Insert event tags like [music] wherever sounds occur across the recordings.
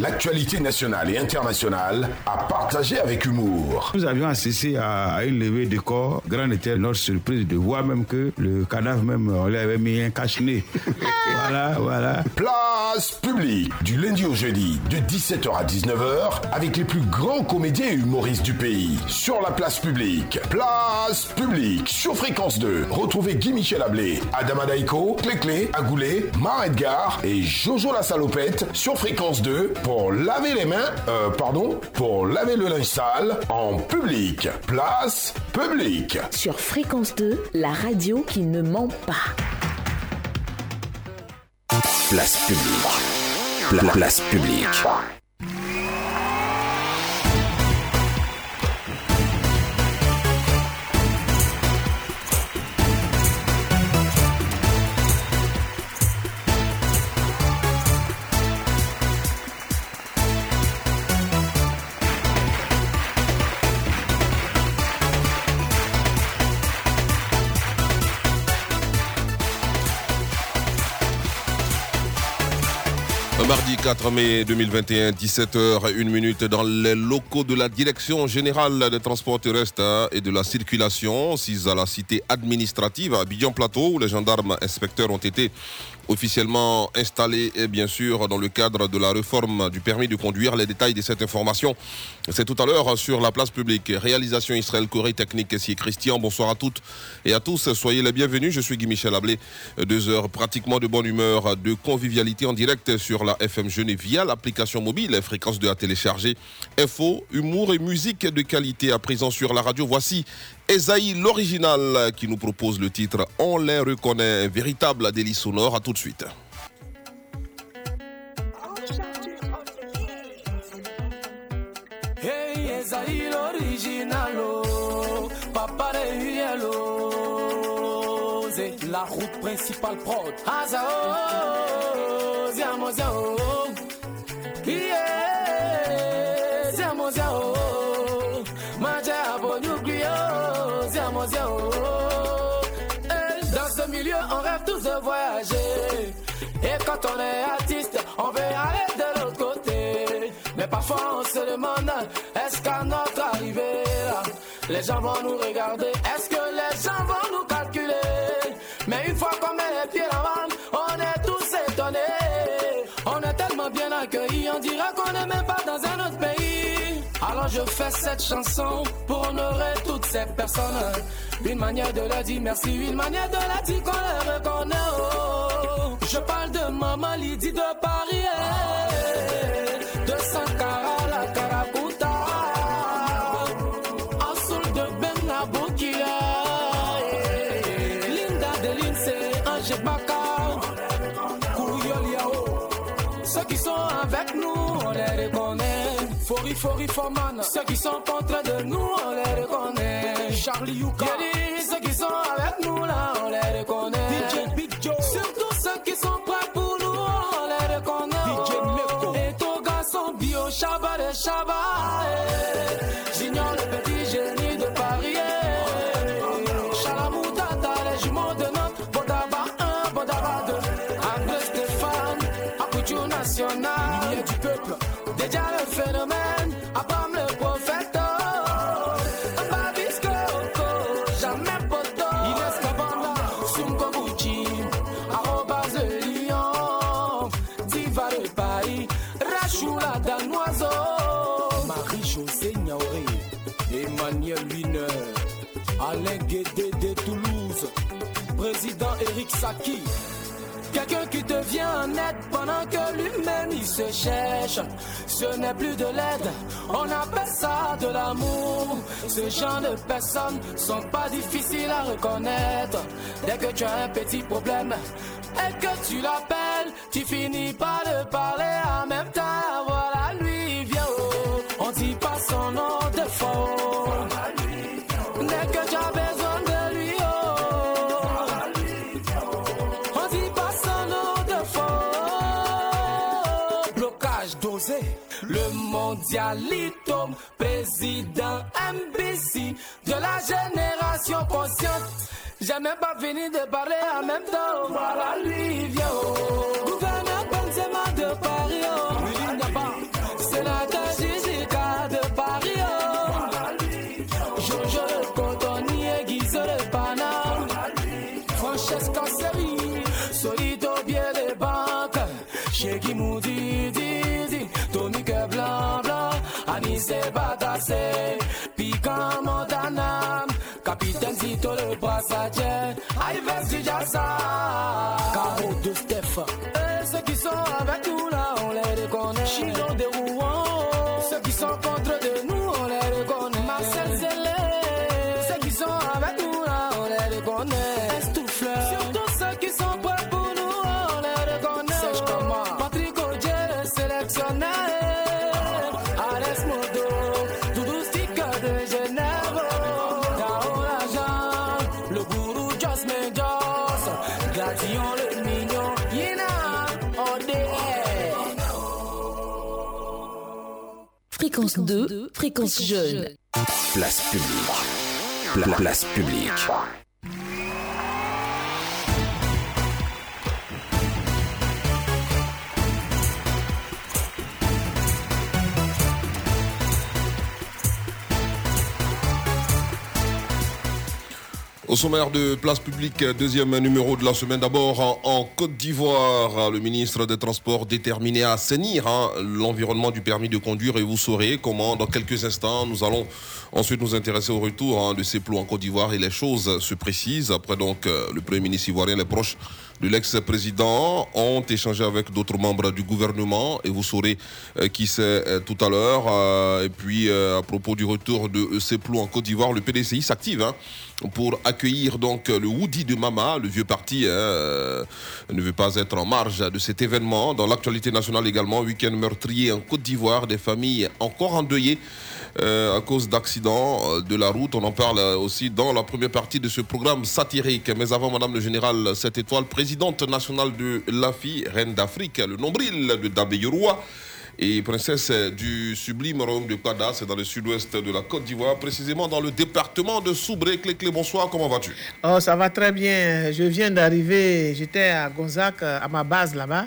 l'actualité nationale et internationale à partager avec humour. Nous avions assisté à une levée de corps. Grande était notre surprise de voir même que le cadavre même, on lui avait mis un cache-nez. [laughs] [laughs] voilà, voilà. Place publique, du lundi au jeudi, de 17h à 19h, avec les plus grands comédiens et humoristes du pays. Sur la place publique. Place publique, sur Fréquence 2. Retrouvez Guy Michel Ablé, Adama Daiko, Clé Agoulé, Mar Edgar et Jojo la salopette sur Fréquence 2 pour laver les mains, euh, pardon, pour laver le linge sale en public. Place publique. Sur Fréquence 2, la radio qui ne ment pas. Place publique. Pla- place publique. 4 mai 2021, 17h, 1 minute dans les locaux de la Direction générale des transports terrestres et de la circulation, 6 à la cité administrative à Abidjan Plateau, où les gendarmes inspecteurs ont été officiellement installés, et bien sûr, dans le cadre de la réforme du permis de conduire. Les détails de cette information, c'est tout à l'heure sur la place publique. Réalisation Israël Corée Technique, ici Christian. Bonsoir à toutes et à tous. Soyez les bienvenus. Je suis Guy Michel Ablé. Deux heures pratiquement de bonne humeur, de convivialité en direct sur la FM Genève via l'application mobile, fréquence de à télécharger. Info, humour et musique de qualité à présent sur la radio. Voici Esaïe, l'original, qui nous propose le titre On les reconnaît, véritable délice sonore. À tout de suite. Hey, Esaïe l'original, oh. papa de Yellow, c'est la route principale prod. Aza, oh, ziamo, ziamo, yeah, ziamo, ziamo, maja, abo, nucléo, ziamo, ziamo. Hey, Dans ce milieu, on rêve tous de voyager. Et quand on est artiste, on veut aller. Mais parfois on se demande, est-ce qu'à notre arrivée, là, les gens vont nous regarder? Est-ce que les gens vont nous calculer? Mais une fois qu'on met les pieds là-bas, on est tous étonnés. On est tellement bien accueillis, on dirait qu'on n'est même pas dans un autre pays. Alors je fais cette chanson pour honorer toutes ces personnes. Une manière de leur dire merci, une manière de leur dire qu'on les reconnaît. oh. Je parle de maman Lydie de Paris, Fori, Foman. Ceux qui sont contre de nous, on les reconnaît. Charlie Yuka. Ce n'est plus de l'aide, on appelle ça de l'amour. Ce genre de personnes sont pas difficiles à reconnaître. Dès que tu as un petit problème et que tu l'appelles, tu finis par le parler en même temps. Voilà, lui vient, on dit pas son nom de faux. mondialitome, président MBC, de la génération consciente. J'ai même pas fini de parler en même temps. Voilà Livio, gouverneur Benzema de Paris. Oh. Sénateur de Paris. Oh. Jojo Cotoni et Guise de Paname. Francesca Seri, Solito Bier de Banque. Chez Guimoudi. mi se. Badase Pica modana Capitãozito do passager Aí veste já sai Fréquence 2, fréquence jeune. Place publique. Pla- place publique. Au sommaire de Place Publique, deuxième numéro de la semaine. D'abord, en, en Côte d'Ivoire, le ministre des Transports déterminé à assainir hein, l'environnement du permis de conduire et vous saurez comment, dans quelques instants, nous allons ensuite nous intéresser au retour hein, de ces plots en Côte d'Ivoire et les choses se précisent. Après donc, euh, le Premier ministre ivoirien, les proches de l'ex-président ont échangé avec d'autres membres du gouvernement et vous saurez euh, qui c'est euh, tout à l'heure. Euh, et puis, à propos du retour de ces plots en Côte d'Ivoire, le PDCI s'active hein, pour accueillir donc le Woody de Mama, le vieux parti, hein, ne veut pas être en marge de cet événement. Dans l'actualité nationale également, week-end meurtrier en Côte d'Ivoire, des familles encore endeuillées à cause d'accidents euh, de la route. On en parle euh, aussi dans la première partie de ce programme satirique. Mais avant, Madame le Général, cette étoile, présidente nationale de l'AFI, reine d'Afrique, le nombril de Dabé et princesse du sublime royaume de Kada, dans le sud-ouest de la Côte d'Ivoire, précisément dans le département de Soubré. Clé, bonsoir, comment vas-tu? Oh, ça va très bien. Je viens d'arriver. J'étais à Gonzac, euh, à ma base là-bas,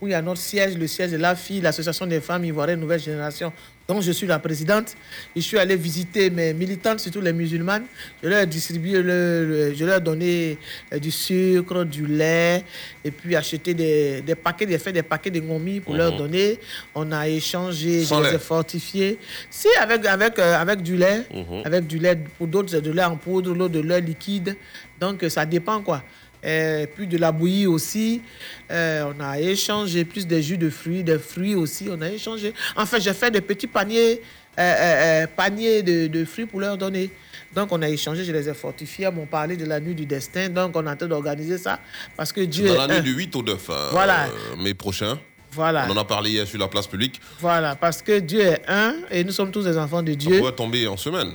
où il y a notre siège, le siège de la l'association des femmes ivoiriennes Nouvelle Génération, dont je suis la présidente. Je suis allé visiter mes militantes, surtout les musulmanes. Je leur ai distribué, le, le- je leur ai donné euh, du sucre, du lait, et puis acheté des, des paquets, j'ai fait des paquets de ngomi pour leur donner. On a échangé, Sans je les ai fortifiés. Si, avec, avec, euh, avec du lait, avec du lait, pour d'autres, c'est de lait en poudre, l'autre de lait liquide. Donc, euh, ça dépend, quoi. Et puis de la bouillie aussi. Euh, on a échangé plus des jus de fruits, des fruits aussi. On a échangé. En fait, j'ai fait des petits paniers, euh, euh, euh, paniers de, de fruits pour leur donner. Donc, on a échangé, je les ai fortifiés. Elles m'ont parlé de la nuit du destin. Donc, on est en train d'organiser ça. Parce que Dieu Dans la nuit du 8 au 9 euh, Voilà. mai prochain. Voilà. On en a parlé hier sur la place publique. Voilà. Parce que Dieu est un et nous sommes tous des enfants de Ça Dieu. pourrait tomber en semaine.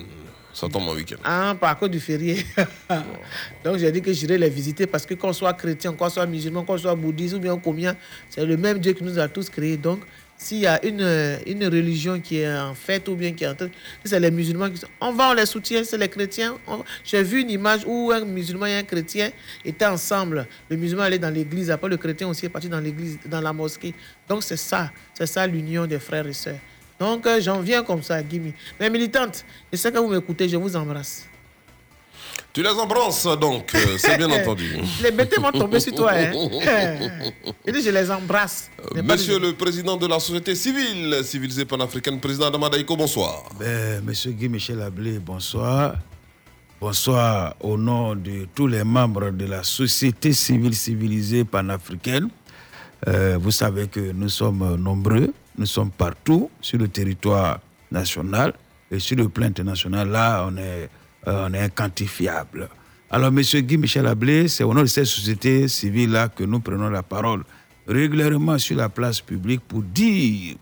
Ça tombe en week-end. Ah, par cause du férié. [laughs] Donc j'ai dit que j'irai les visiter parce que qu'on soit chrétien, qu'on soit musulman, qu'on soit bouddhiste ou bien combien, c'est le même Dieu qui nous a tous créés. Donc s'il y a une, une religion qui est en fête ou bien qui est en train, c'est les musulmans qui sont, on va, on les soutient, c'est les chrétiens. J'ai vu une image où un musulman et un chrétien étaient ensemble. Le musulman allait dans l'église, après le chrétien aussi est parti dans l'église, dans la mosquée. Donc c'est ça, c'est ça l'union des frères et sœurs. Donc euh, j'en viens comme ça, Guimi. Mais militante, je sais que vous m'écoutez, je vous embrasse. Tu les embrasses donc, euh, c'est bien [laughs] entendu. Les bêtes vont tomber sur toi. Hein. [laughs] Je les embrasse. Monsieur le président de la société civile, civilisée panafricaine, président Damadaïko, bonsoir. Ben, Monsieur Guy Michel Ablé, bonsoir. Bonsoir au nom de tous les membres de la société civile civilisée panafricaine. Euh, vous savez que nous sommes nombreux, nous sommes partout sur le territoire national et sur le plan international. Là, on est, euh, on est inquantifiable. Alors, Monsieur Guy Michel Ablé, c'est au nom de cette société civile-là que nous prenons la parole régulièrement sur la place publique pour dire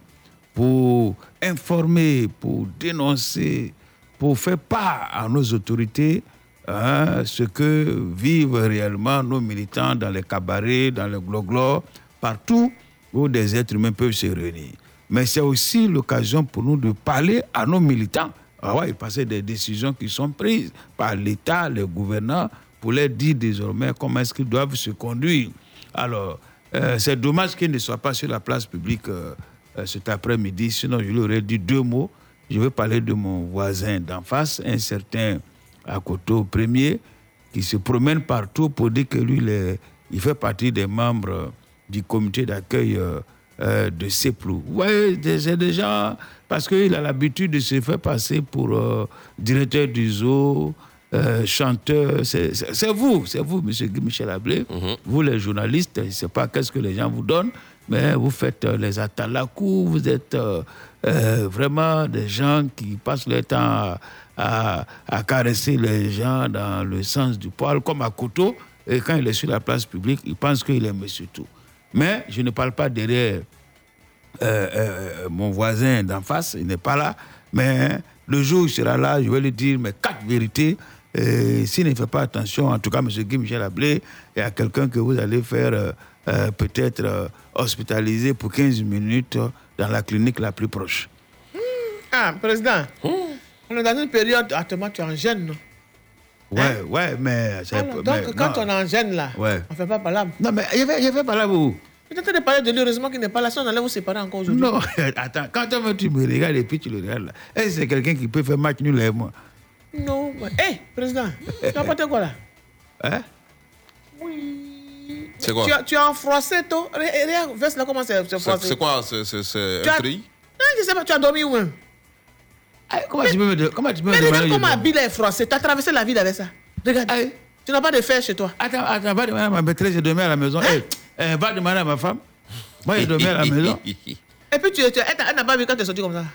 pour informer, pour dénoncer, pour faire part à nos autorités hein, ce que vivent réellement nos militants dans les cabarets, dans les gloglos, partout où des êtres humains peuvent se réunir. Mais c'est aussi l'occasion pour nous de parler à nos militants. Ah ouais, parce des décisions qui sont prises par l'État, les gouvernants, pour leur dire désormais comment est-ce qu'ils doivent se conduire. Alors, euh, c'est dommage qu'ils ne soient pas sur la place publique euh, euh, cet après-midi, sinon je leur aurais dit deux mots. Je veux parler de mon voisin d'en face, un certain Akoto Premier, qui se promène partout pour dire que lui, il fait partie des membres du comité d'accueil euh, de Seplou. Ouais, c'est des gens, parce qu'il a l'habitude de se faire passer pour euh, directeur du zoo, euh, chanteur. C'est c'est- c'est vous, c'est vous, monsieur Guy Michel Ablé. Vous, les journalistes, je ne sais pas qu'est-ce que les gens vous donnent, mais vous faites les atalakou, vous êtes vraiment des gens qui passent leur temps à, caresser les gens dans le sens du poil, comme à Koto. Et quand il est sur la place publique, il pense qu'il est monsieur tout. Mais je ne parle pas derrière euh, euh, mon voisin d'en face, il n'est pas là. Mais le jour où il sera là, je vais lui dire mes quatre vérités. S'il ne fait pas attention, en tout cas, M. Guy Michel Ablé, il y a quelqu'un que vous allez faire euh, peut-être hospitaliser pour 15 minutes dans la clinique la plus proche. Ah, président, on est dans une période, actuellement, tu es en gêne, non? Ouais, ouais, mais. Donc, quand non. on est en gêne, là, Ouais. on ne fait pas palabre. Non, mais il il fait pas là, vous. Je suis en train de parler de lui, heureusement qu'il n'est pas là, sinon on allait vous séparer encore aujourd'hui. Non, [laughs] attends, quand tu me regardes et puis tu le regardes là, que c'est quelqu'un qui peut faire match nul avec moi. Non, mais... Hé, président, tu as apporté quoi là? Hein? C'est quoi? Tu as, tu as en français, toi Regarde, verse là, comment c'est français c'est quoi? C'est- Tu un tri? Non, je sais pas, tu as dormi où même? Ah, Comment tu peux me, comment tu peux me Mais regarde comment habile est français. Tu as traversé la ville avec ça. Regarde. Aïe. Tu n'as pas de fer chez toi. Attends, attends, va demander à ma maîtresse, j'ai dormi à la maison. Eh, eh, va demander à ma femme. Moi, j'ai dormi à la maison. Et puis tu, tu elle n'a pas vu quand tu es sorti comme ça.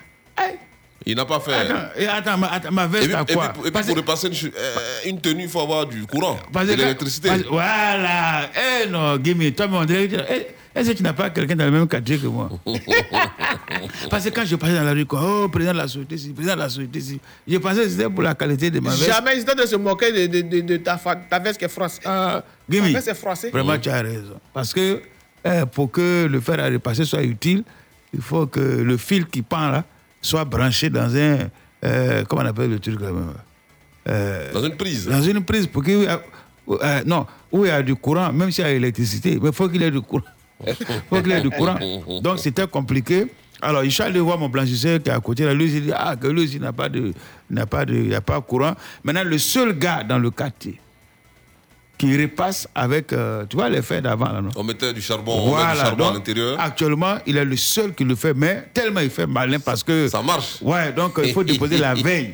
Il n'a pas fait. Attends, et attends, ma, attends, ma Et veste puis, à et puis- quoi? et puis pour repasser une, euh, tenue, il faut avoir du courant, parce de l'électricité. Voilà. Eh non, Gimme, toi, mon directeur, eh, est-ce que tu n'as pas quelqu'un dans le même quartier que moi? [laughs] Parce que quand je passais dans la rue, quoi, oh, président de la société, ici, président de la société, ici, je pensais que c'était pour la qualité de ma veste. Jamais ils de se moquer de, de, de, de ta, veste qui est française. Ah, Ta Gimme, veste est français. vraiment, tu as raison. Parce que eh, pour que le fer à repasser soit utile, il faut que le fil qui pend là soit branché dans un. euh, comment on appelle le truc là même Euh, Dans une prise. Dans une prise pour que. euh, non, où il y a du courant, même s'il y a l'électricité, mais il faut qu'il y ait du courant. Il [laughs] faut qu'il y ait du courant. Donc c'était compliqué. Alors, il allé voir mon blanchisseur qui est à côté. Là, lui, il dit Ah, que lui aussi n'a pas de. n'a pas de. Il a pas de courant. Maintenant, le seul gars dans le quartier qui repasse avec. euh, tu vois les fers d'avant, là, non? On mettait du charbon, on met du charbon à l'intérieur. actuellement, il est le seul qui le fait, mais tellement il fait malin parce que. Ça marche. Ouais, donc il faut déposer la veille.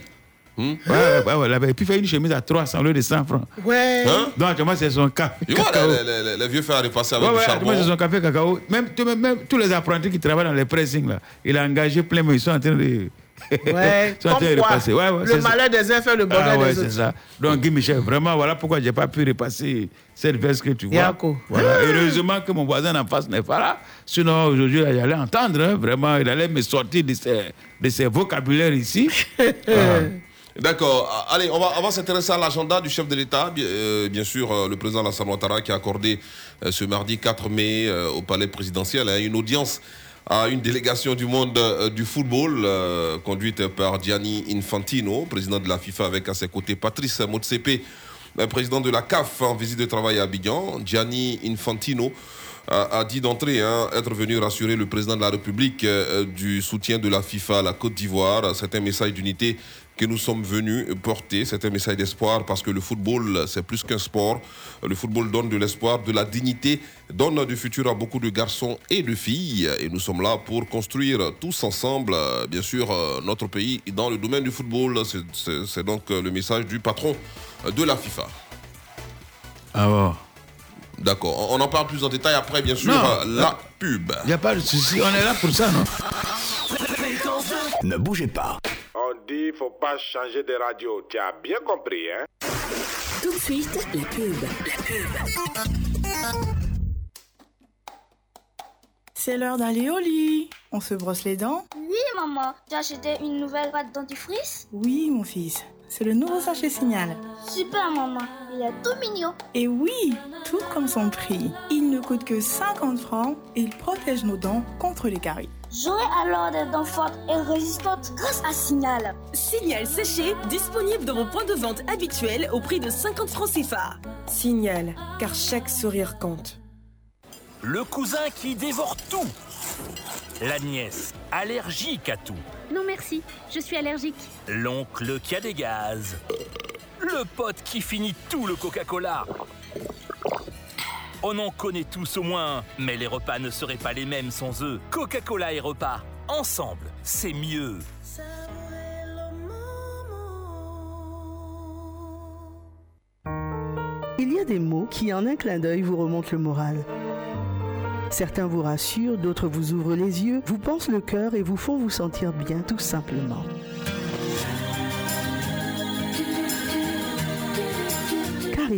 Hmm? Ouais, ouais, ouais, ouais, la veille. Et puis faire une chemise à 300 au lieu de 100 francs. Ouais. Hein? Donc, actuellement, c'est son café. Tu vois, les, les- les- les vieux fers à repasser avec Ouais, du ouais, charbon. c'est son café cacao. Même, même, même tous les apprentis qui travaillent dans les pressings, là, il a engagé plein, mais ils sont en train de. Ouais. [laughs] Comme quoi, le ça. malheur des uns fait le bonheur Ah ouais, des autres. ça. Donc, Guy Michel, vraiment, voilà pourquoi je n'ai pas pu repasser cette veste que tu vois. Yako. Voilà. Heureusement que mon voisin en face n'est pas là. Sinon, aujourd'hui, il allait entendre, hein, vraiment, il allait me sortir de ses, de ses vocabulaires ici. [laughs] Ah. D'accord. Ah, Allez, on va, on va s'intéresser à l'agenda du chef de l'État. Bien, euh, bien sûr, euh, le président Alassane Ouattara qui a accordé euh, ce mardi 4 mai euh, au palais présidentiel hein, une audience à une délégation du monde euh, du football euh, conduite par Gianni Infantino, président de la FIFA, avec à ses côtés Patrice Motsepe, euh, président de la CAF en visite de travail à Abidjan. Gianni Infantino a, dit d'entrée hein, être venu rassurer le président de la République du soutien de la FIFA à la Côte d'Ivoire. C'est un message d'unité que nous sommes venus porter. C'est un message d'espoir parce que le football, c'est plus qu'un sport. Le football donne de l'espoir, de la dignité, donne du futur à beaucoup de garçons et de filles. Et nous sommes là pour construire tous ensemble, bien sûr, notre pays dans le domaine du football. C'est- donc le message du patron de la FIFA. Ah bon. D'accord. On en parle plus en détail après, bien sûr, Non. la pub. Il n'y a pas de souci. On est là pour ça, non Ne bougez pas. On dit faut pas changer de radio. Tu as bien compris, hein? Tout de suite, la pub. La pub. C'est l'heure d'aller au lit. On se brosse les dents Oui, maman. Tu as acheté une nouvelle pâte dentifrice Oui, mon fils. C'est le nouveau sachet signal. Super, maman. Il est tout mignon. Et oui, tout comme son prix. Il ne coûte que 50 francs et il protège nos dents contre les caries. J'aurai alors des dents fortes et résistantes grâce à Signal. Signal séché, disponible dans vos points de vente habituels au prix de 50 francs CFA. Signal, car chaque sourire compte. Le cousin qui dévore tout. La nièce, allergique à tout. Non merci, je suis allergique. L'oncle qui a des gaz. Le pote qui finit tout le Coca-Cola. On en connaît tous au moins, mais les repas ne seraient pas les mêmes sans eux. Coca-Cola et repas, ensemble, c'est mieux. Il y a des mots qui, en un clin d'œil, vous remontent le moral. Certains vous rassurent, d'autres vous ouvrent les yeux, vous pensent le cœur et vous font vous sentir bien, tout simplement.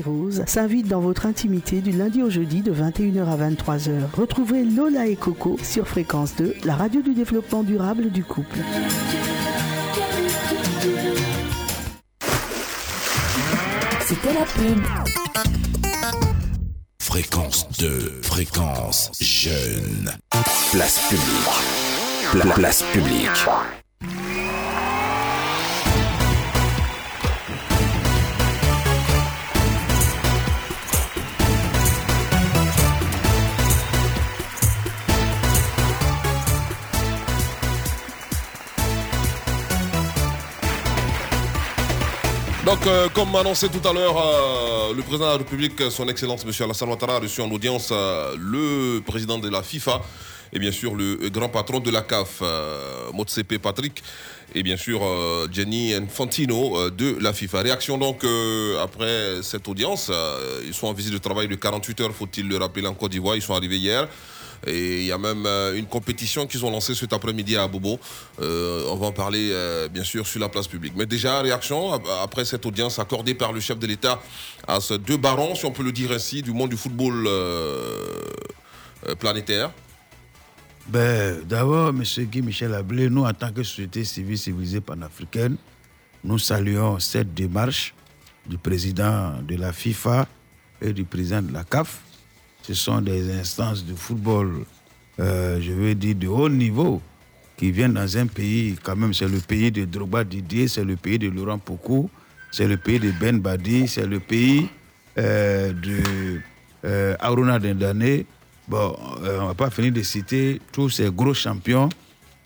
Rose s'invite dans votre intimité du lundi au jeudi de 21h à 23h. Retrouvez Lola et Coco sur Fréquence 2, la radio du développement durable du couple. C'était la pub. Fréquence 2, fréquence jeune. Place publique. Pla- place publique. Donc, euh, comme annoncé tout à l'heure, euh, le président de la République, son Excellence M. Alassane Ouattara, a reçu en audience euh, le président de la FIFA et bien sûr le grand patron de la CAF, Motsepe Patrick, et bien sûr Gianni Infantino de la FIFA. Réaction donc après cette audience. ils sont en visite de travail de 48 heures, faut-il le rappeler, en Côte d'Ivoire. Ils sont arrivés hier. Et il y a même euh, une compétition qu'ils ont lancée cet après-midi à Bobo. Euh, on va en parler euh, bien sûr sur la place publique. Mais déjà, réaction ap- après cette audience accordée par le chef de l'État à ces deux barons, si on peut le dire ainsi, du monde du football planétaire. Ben, D'abord, M. Guy Michel Ablé, nous, en tant que société civile civilisée panafricaine, nous saluons cette démarche du président de la FIFA et du président de la CAF. Ce sont des instances de football, euh, je veux dire, de haut niveau, qui viennent dans un pays, quand même, c'est le pays de Drogba Didier, c'est le pays de Laurent Pokou, c'est le pays de Ben Badi, c'est le pays euh, de euh, Aruna Dendane. Bon, on ne va pas finir de citer tous ces gros champions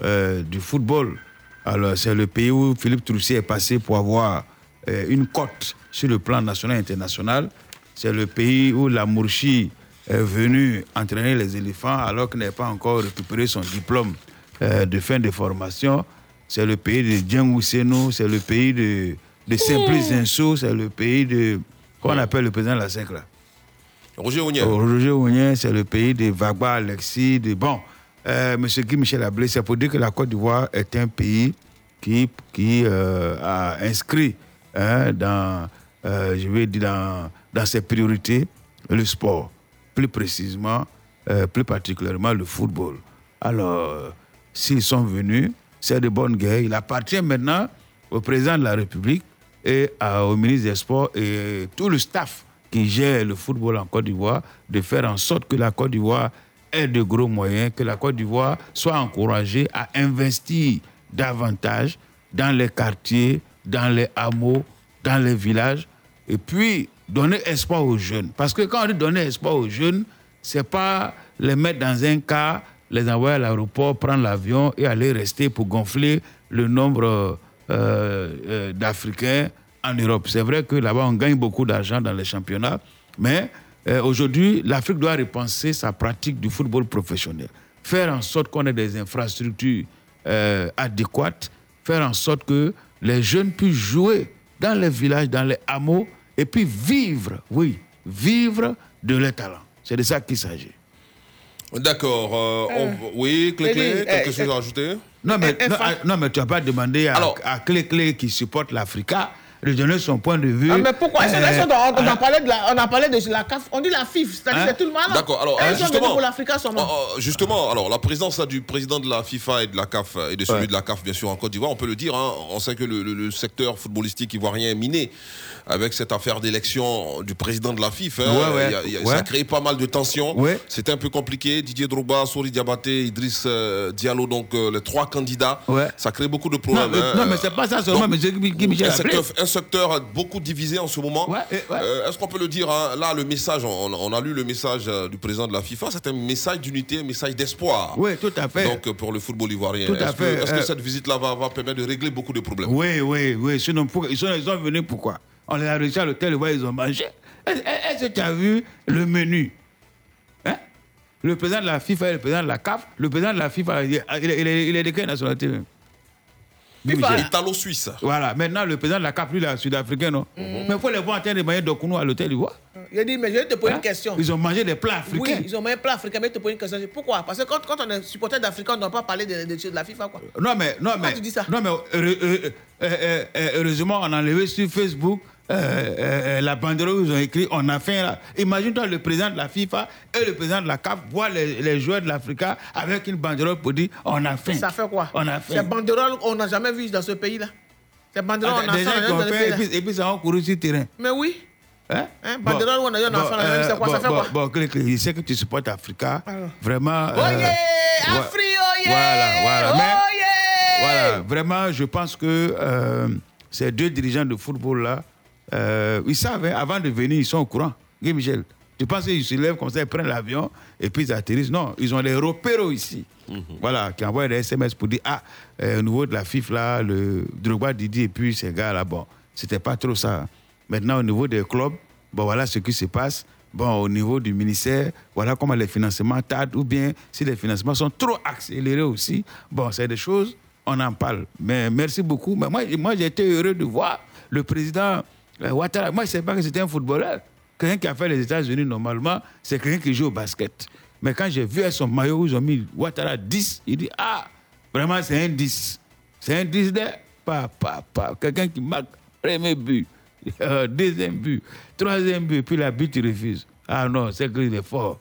du football. Alors, c'est le pays où Philippe Troussier est passé pour avoir une cote sur le plan national et international. C'est le pays où la Mourchi est venu entraîner les éléphants alors qu'il n'a pas encore récupéré son diplôme euh, de fin de formation. C'est le pays de Djeng Ousseno, c'est le pays de, de Simplice Zinso, c'est le pays de. Qu'on appelle le président de la 5 là Roger Ounien. Oh, Roger Ounien, c'est le pays de Vagba, Alexis, de. Bon, euh, Monsieur Guy Michel Ablé, c'est pour dire que la Côte d'Ivoire est un pays qui, qui euh, a inscrit hein, dans, euh, je vais dire dans, dans ses priorités le sport, plus précisément, euh, plus particulièrement le football. Alors, euh, s'ils sont venus, c'est de bonne guerre. Il appartient maintenant au président de la République et à- au ministre des Sports et tout le staff qui gère le football en Côte d'Ivoire de faire en sorte que la Côte d'Ivoire ait de gros moyens, que la Côte d'Ivoire soit encouragée à investir davantage dans les quartiers, dans les hameaux, dans les villages, et puis donner espoir aux jeunes. Parce que quand on dit donner espoir aux jeunes, c'est pas les mettre dans un cas, les envoyer à l'aéroport, prendre l'avion et aller rester pour gonfler le nombre euh, euh, d'Africains en Europe. C'est vrai que là-bas, on gagne beaucoup d'argent dans les championnats, mais euh, aujourd'hui, l'Afrique doit repenser sa pratique du football professionnel. Faire en sorte qu'on ait des infrastructures adéquates, faire en sorte que les jeunes puissent jouer dans les villages, dans les hameaux, et puis vivre, oui, vivre de leur talent. C'est de ça qu'il s'agit. D'accord. euh, on- Oui, Clé Clé, quelque eh, chose eh, à ajouter? Non, mais, non, ah, non, mais tu n'as pas demandé à, à Clé Clé qui supporte l'Africa de donner son point de vue. Ah, mais pourquoi? Dans- on, euh, a parlé de la, on a parlé de la CAF, on dit la FIF, c'est-à-dire Hein? c'est tout le monde. D'accord, alors, euh, justement- pour. Oh, oh, justement, alors la présence là, du président de la FIFA et de la CAF euh, et de celui Ouais. de la CAF bien sûr en Côte d'Ivoire, on peut le dire. hein, on sait que le, le- le secteur footballistique ivoirien est miné avec cette affaire d'élection du président de la FIFA. hein. Ouais, ouais. Il y a- il y a- Ouais. Ça a créé pas mal de tensions. C'était un peu compliqué. Didier Drogba, Sori Diabaté, Idriss euh, Diallo, donc euh, les trois candidats. Ça crée beaucoup de problèmes. hein. non, mais c'est pas ça seulement, Donc, un secteur, un secteur beaucoup divisé en ce moment. Euh, Est-ce qu'on peut le dire hein, Là, le message, on, on a lu le message du président de la FIFA. C'est un message d'unité, un message d'espoir. Oui, tout à fait. Donc, pour le football ivoirien. Est-ce que, cette visite-là va, va permettre de régler beaucoup de problèmes? Oui, oui, oui. Sinon, pour- ils, sont, ils sont venus pourquoi? On les a reçus à l'hôtel, ouais, ils ont mangé. Est-ce que tu as vu le menu? Le président de la FIFA et le président de la CAF, le président de la FIFA, il est, il est, il est- il est de quelle nationalité même? FIFA. Italo-suisse. Voilà, maintenant le président de la CAF, lui, il est sud-africain, non? Mais il faut les voir en train de manger d'Okuno à l'hôtel, ils voient? Il a dit, mais je vais te poser une question. Ils ont mangé des plats africains. Oui, ils ont même plat africain, mais je te pose une question. Pourquoi? Parce que quand, quand on est supporter d'Africain, on ne doit pas parler de, de, de la FIFA, quoi. Non, mais, non, mais, tu dis ça? non, mais euh, euh, euh, heureusement, on a enlevé sur Facebook euh, euh, euh, la banderole où ils ont écrit On a faim là. Imagine-toi le président de la FIFA et le président de la CAF voir les, les joueurs de l'Africa avec une banderole pour dire On a faim. Ça fait quoi? On a faim. Ces banderoles, on n'a jamais vu dans ce pays-là. Ces banderoles, on Ah, a des fait gens dans faim et puis, et puis ça ont couru sur le terrain. Mais oui. Hein? Hein, banderole on a on a on a même, c'est quoi, ça fait bon, quoi? Bon, je sais que tu supportes Africa. Alors. Vraiment. Oh yeah. Afri, oh yeah Voilà, voilà. Oh Mais- yeah Voilà, vraiment, je pense que euh, ces deux dirigeants de football-là, euh, ils savent, hein, avant de venir, ils sont au courant. Guy Michel, tu penses qu'ils se lèvent comme ça, ils prennent l'avion et puis ils atterrissent Non, ils ont des repéros ici. Voilà, qui envoient des SMS pour dire Ah, euh, au niveau de la FIFA, là, le Drogba Didi et puis ces gars-là, bon, c'était pas trop ça. Maintenant, au niveau des clubs, bon, voilà ce qui se passe. Bon, au niveau du ministère, voilà comment les financements tardent, ou bien si les financements sont trop accélérés aussi. Bon, c'est des choses, on en parle. Mais merci beaucoup. Mais moi, moi j'ai été heureux de voir le président Ouattara. Moi, je ne savais pas que c'était un footballeur. Quelqu'un qui a fait les États-Unis, normalement, c'est quelqu'un qui joue au basket. Mais quand j'ai vu à son maillot où ils ont mis Ouattara 10, il dit Ah, vraiment, c'est un 10. C'est un 10 de pas, pas, pas. Quelqu'un qui marque premier but, [laughs] euh, deuxième but, troisième but, puis la but, il refuse. Ah non, c'est qu'il est fort.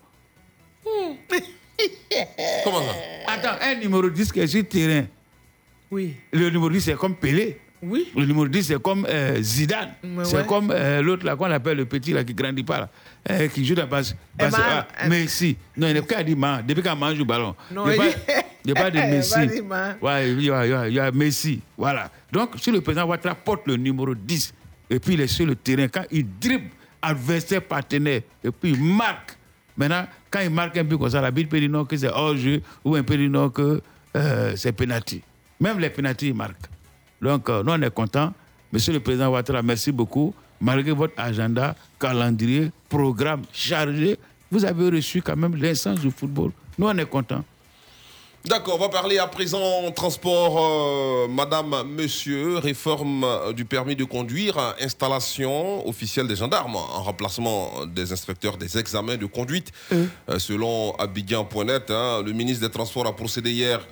[laughs] Comment ça? Attends, un numéro 10 qui est sur le terrain. Oui. Le numéro 10, c'est comme Pelé. Oui. Le numéro 10, c'est comme euh, Zidane. C'est ouais. comme euh, l'autre là qu'on appelle le petit là qui grandit pas là. Euh, qui joue la base. base- Messi. Non, il n'est pas dit man. Depuis qu'il mange le ballon? Non, il n'y a pas [laughs] de Messi. Ouais, il y, a, il y a- il y a Messi. Voilà. Donc, si le président Ouattara porte le numéro 10 et puis il est sur le terrain, quand il dribble adversaire partenaire et puis il marque. Maintenant, quand il marque un but comme ça, la bite peut dire non que c'est hors-jeu ou un peu dire non que c'est penalty. Même les penalty, ils marquent. Donc, euh, nous, on est contents. Monsieur le Président Ouattara, merci beaucoup. Malgré votre agenda, calendrier, programme chargé, vous avez reçu quand même l'essence du football. Nous, on est contents. D'accord, on va parler à présent transport, euh, madame, monsieur, réforme euh, du permis de conduire, installation officielle des gendarmes en remplacement des inspecteurs des examens de conduite. Euh, selon Abidjan.net, hein, le ministre des Transports a procédé hier, euh,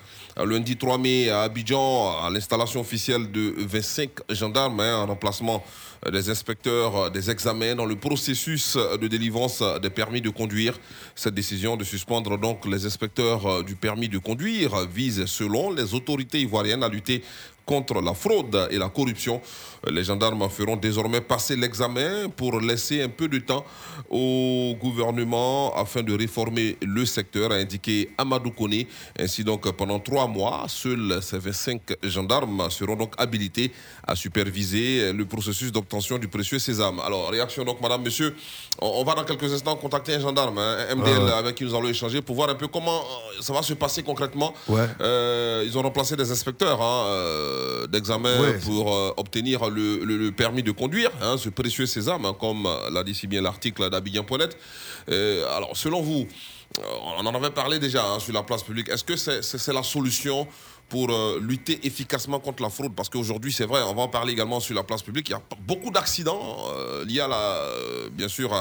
lundi 3 mai, à Abidjan, à l'installation officielle de 25 gendarmes hein, en remplacement euh, des inspecteurs euh, des examens dans le processus euh, de délivrance euh, des permis de conduire. Cette décision de suspendre donc les inspecteurs euh, du permis de conduire euh, vise, selon les autorités ivoiriennes, à lutter contre la fraude et la corruption. Les gendarmes feront désormais passer l'examen pour laisser un peu de temps au gouvernement afin de réformer le secteur, a indiqué Amadou Kone. Ainsi donc, pendant trois mois, seuls ces 25 gendarmes seront donc habilités à superviser le processus d'obtention du précieux sésame. Alors, réaction donc, madame, monsieur. On va dans quelques instants contacter un gendarme, hein, un MDL, Ah. avec qui nous allons échanger pour voir un peu comment euh, ça va se passer concrètement. Ouais. Euh, ils ont remplacé des inspecteurs hein, euh, d'examen Ouais. pour euh, obtenir le, le- permis de conduire, hein, ce précieux sésame, hein, comme l'a dit si bien l'article d'Abidjan.net. Euh, alors, selon vous, euh, on en avait parlé déjà hein, sur la place publique, est-ce que c'est la solution pour euh, lutter efficacement contre la fraude? Parce qu'aujourd'hui, c'est vrai, on va en parler également sur la place publique, il y a beaucoup d'accidents euh, liés à la, bien sûr,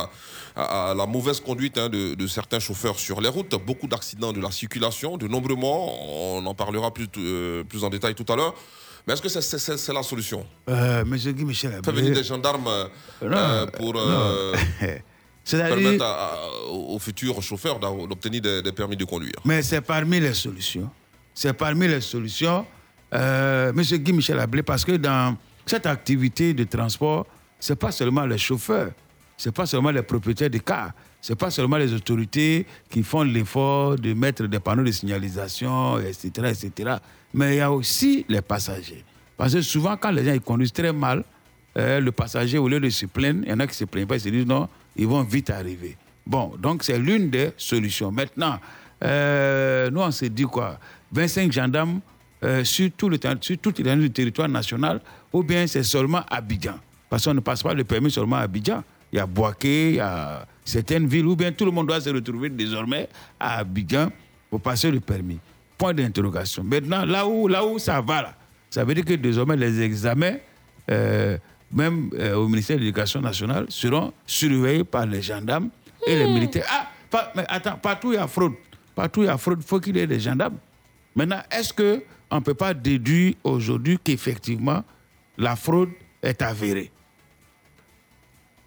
à, la mauvaise conduite de, certains chauffeurs sur les routes, beaucoup d'accidents de la circulation, de nombreux morts, on en parlera plus en détail tout à l'heure. Mais est-ce que c'est c'est- c'est- c'est la solution? Euh, Monsieur Guy Michel Faire venir des gendarmes euh, Non, euh, pour euh, [laughs] C'est-à-dire- permettre à- à- aux futurs chauffeurs d'obtenir des, des permis de conduire. Mais c'est parmi les solutions. C'est parmi les solutions, Monsieur Guy Michel Ablé, parce que dans cette activité de transport, ce n'est pas seulement les chauffeurs, ce n'est pas seulement les propriétaires des cars, ce n'est pas seulement les autorités qui font l'effort de mettre des panneaux de signalisation, etc., etc. Mais il y a aussi les passagers. Parce que souvent, quand les gens ils conduisent très mal, euh, le passager, au lieu de se plaindre, il y en a qui se plaignent pas, ils se disent non, ils vont vite arriver. Bon, donc c'est l'une des solutions. Maintenant, euh, nous, on s'est dit quoi? 25 gendarmes euh, sur tout le sur territoire national, ou bien c'est seulement Abidjan? Parce qu'on ne passe pas le permis seulement à Abidjan. il y a Boaké, il y a certaines villes où bien tout le monde doit se retrouver désormais à Abidjan pour passer le permis. Point d'interrogation. Maintenant, là où, là où ça va, là, ça veut dire que désormais les examens, euh, même euh, au ministère de l'Éducation nationale, seront surveillés par les gendarmes et les militaires. Ah, pas- mais attends, partout il y a fraude. Partout il y a fraude, il faut qu'il y ait des gendarmes. Maintenant, est-ce qu'on ne peut pas déduire aujourd'hui qu'effectivement la fraude est avérée?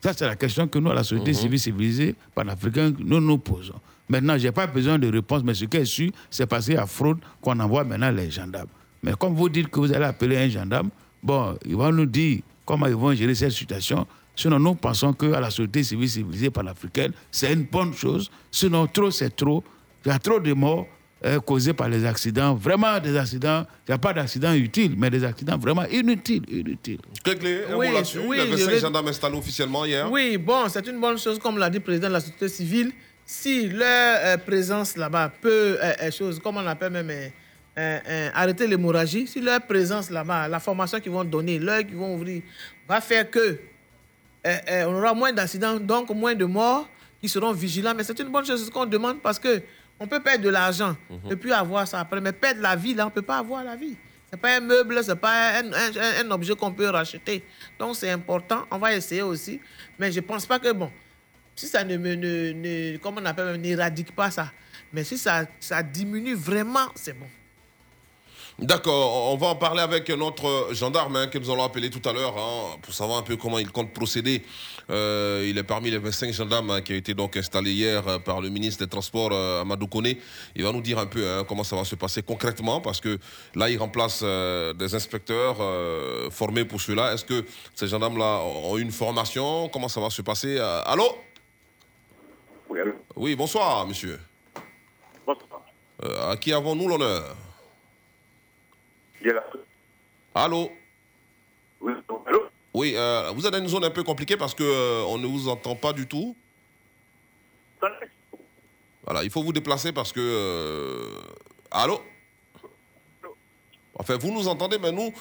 Ça, c'est la question que nous, à la société civile civilisée panafricaine, nous nous posons. Maintenant, je n'ai pas besoin de réponse, mais ce qui est sûr, c'est parce qu'il y a fraude qu'on envoie maintenant les gendarmes. Mais comme vous dites que vous allez appeler un gendarme, bon, ils vont nous dire comment ils vont gérer cette situation. Sinon, nous pensons qu'à la société civile civilisée panafricaine, c'est une bonne chose. Sinon, trop, c'est trop. Il y a trop de morts euh, causés par les accidents. Vraiment des accidents. Il n'y a pas d'accidents utiles, mais des accidents vraiment inutiles. inutiles. Clé, un Oui, mot là-dessus. oui, il y avait je cinq vais- gendarmes installés officiellement hier. Oui, bon, c'est une bonne chose, comme l'a dit le président de la société civile. Si leur euh, présence là-bas peut, euh, euh, chose, comme on appelle même, arrêter l'hémorragie, si leur présence là-bas, la formation qu'ils vont donner, l'heure qu'ils vont ouvrir, va faire que on aura moins d'accidents, donc moins de morts qui seront vigilants. Mais c'est une bonne chose, ce qu'on demande parce que on peut perdre de l'argent Mhm. et puis avoir ça après. Mais perdre la vie, là, on ne peut pas avoir la vie. Ce n'est pas un meuble, ce n'est pas un- un objet qu'on peut racheter. Donc c'est important, on va essayer aussi. Mais je ne pense pas que, bon, si ça ne, me- ne, ne- comment on appelle, n'éradique pas ça, mais si ça, ça diminue vraiment, c'est bon. D'accord, on va en parler avec notre gendarme hein, que nous allons appeler tout à l'heure hein, pour savoir un peu comment il compte procéder. Euh, il est parmi les 25 gendarmes hein, qui ont été donc installés hier euh, par le ministre des Transports euh, Amadou Kone. Il va nous dire un peu comment ça va se passer concrètement parce que là il remplace euh, des inspecteurs formés pour cela. Est-ce que ces gendarmes-là ont une formation? Comment ça va se passer? Allô? Oui, allô Oui, bonsoir monsieur. Bonsoir. Euh, à qui avons-nous l'honneur. Allô Oui, allô Oui, euh, vous êtes dans une zone un peu compliquée parce que euh, on ne vous entend pas du tout. Voilà, il faut vous déplacer parce que. Allô Enfin, vous nous entendez, mais nous,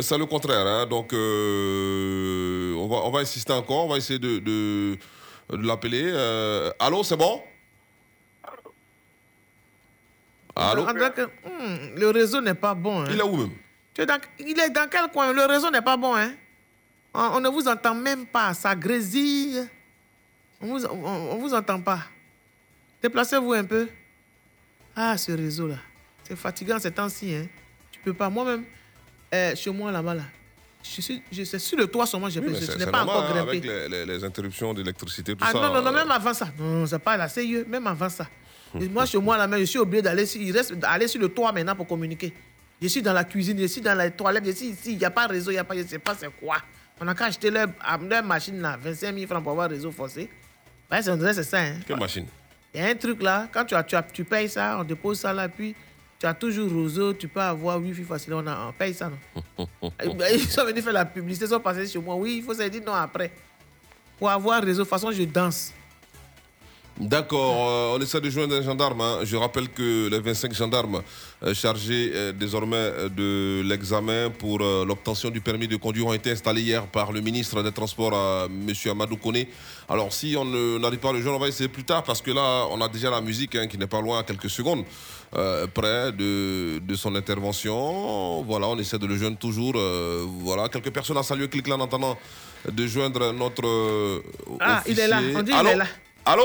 c'est le contraire. hein. Donc, on, va, on va insister encore, on va essayer de, de, de l'appeler. Euh, allô, c'est bon? Allô? hmm, le réseau n'est pas bon. hein. Il est où même? Tu es dans- il est dans quel coin? Le réseau n'est pas bon. Hein? On, on ne vous entend même pas. Ça grésille. On vous, on, on vous entend pas. Déplacez-vous un peu. Ah, ce réseau-là. C'est fatigant ces temps-ci. Hein? Tu peux pas. Moi-même, euh, chez moi là-bas, là, je suis, je, c'est sur le toit seulement. Je, Oui, peux- mais je, n'ai pas encore grimpé. avec les, les- les interruptions d'électricité, tout Ah ça. non, non, non, euh, même avant ça. Non, c'est pas là, sérieux, même avant ça. Et moi, chez moi, là, même, je suis obligé d'aller sur, sur le toit maintenant pour communiquer. Je suis dans la cuisine, je suis dans la toilette, je suis ici, il n'y a pas de réseau, il n'y a pas, je ne sais pas c'est quoi. On a qu'à acheter leur, machine là, 25 000 francs pour avoir réseau forcé. Ouais, c'est ça. Hein. Quelle machine? Il y a un truc là, quand tu, as, tu, as- tu payes ça, on dépose ça là, puis tu as toujours réseau, tu peux avoir Wi-Fi facilement, on, a- on paye ça. Non? Ils sont venus faire la publicité, ils sont passés chez moi. Oui, il faut se dire non après. Pour avoir réseau, de toute façon, je danse. D'accord, euh, on essaie de joindre un gendarme. hein. Je rappelle que les 25 gendarmes euh, chargés euh, désormais de l'examen pour l'obtention du permis de conduire ont été installés hier par le ministre des Transports, M. Amadou Kone. Alors si on n'arrive pas à le joindre, on va essayer plus tard parce que là, on a déjà la musique hein, qui n'est pas loin à quelques secondes près de, de son intervention. Voilà, on essaie de le joindre toujours. voilà, quelques personnes ont salué Clic là en attendant de joindre notre Ah, il est là, on dit il Allô est là. Allô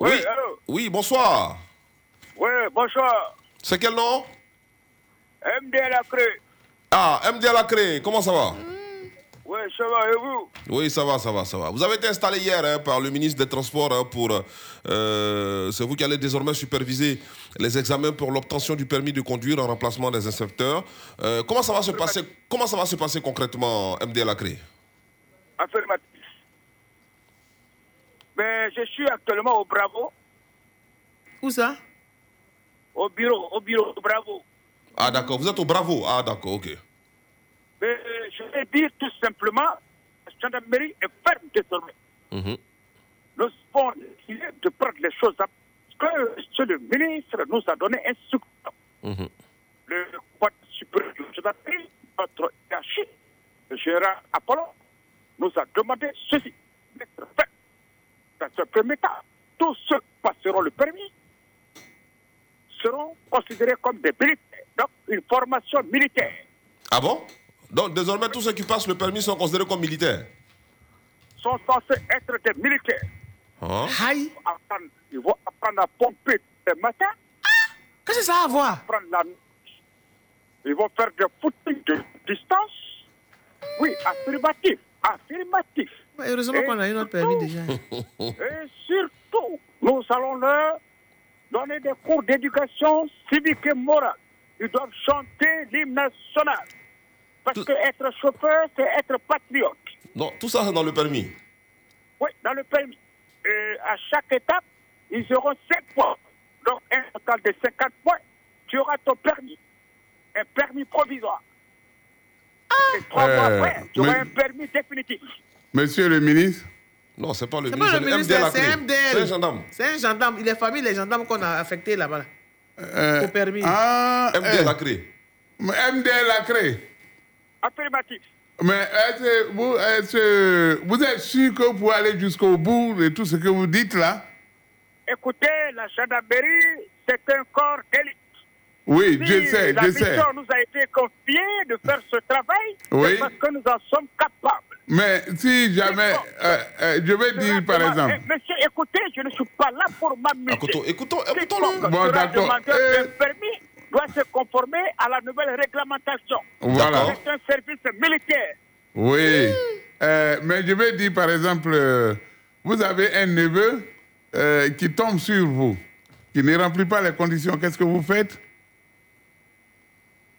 Oui, oui, Oui, allô oui, bonsoir. Oui, bonsoir. C'est quel nom MD Lacré. Ah, MD à la Cré, comment ça va Oui, ça va, et vous Oui, ça va, ça va, ça va. Vous avez été installé hier hein, par le ministre des Transports hein, pour... euh, c'est vous qui allez désormais superviser les examens pour l'obtention du permis de conduire en remplacement des inspecteurs. Euh, comment, ça va se passer, comment ça va se passer concrètement, MD à la Cré Affirmatif. Mais je suis actuellement au Bravo, Où ça? Au bureau, au bureau au Bravo. Ah d'accord, vous êtes au Bravo. Ah d'accord, ok. Mais je vais dire tout simplement, la gendarmerie est ferme désormais. Mhm. Nous avons décidé de prendre les choses à... Parce que monsieur le ministre nous a donné un instruction. Mhm. Le quad supérieur de la gendarmerie, notre hiérarchie, le général Apollon, nous a demandé ceci. Mettre premier temps, tous ceux qui passeront le permis seront considérés comme des militaires. Donc, une formation militaire. Ah bon? Donc désormais, tous ceux qui passent le permis sont considérés comme militaires Sont censés être des militaires. Hein? Ils vont apprendre, ils vont apprendre à pomper le matin. Qu'est-ce que ça a à voir? La... Ils vont faire des footings de distance. Oui, affirmatif. Affirmatif. Heureusement Et qu'on a eu notre permis déjà. Et surtout, nous allons leur donner des cours d'éducation civique et morale. Ils doivent chanter l'hymne national. Parce que être chauffeur, c'est être patriote. Non, tout ça c'est dans le permis. Oui, dans le permis. Et à chaque étape, ils auront 5 points. Donc, un total de 50 points, tu auras ton permis. Un permis provisoire. Et trois Euh, mois après, tu auras un permis définitif. Monsieur le ministre? Non, c'est pas le C'est ministre, pas le c'est ministre, c'est MDL. C'est un gendarme. C'est un gendarme. Il est famille des gendarmes qu'on a affectés là-bas. Euh, Au permis. Ah, MDL eh, a créé. MDL a créé. Affirmatif. Mais est-ce que vous, est-ce que vous êtes sûr que vous pouvez aller jusqu'au bout de tout ce que vous dites là? Écoutez, la gendarmerie, c'est un corps d'élite. Oui, Si je sais, la je mission sais. nous a été confiée de faire ce travail, Oui. c'est parce que nous en sommes capables. Mais si jamais, euh, euh, je vais dire par exemple, Eh, Monsieur, écoutez, je ne suis pas là pour m'amuser. Écoutons, écoutons, Quiconque écoutons-le. Bon, sera d'accord. Euh, d'un permis doit se conformer à la nouvelle réglementation. Voilà. C'est un service militaire. oui. Euh, mais je vais dire par exemple, euh, vous avez un neveu euh, qui tombe sur vous, qui ne remplit pas les conditions, qu'est-ce que vous faites?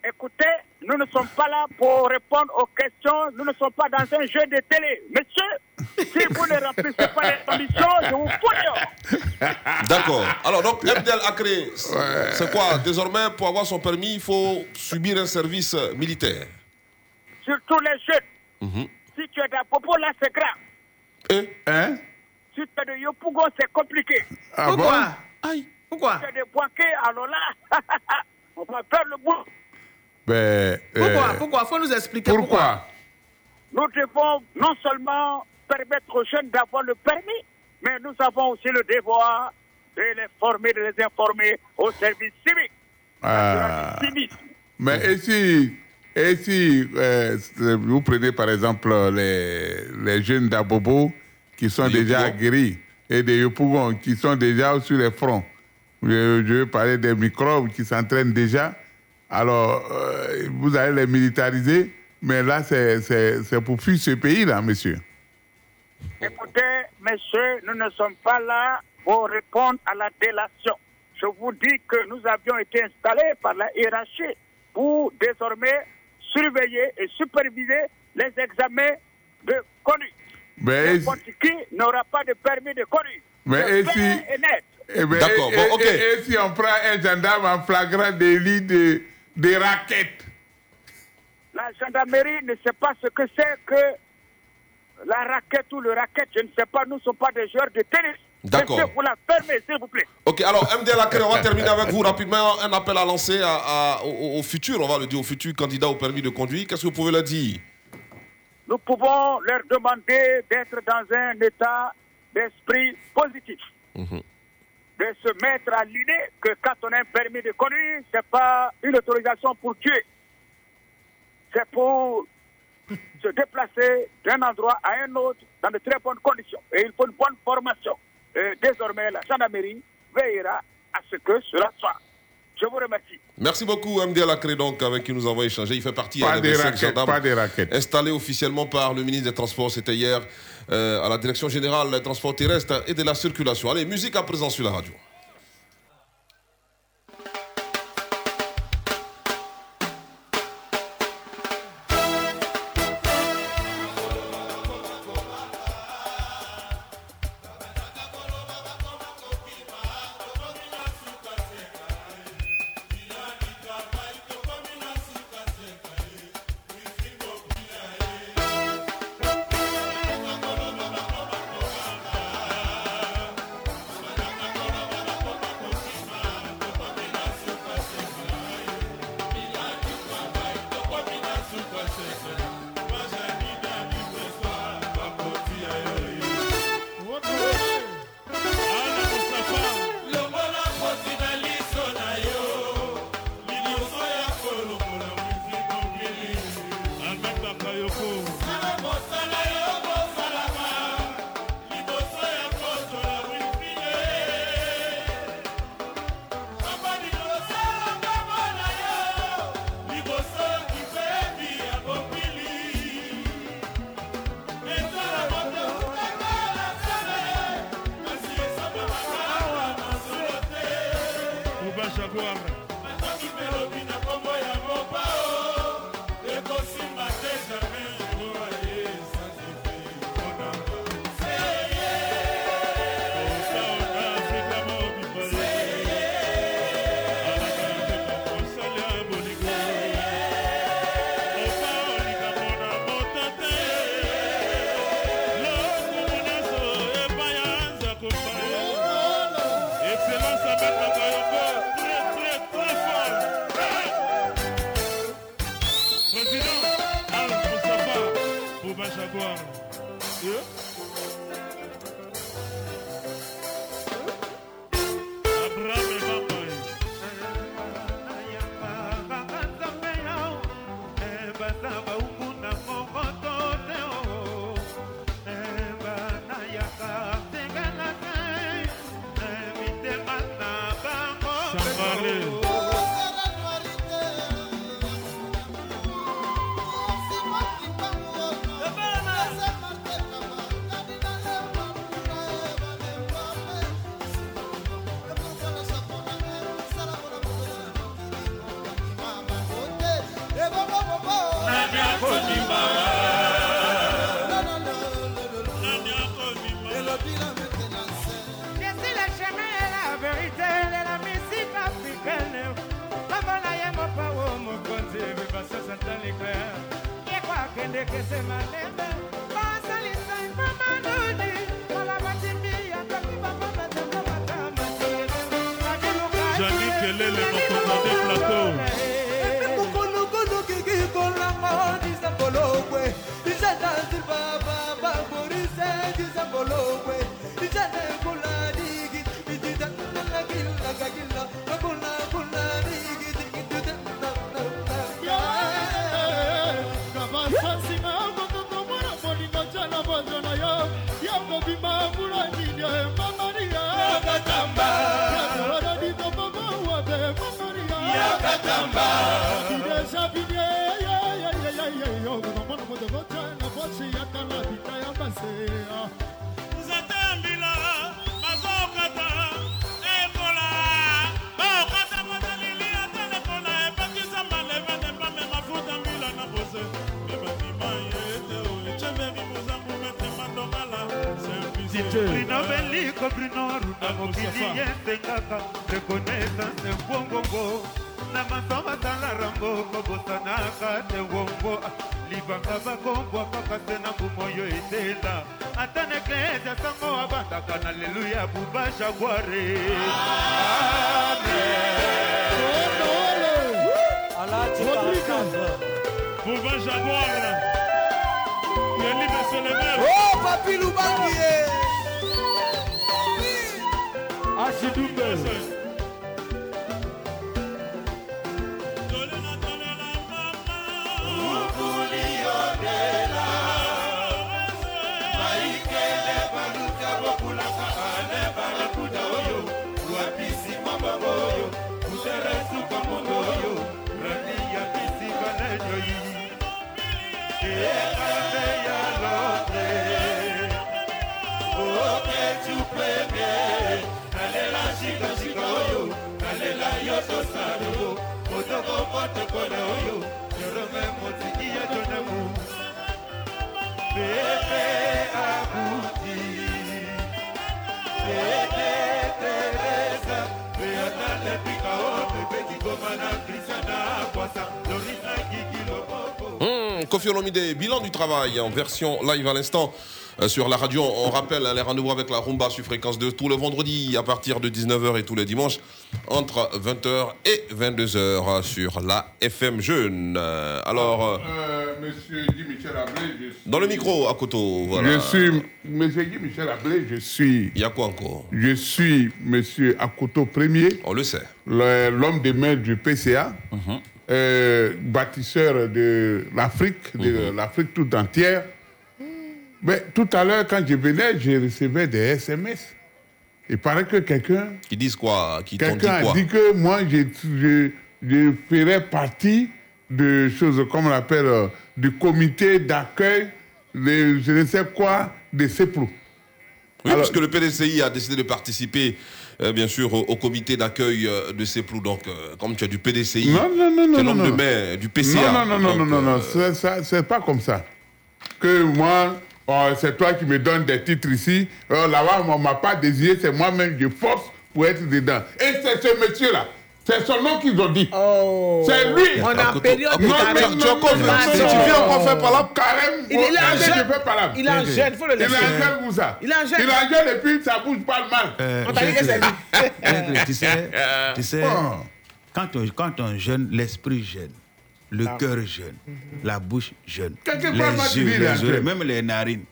Écoutez, nous ne sommes pas là pour répondre aux questions. Nous ne sommes pas dans un jeu de télé. Monsieur, si vous ne remplissez pas les conditions, je vous fous dehors. [laughs] D'accord. Alors, donc, MDL a créé. C'est quoi? Désormais, pour avoir son permis, il faut subir un service euh, militaire. Surtout les jeunes. Mhm. Si tu es d'un popo, là, c'est grave. Et? Hein? Si tu es de Yopougon, c'est compliqué. Ah Pourquoi? Aïe. Pourquoi? Si tu es de Boaké, alors là, [laughs] on va faire le bout. Ben, Pourquoi euh, Pourquoi? Faut nous expliquer pourquoi. Pourquoi? Nous devons non seulement permettre aux jeunes d'avoir le permis, mais nous avons aussi le devoir de les former, de les informer au service civique. Ah. Mais et si, et si euh, vous prenez par exemple les, les jeunes d'Abobo qui sont Des déjà guéris et des Yopougon qui sont déjà sur les fronts, je, je veux parler des microbes qui s'entraînent déjà, alors euh, vous allez les militariser, mais là c'est- pour fuir ce pays-là, monsieur. Écoutez, messieurs, nous ne sommes pas là pour répondre à la délation. Je vous dis que nous avions été installés par la hiérarchie pour désormais surveiller et superviser les examens de conduite. Mais, N'importe qui n'aura pas de permis de conduire. Mais si- et net. eh ben, D'accord, et- bon, et- ok. et- et si on prend un gendarme en flagrant délit de, de raquettes La gendarmerie ne sait pas ce que c'est que la raquette ou le raquette. Je ne sais pas, nous ne sommes pas des joueurs de tennis. D'accord. Vous la fermez, s'il vous plaît. Ok, alors MDL a créé, on va terminer avec vous rapidement. Un appel à lancer à, à- au, au futur, on va le dire, au futur candidat au permis de conduire. Qu'est-ce que vous pouvez leur dire? Nous pouvons leur demander d'être dans un état d'esprit positif. Mhm. De se mettre à l'idée que quand on a un permis de conduire, ce n'est pas une autorisation pour tuer. C'est pour se déplacer d'un endroit à un autre dans de très bonnes conditions. Et il faut une bonne formation. Et désormais, la gendarmerie veillera à ce que cela soit. Je vous remercie. Merci beaucoup MDL a créé donc avec qui nous avons échangé. Il fait partie Pas hein, des 25 raquettes, gendarmes pas des raquettes. installés officiellement par le ministre des Transports. C'était hier à la Direction générale des transports terrestres et de la circulation. Allez, musique à présent sur la radio. Kofi Olomide, bilan du travail en version live à l'instant euh, sur la radio. On rappelle hein, les rendez-vous avec la Rumba sur fréquence 2 tous les vendredis à partir de 19h et tous les dimanches entre 20h et 22h sur la FM Jeune. Euh, alors, euh, Euh, monsieur Guy Michel Ablé, je suis. dans le micro à Koto, voilà. Je suis. Monsieur Guy Michel Ablé, je suis. Il y a quoi encore? Je suis monsieur Akoto Premier. On le sait. L'homme de main du PCA. Euh, bâtisseur de l'Afrique, de l'Afrique tout entière. Mais tout à l'heure, quand je venais, je recevais des SMS. Il paraît que quelqu'un Qui disent quoi? Qui dit quelqu'un quoi? a dit que moi, je, je, je ferais partie de choses, comme on l'appelle, euh, du comité d'accueil, de je ne sais quoi, de CEPRO. Oui, parce que le PDCI a décidé de participer, bien sûr, au, au comité d'accueil euh, de CEPLU. Donc, euh, comme tu as du PDCI, Non, non, non, non. non, de non. main du PCA. Non, non, non, non, Donc, non, non, non, euh, c'est- pas comme ça. Que moi, oh, c'est toi qui me donnes des titres ici. Oh, Là-bas, on m'a pas désigné, c'est moi-même qui force pour être dedans. Et c'est ce monsieur-là. C'est son nom qu'ils ont dit. C'est lui. On est en période de Non, mais carême. tu viens encore faire par là. Carême. Il est là jeune. par là. Il est en jeune, il faut le Il est laisser. en jeune. Il est en jeune. Il est en jeune et puis ça bouge pas mal. Euh, On t'a dit que c'est lui. [laughs] Maître, tu sais, tu sais Oh. quand, on, quand on jeûne, l'esprit jeûne, le Ah. cœur jeûne, la bouche jeûne, Quelque les yeux, les oreilles, même les narines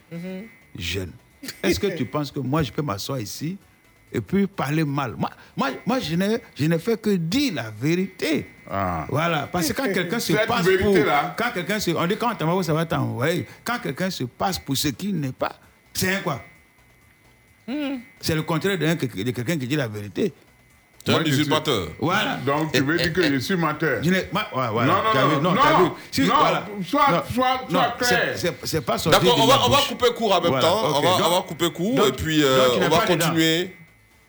jeûnent. Est-ce que tu penses que moi, je peux m'asseoir ici et puis parler mal Moi, moi, moi je n'ai je n'ai fait que dire la vérité. Voilà, parce que quand quelqu'un se passe pour... vérité-là. Quand quelqu'un se... On dit quand t'envoies, ça va t'envoyer. Quand quelqu'un se passe pour ce qu'il n'est pas, c'est un quoi? C'est le contraire de quelqu'un qui dit la vérité. Tu es un Moi, je suis- usurpateur. Voilà. Donc tu veux dire que je suis menteur Je n'ai- ma- ouais, voilà. Non, non, vu? non, non, vu? Si, non, voilà. sois- Non, sois- non, clair. c'est- C'est pas sorti D'accord, de on on va couper court en même Voilà, temps. On, va, Donc- on va couper court donc- et puis euh, on va dedans.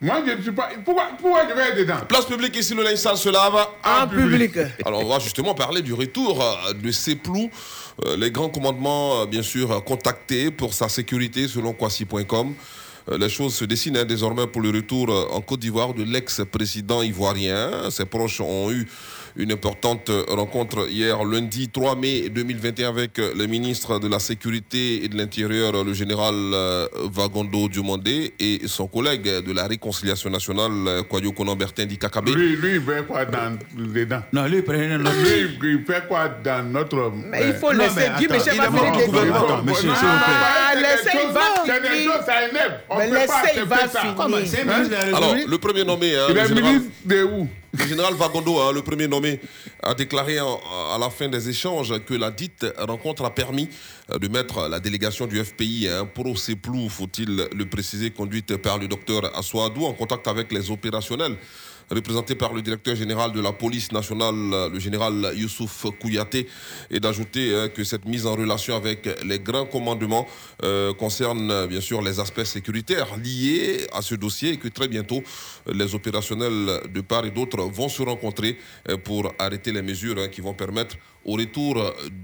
Moi, je ne suis pas. Pourquoi, pourquoi je vais être dedans? Place publique ici, le linge sale se lave. En public. Alors, on va justement parler du retour euh, de CEPLU. Euh, les grands commandements, euh, bien sûr, contactés pour sa sécurité selon Kwasi.com. Euh, Les choses se dessinent hein, désormais pour le retour en Côte d'Ivoire de l'ex-président ivoirien. Ses proches ont eu une importante rencontre hier lundi 3 mai 2021 avec le ministre de la Sécurité et de l'Intérieur, le général euh, Vagondo Diomandé, et son collègue de la Réconciliation nationale, euh, Kwadio Konan Bertin Dikakabe. Lui, lui, il fait quoi dans, dedans Non, lui. Lui, il fait quoi dans notre. Mais il faut laisser. Guy Michel va finir de gouvernement. monsieur, s'il vous plaît. Ah, c'est des laissez, il choses- va finir. Mais peut pas laissez, il va finir. La Alors, le premier nommé, hein, Il le est ministre de où? Le général Vagondo, hein, le premier nommé, a déclaré à la fin des échanges que la dite rencontre a permis euh, de mettre la délégation du FPI, hein, pro CEPLU, faut-il le préciser, conduite par le docteur Assoadou, en contact avec les opérationnels représentés par le directeur général de la police nationale, le général Youssouf Kouyaté, et d'ajouter hein, que cette mise en relation avec les grands commandements euh, concerne bien sûr les aspects sécuritaires liés à ce dossier et que très bientôt les opérationnels de part et d'autre vont se rencontrer euh, pour arrêter les mesures hein, qui vont permettre au retour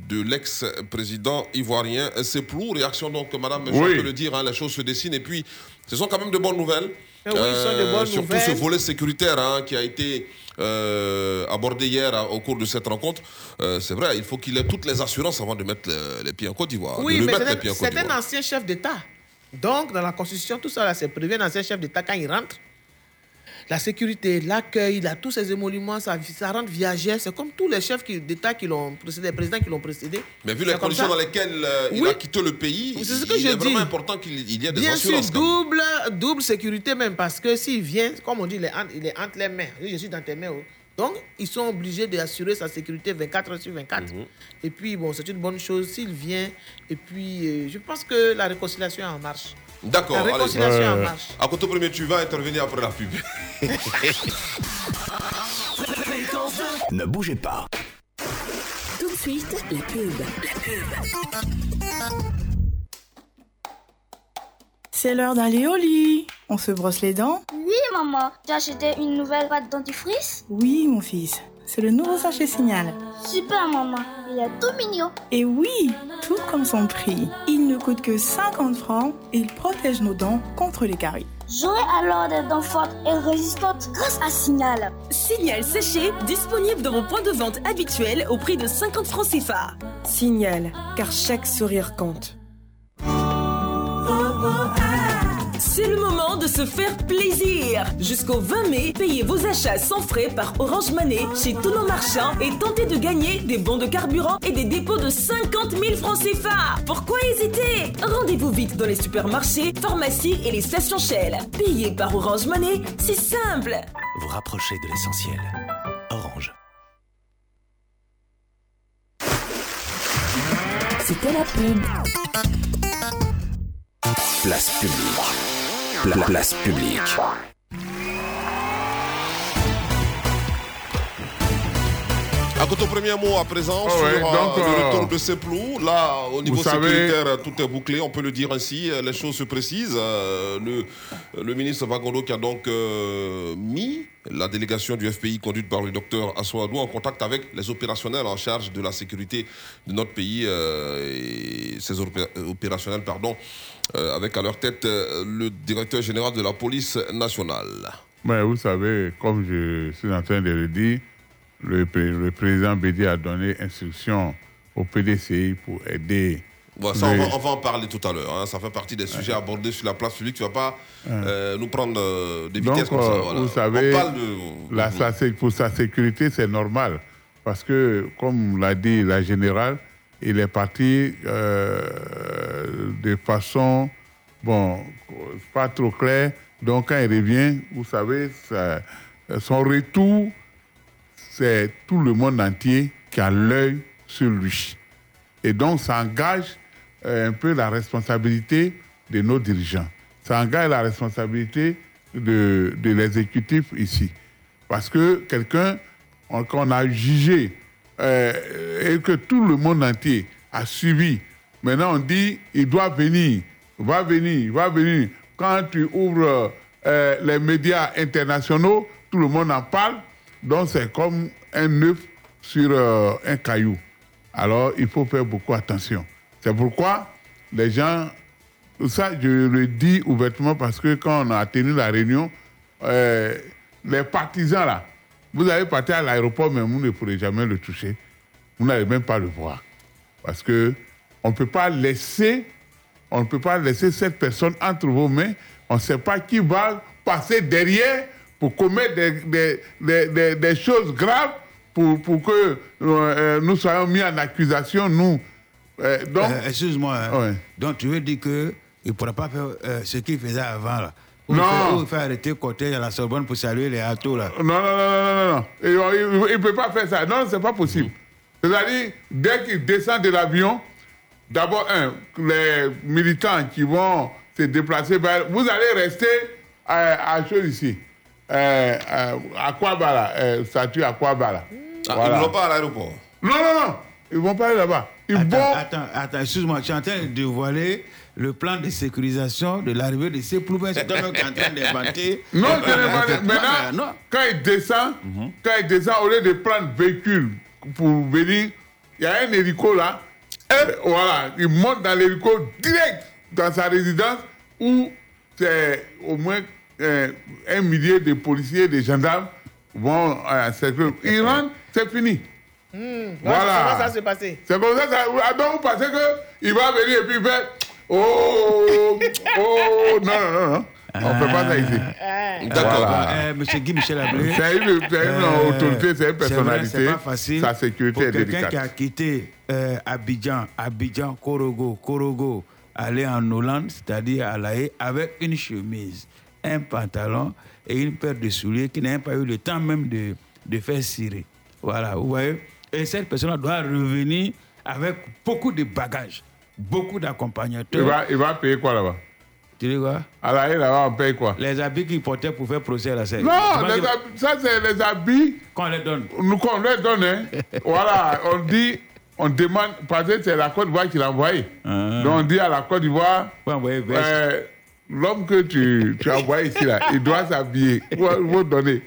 de l'ex-président ivoirien. C'est plou, réaction donc, madame, je Oui. peux le dire, hein, les choses se dessinent et puis ce sont quand même de bonnes nouvelles. Eh oui, bonnes surtout nouvelles. ce volet sécuritaire hein, qui a été euh, abordé hier hein, au cours de cette rencontre. Euh, c'est vrai, il faut qu'il ait toutes les assurances avant de mettre le- les pieds en Côte d'Ivoire. Oui, mais c'est un- un ancien chef d'État. Donc, dans la Constitution, tout ça, c'est prévu un ancien chef d'État quand il rentre. La sécurité, l'accueil, il a tous ces émoluments, ça, ça rentre viagère. C'est comme tous les chefs qui- d'État qui l'ont précédé, les présidents qui l'ont précédé. Mais vu les conditions dans lesquelles euh, il a quitté le pays, C'est ce que il je est vraiment important qu'il il y ait des Bien sûr, double, double sécurité même, parce que s'il vient, comme on dit, il est entre, il est entre les mains. Je suis dans tes mains. Donc, ils sont obligés d'assurer sa sécurité 24 heures sur 24. Mhm. Et puis, bon, c'est une bonne chose s'il vient. Et puis, euh, je pense que la réconciliation est en marche. D'accord, La allez. réconciliation est en marche. À côté premier, tu vas intervenir après la pub. [laughs] Ne bougez pas. Tout de suite, la pub. La pub. C'est l'heure d'aller au lit. On se brosse les dents Oui, maman. Tu as acheté une nouvelle pâte dentifrice Oui, mon fils. C'est le nouveau sachet signal. Super, maman. Il est tout mignon. Et oui, tout comme son prix. Il ne coûte que 50 francs et il protège nos dents contre les caries. J'aurai alors des dents fortes et résistantes grâce à Signal. Signal séché, disponible dans vos points de vente habituels au prix de 50 francs CFA. Signal, car chaque sourire compte. C'est le moment de se faire plaisir. Jusqu'au 20 mai, payez vos achats sans frais par Orange Money chez tous nos marchands et tentez de gagner des bons de carburant et des dépôts de 50 000 francs CFA. Pourquoi hésiter? Rendez-vous vite dans les supermarchés, pharmacies et les stations Shell. Payez par Orange Money, c'est simple. Vous rapprochez de l'essentiel. Orange. C'était la pub. Place publique. Pla- place publique. À côté premier mot à présent Oh sur ouais, euh, le euh, retour de Seplou. Là, au niveau savez- sécuritaire, tout est bouclé, on peut le dire ainsi. Euh, Les choses se précisent. Le, le ministre Vagondo qui a donc euh, mis la délégation du FPI conduite par le docteur Assoadou en contact avec les opérationnels en charge de la sécurité de notre pays euh, et ces opé- opérationnels, pardon, euh, avec à leur tête euh, le directeur général de la police nationale. Mais vous savez, comme je suis en train de le dire, le, pré- le président Bédi a donné instruction au PDCI pour aider. Bon, ça, on, va, on va en parler tout à l'heure. hein. Ça fait partie des sujets abordés sur la place publique. Tu ne vas pas euh, nous prendre euh, des vitesses Donc, comme ça. euh, voilà. vous savez, de... la- sa pour sa sécurité, c'est normal. Parce que, comme l'a dit la générale, il est parti euh, de façon, bon, pas trop claire. Donc, quand il revient, vous savez, son retour, c'est tout le monde entier qui a l'œil sur lui. Et donc, ça engage euh, un peu la responsabilité de nos dirigeants. Ça engage la responsabilité de, de l'exécutif ici. Parce que quelqu'un on- qu'on a jugé euh, et que tout le monde entier a suivi, maintenant on dit il doit venir, va venir, va venir. Quand tu ouvres euh, les médias internationaux, tout le monde en parle. Donc c'est comme un œuf sur euh, un caillou. Alors il faut faire beaucoup attention. C'est pourquoi les gens, ça je le dis ouvertement parce que quand on a tenu la réunion, les partisans là, vous allez partir à l'aéroport, mais vous ne pourrez jamais le toucher. Vous n'allez même pas le voir. Parce que on ne peut pas laisser, on ne peut pas laisser cette personne entre vos mains. On ne sait pas qui va passer derrière pour commettre des, des- des- des- des choses graves pour, pour que euh, euh, nous soyons mis en accusation, nous. Euh, donc, Euh, Excuse-moi. hein. Ouais. Donc tu veux dire qu'il ne pourra pas faire ce qu'il faisait avant là Non. Il fait, ou il fait arrêter cortège à la Sorbonne pour saluer les atos là. Non, non, non, non, non, Il ne peut pas faire ça. Non, c'est pas possible. C'est-à-dire, dès qu'il descend de l'avion, d'abord, un, les militants qui vont se déplacer, vous allez rester à, à chose ici. Euh, euh, à Kwaba, là, euh, statue à Kwaba, là. Ah, Voilà. Ils ne vont pas à l'aéroport. Non, non, non. Ils vont pas aller là-bas. Ils Attends, vont. attends, attends, excuse-moi, tu es en train de dévoiler le plan de sécurisation de l'arrivée de ces plouvets. C'est toi-même qui es en train d'inventer. Non, Maintenant, non. quand il descend, Mhm. quand il descend, au lieu de prendre véhicule pour venir, il y a un hélico là. Et voilà, il monte dans l'hélico direct dans sa résidence où c'est au moins euh, un millier de policiers, de gendarmes vont euh, circuler. Il [laughs] rentre, c'est fini. Hmm, Voilà. Comment ça s'est passé C'est comme ça, ça donc vous pensez qu'il va venir et puis faire Oh, oh, non, non, non. On ne fait pas ça ici. D'accord. Voilà. Euh, Monsieur Guy Michel Ablé. C'est une, c'est une autorité, c'est une personnalité. c'est pas facile. Sa sécurité pour est quelqu'un délicate. qui a quitté euh, Abidjan, Abidjan, Korogo, Korogo, aller en Hollande, c'est-à-dire à La Haye, avec une chemise, un pantalon et une paire de souliers qui n'a pas eu le temps même de, de faire cirer. Voilà, vous voyez. Et cette personne doit revenir avec beaucoup de bagages, beaucoup Il d'accompagnateurs. va, il va payer quoi là-bas? Tu dis quoi? À la là-bas, on paye quoi? Les habits qu'il portait pour faire procès à la scène. Non, les habits- ça c'est les habits Qu'on les donne. nous, qu'on leur donne. hein. [laughs] voilà, on dit, on demande, parce que c'est la Côte d'Ivoire qui l'a envoyé. Ah. Donc on dit à la Côte d'Ivoire, Ouais, euh, l'homme que tu, tu as envoyé ici, là, il doit s'habiller. Il faut, il donner.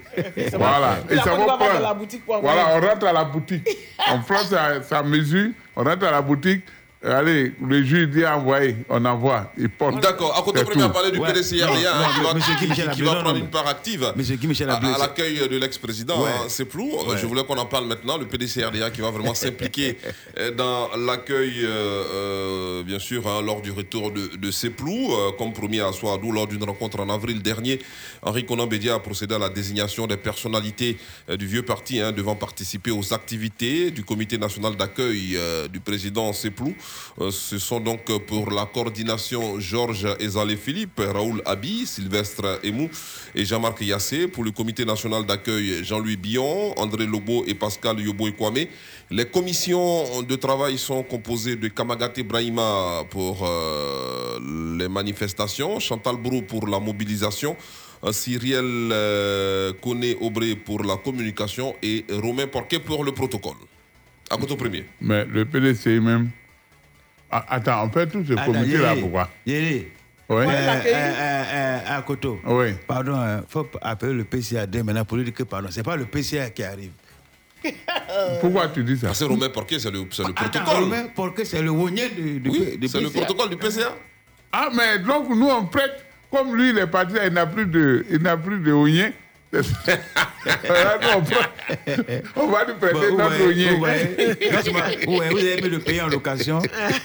Voilà. Il a ça pas va prendre. Voilà, on rentre à la boutique. On prend sa, sa mesure, on rentre à la boutique. Euh, Allez, le juge dit envoyer, on envoie, il porte. D'accord. À côté premier, on parlait du Ouais. PDCRDA Non, hein, non, qui va, qui- qui prendre non, une part active Monsieur Guy Michel à, l'accueil de l'ex-président. Ouais. hein, c'est flou. Ouais. Je voulais qu'on en parle maintenant. Le PDCRDA qui va vraiment [laughs] s'impliquer euh, dans l'accueil, euh, euh, bien sûr, hein, lors du retour de, de Seplou, euh, comme promis à Soadou lors d'une rencontre en avril dernier. Henri Conan Bédia a procédé à la désignation des personnalités euh, du vieux parti hein, devant participer aux activités du comité national d'accueil euh, du président Seplou. Euh, ce sont donc pour la coordination Georges Ezalé Philippe, Raoul Abi, Sylvestre Emou et Jean-Marc Yassé. Pour le comité national d'accueil Jean-Louis Billon, André Lobo et Pascal Yobo Kwame. Les commissions de travail sont composées de Kamagate Brahima pour euh, les manifestations, Chantal Brou pour la mobilisation, euh, Cyriel euh, Koné Aubré pour la communication et Romain Porquet pour le protocole. À côté premier. Mais le PDCI même. Ah, attends, on fait tout ce Attends, comité là, Yéli, pourquoi? Yéli. Oui. Euh, euh, euh, à Koto. Oui. Pardon, il faut appeler le PCAD maintenant pour lui dire que pardon. C'est pas le PCA qui arrive. [laughs] Pourquoi tu dis ça? C'est Romain Porquet, c'est le, c'est le Attends, protocole. Romain, pour que c'est le du, du, Oui, du c'est le protocole du PCA. Ah, mais donc nous on prête, comme lui il est parti, il n'a plus de, il n'a plus de oignon. On, va lui prêter Bon, notre ouais, oignon. ouais. Franchement, ouais, vous avez mis le pays en location.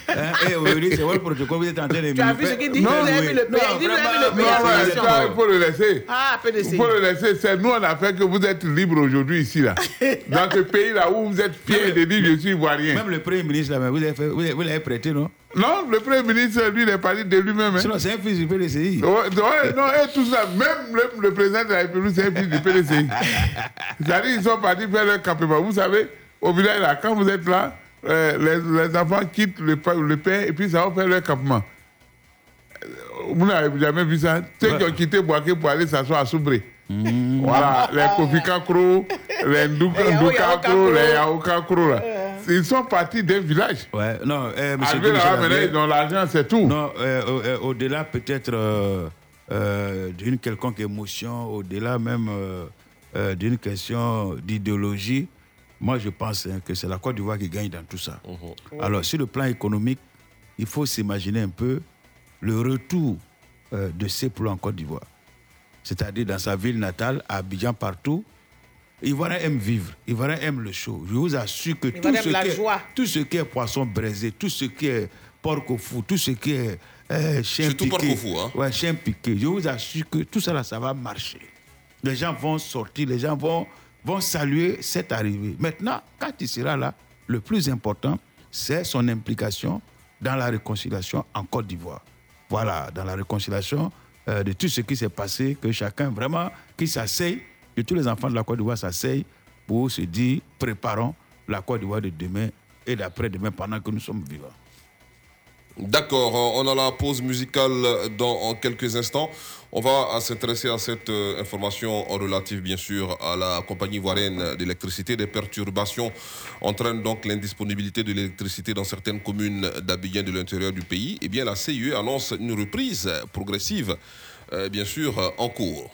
Hein, et aujourd'hui, c'est votre protocole, vous êtes en train de Tu as me vu ce faire- qu'il dit? Non, Vous avez mis le pays. Non, Il dit, vous avez mis vraiment, le pays Non, en ouais, location. ça, il faut le laisser. Ah, Il faut le laisser. C'est nous, on a fait que vous êtes libre aujourd'hui ici, là. [laughs] Dans ce pays-là où vous êtes fiers de dire je suis ivoirien. Même le Premier ministre, là, vous l'avez prêté, non? Non, le Premier ministre, lui, il est parti de lui-même. hein. Sinon, c'est un fils du PDCI. Ouais, ouais, non, et tout ça, même le, le président de la République, c'est un fils du PDCI. [laughs] C'est-à-dire, ils sont partis faire leur campement. Vous savez, au village, là, quand vous êtes là, euh, les, les enfants quittent le, le père et puis ça va faire leur campement. Euh, Vous n'avez jamais vu ça? Ceux qui ont quitté Boaké pour aller s'asseoir à Soubré. Voilà, les Kofi Kakro, les [laughs] Ndouka Kakro. les Yao Kakro, là. Ils sont partis d'un village. Ouais, non, euh, monsieur Arrivé là, Michel maintenant, Ablé, ils ont l'argent, c'est tout. Non, euh, euh, euh, au-delà peut-être euh, euh, d'une quelconque émotion, au-delà même euh, euh, d'une question d'idéologie, moi je pense hein, que c'est la Côte d'Ivoire qui gagne dans tout ça. Alors sur le plan économique, il faut s'imaginer un peu le retour euh, de ces plans en Côte d'Ivoire. C'est-à-dire dans sa ville natale, à Abidjan, partout. Ivoiriens aiment vivre, Ivoiriens aiment le show. Je vous assure que tout ce, qui est, joie. tout ce qui est poisson braisé, tout ce qui est porc au fou, tout ce qui est euh, chien Surtout piqué. porc au fou, hein. Ouais, chien piqué. Je vous assure que tout ça là, ça va marcher. Les gens vont sortir, les gens vont, vont saluer cette arrivée. Maintenant, quand il sera là, le plus important, c'est son implication dans la réconciliation en Côte d'Ivoire. Voilà, dans la réconciliation euh, de tout ce qui s'est passé, que chacun vraiment, qui s'asseye, que tous les enfants de la Côte d'Ivoire s'asseyent pour se dire, préparons la Côte d'Ivoire de demain et d'après-demain pendant que nous sommes vivants. D'accord, euh, on a la pause musicale dans quelques instants. On va s'intéresser à cette euh, information relative, bien sûr, à la compagnie ivoirienne d'électricité. Des perturbations entraînent donc l'indisponibilité de l'électricité dans certaines communes d'Abidjan de l'intérieur du pays. Eh bien, la CIE annonce une reprise progressive, euh, bien sûr, en cours.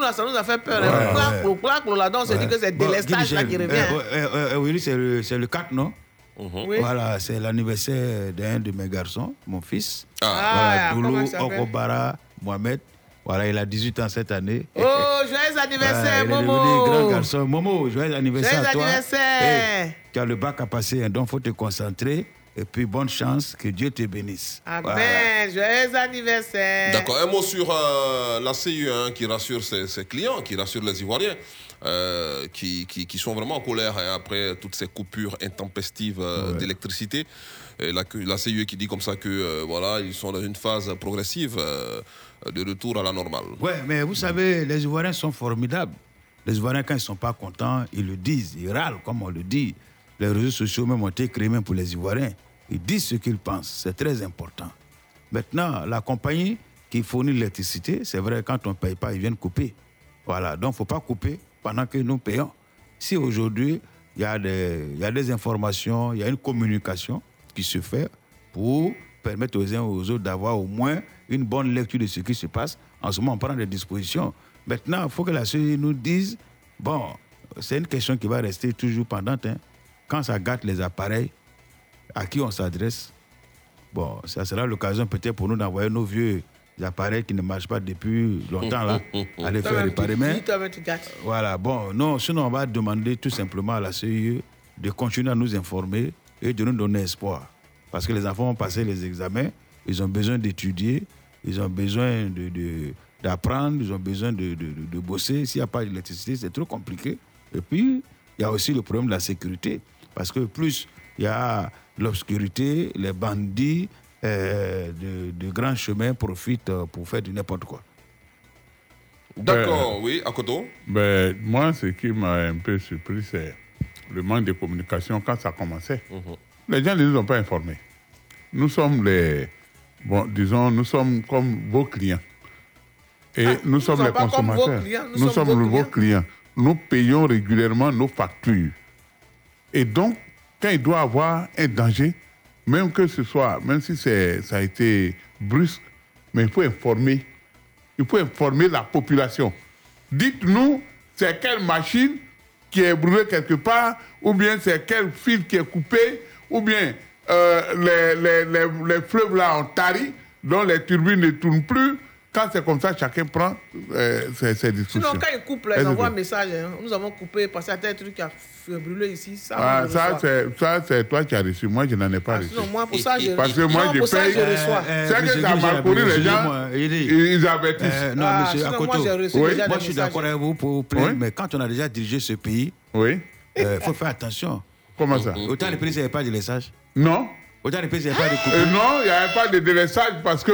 Nous, là, ça nous a fait peur. Ouais, hein. Ouais. là-dedans, on s'est dit que c'est délestage là qui revient. euh, euh, euh, oui, c'est le, c'est le 4, non? Oui. Voilà, c'est l'anniversaire d'un de mes garçons, mon fils. Ah, voilà, s'appelle? Okobara Mohamed. Voilà, il a 18 ans cette année. Oh, joyeux anniversaire, Voilà, il est Momo. grand garçon. Momo, joyeux anniversaire Joyeux à toi. anniversaire. Hey, tu as le bac à passer, hein, donc il faut te concentrer. Et puis, bonne chance, que Dieu te bénisse. Amen. Voilà. Joyeux anniversaire. D'accord, un mot sur euh, la CIE hein, qui rassure ses, ses clients, qui rassure les Ivoiriens, euh, qui, qui, qui sont vraiment en colère hein, après toutes ces coupures intempestives euh, d'électricité. Et La, la CIE qui dit comme ça que euh, voilà, ils sont dans une phase progressive euh, de retour à la normale. Ouais, mais vous savez, les Ivoiriens sont formidables. Les Ivoiriens, quand ils ne sont pas contents, ils le disent, ils râlent, comme on le dit. Les réseaux sociaux même ont été créés même pour les Ivoiriens. Ils disent ce qu'ils pensent, c'est très important. Maintenant, la compagnie qui fournit l'électricité, c'est vrai, quand on ne paye pas, ils viennent couper. Voilà, donc il ne faut pas couper pendant que nous payons. Si aujourd'hui, il y, a des- informations, il y a une communication qui se fait pour permettre aux uns et aux autres d'avoir au moins une bonne lecture de ce qui se passe. En ce moment, on prend des dispositions. Maintenant, il faut que la CEI nous dise, bon, c'est une question qui va rester toujours pendante. hein. Quand ça gâte les appareils, à qui on s'adresse Bon, ça sera l'occasion peut-être pour nous d'envoyer nos vieux appareils qui ne marchent pas depuis longtemps là, à les faire réparer. Mais voilà, bon, non, sinon on va demander tout simplement à la CIE de continuer à nous informer et de nous donner espoir. Parce que les enfants vont passer les examens, ils ont besoin d'étudier, ils ont besoin de, de- d'apprendre, ils ont besoin de, de- de- de bosser. S'il n'y a pas d'électricité, c'est trop compliqué. Et puis, il y a aussi le problème de la sécurité. Parce que plus il y a l'obscurité, les bandits euh, de, de grands chemins profitent euh, pour faire du n'importe quoi. D'accord, oui, à Koto Ben, moi, ce qui m'a un peu surpris, c'est le manque de communication quand ça commençait. Les gens ne nous ont pas informés. Nous sommes les. Bon, disons, nous sommes comme vos clients. Et Ah, nous nous sommes les consommateurs. clients, nous Nous, sommes sommes vos vos clients. Nous payons régulièrement nos factures. Et donc, quand il doit avoir un danger, même que ce soit, même si ça a été brusque, mais il faut informer. Il faut informer la population. Dites-nous, c'est quelle machine qui est brûlée quelque part, ou bien c'est quel fil qui est coupé, ou bien euh, les, les, les, les fleuves là ont tari, dont les turbines ne tournent plus. Quand c'est comme ça, chacun prend euh, ses, ses discussions. Sinon, quand ils coupent, là, ils envoient un message. hein. Nous avons coupé parce qu'il y a un truc qui a brûlé ici. Ça, Ah, ça, c'est, ça, c'est toi qui as reçu. Moi, je n'en ai pas reçu. sinon, moi, pour ça, je- Parce que moi, non, je pour ça, paye. je reçois. Euh, c'est que ça a Guy, mal connu, les gens. il dit- Ils, avertissent. Euh, non, Ah, monsieur sinon, moi, Akoto. j'ai reçu Oui. déjà Moi, je suis d'accord avec vous pour vous plaît, Oui. mais quand on a déjà dirigé ce pays, Oui. il faut faire attention. Comment ça? Autant les pays, il n'y avait pas de laissage. Non. Autant les pays, il n'y avait pas de Euh, coupure. non, il n'y avait pas de délaissage parce que.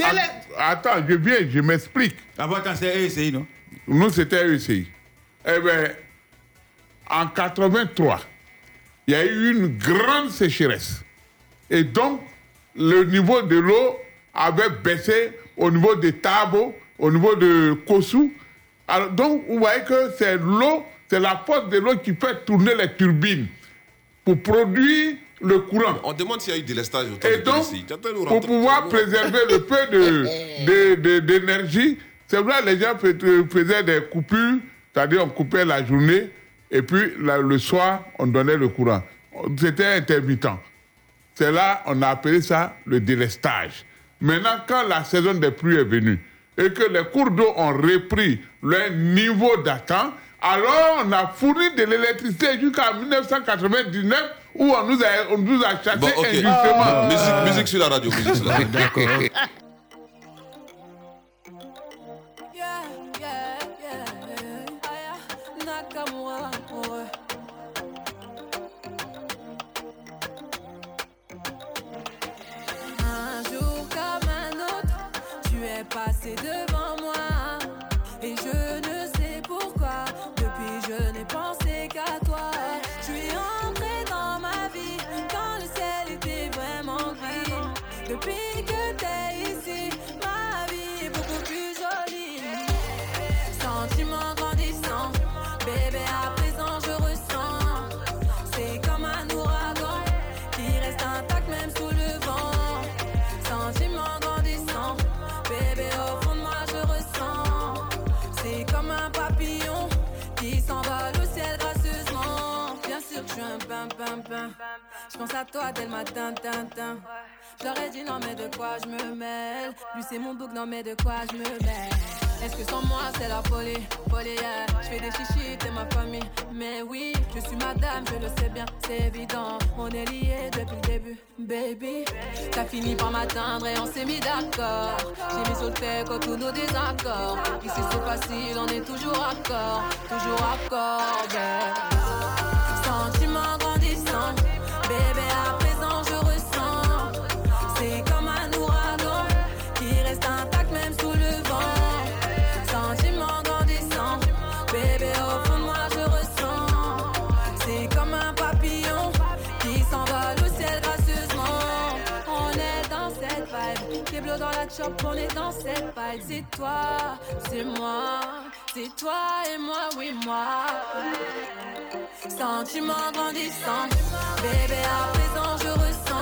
Att- Attends, je viens, je m'explique. Ah bon, attends, c'est ECI, non? Nous, c'était ECI. Eh bien, en 83, il y a eu une grande sécheresse. Et donc, le niveau de l'eau avait baissé au niveau de Tabo, au niveau de Kosu. Alors, donc, vous voyez que c'est l'eau, c'est la force de l'eau qui fait tourner les turbines pour produire le courant. On demande s'il y a eu délestage au temps Et de donc, ici. Pour pouvoir préserver le peu de- [laughs] de- de- d'énergie, c'est vrai, les gens fais- faisaient des coupures, c'est-à-dire on coupait la journée et puis la- le soir, on donnait le courant. C'était intermittent. C'est là, on a appelé ça le délestage. Maintenant, quand la saison des pluies est venue et que les cours d'eau ont repris leur niveau d'attente, alors on a fourni de l'électricité jusqu'en 1999 où on nous a, on nous a chassé Bon, ok. injustement. Musique, musique sur la radio. Musique sur la radio. [laughs] D'accord. Un jour comme un autre, tu es passé devant moi. Je pense à toi dès le matin, tintin. J'aurais dit non mais de quoi je me mêle? Lui c'est mon bouc, non mais de quoi je me mêle? Est-ce que sans moi c'est la folie, folie yeah. Je fais des chichis, t'es ma famille. Mais oui, je suis madame, je le sais bien, c'est évident. On est liés depuis le début, baby. T'as fini par m'atteindre et on s'est mis d'accord. J'ai mis sur le fait tous nos désaccords Ici c'est facile, on est toujours accord. Toujours accord, on est dans cette C'est toi, c'est moi C'est toi et moi, oui moi Sentiment grandissant, bébé à présent je ressens.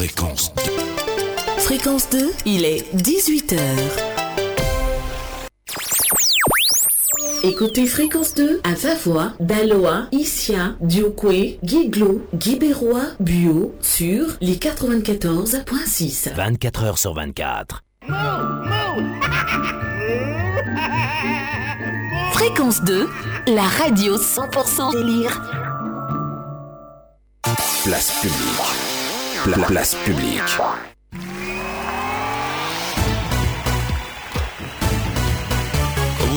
Fréquence Fréquence 2, il est 18h. Écoutez Fréquence 2 à Vavois, Daloa, Issia, Diokwe, Guiglo, Guibérois, Buo sur les 94.6. 24 heures sur 24. [laughs] Fréquence 2, la radio 100% délire. Place publique. Pla- place publique.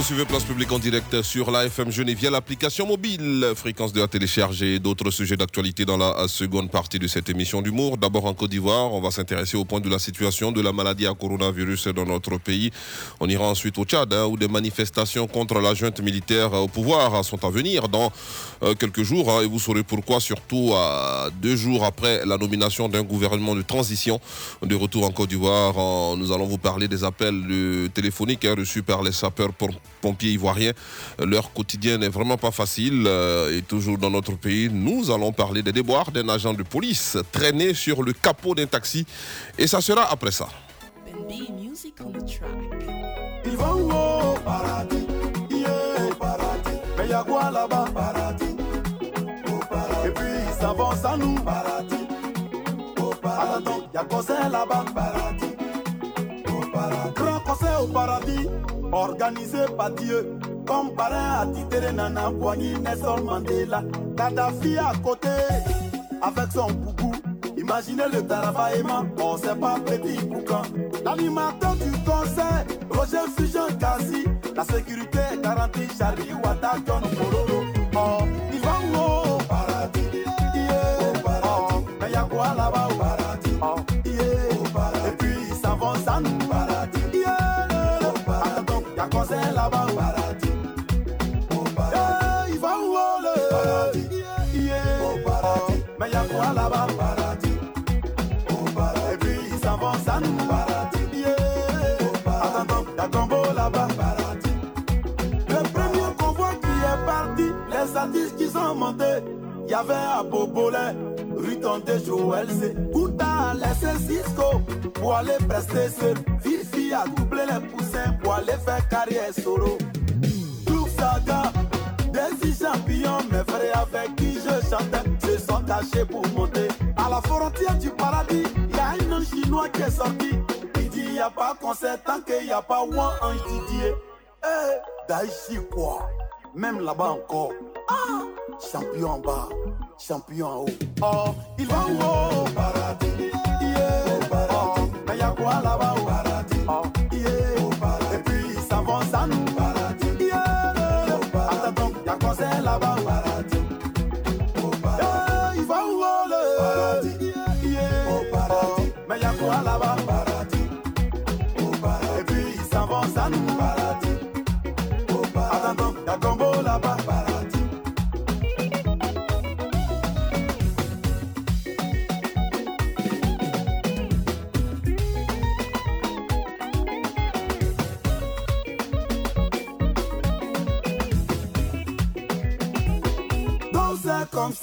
Suivez Place Publique en direct sur la FM Genève via l'application mobile, fréquence de la télécharger, d'autres sujets d'actualité dans la seconde partie de cette émission d'humour. D'abord en Côte d'Ivoire, on va s'intéresser au point de la situation de la maladie à coronavirus dans notre pays. On ira ensuite au Tchad, hein, où des manifestations contre la junte militaire au pouvoir sont à venir dans euh, quelques jours. hein, et vous saurez pourquoi, surtout deux jours après la nomination d'un gouvernement de transition de retour en Côte d'Ivoire. Nous allons vous parler des appels téléphoniques hein, reçus par les sapeurs-pompiers ivoiriens. Euh, Leur quotidien n'est vraiment pas facile. euh, et toujours dans notre pays, nous allons parler des déboires d'un agent de police traîné sur le capot d'un taxi. Et ça sera après ça. Et puis ils s'avancent à nous, paradis, au paradis. Attends, y'a concert là-bas, paradis, au paradis. Grand concert au paradis, organisé par Dieu. Comme parrain attitré Nana Boigny, Nelson Mandela. Kadhafi à côté, avec son boubou. Imaginez le travaillement, on sait pas petit boucan. L'animateur du concert, Roger Fusion Kasi. La sécurité est garantie, Charlie Wata, John Pololo. Y'avait à Bobolet, rue Tonté Joël C. Kouta a laissé Cisco pour aller prester seul. Fifi a doublé les poussins pour aller faire carrière solo. Tout Saga, des champions, mes frères avec qui je chantais, se sont cachés pour monter. À la frontière du paradis, y a un chinois qui est sorti. Il dit y a pas concert tant qu'il y a pas one ange Didier. Eh, Daichi quoi? Même là-bas encore. Ah, champion en bas, champion en haut. Oh, il va où au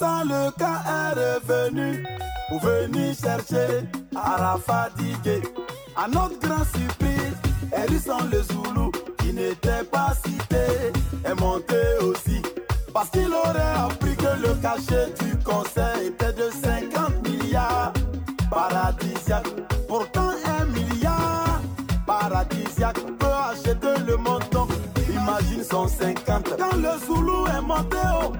le cas est revenu pour venir chercher Arafat Digue. À notre grand surprise, Hérisson le Zoulou, qui n'était pas cité, est monté aussi. Parce qu'il aurait appris que le cachet du conseil était de 50 milliards paradisiaques. Pourtant, un milliard paradisiaque peut acheter le montant. Imagine son 50. Quand le Zoulou est monté haut,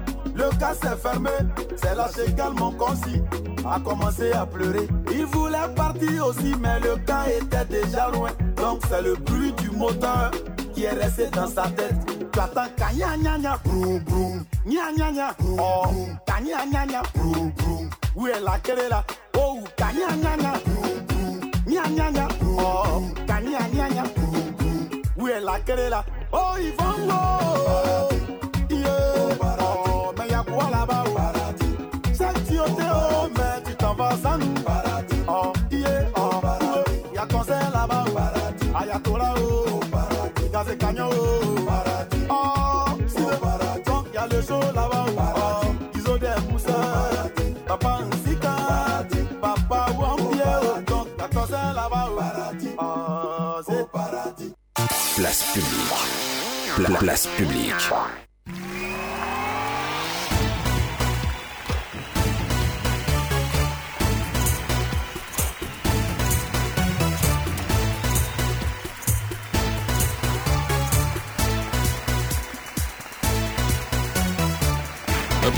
s'est fermé. C'est là également concis a commencé à pleurer. Il voulait partir aussi, mais le cas était déjà loin. Donc c'est le bruit du moteur qui est resté dans sa tête. Tu attends kanya nya nya. Broum broum. Nya nya nya. Oh. kanya nya nya broum broum. Où est la est là oh kanya nya nya broum broum. Nya nya nya. Oh. kanya nya nya broum broum. Où est la est là oh ils vont oh là-bas c'est tioté oh mais tu t'en vas sans nous. Paradis. Oh yeah oh. Paradis. Y'a concert là-bas. Oh paradis. Ayatollah oh. Paradis. Oh. Paradis. Oh si le paradis. donc y'a le show là-bas. Oh ils ont des moussins papa Nzika papa Wambie oh donc y'a concert là-bas oh. Paradis. Oh c'est paradis. Place publique. Pla- place publique.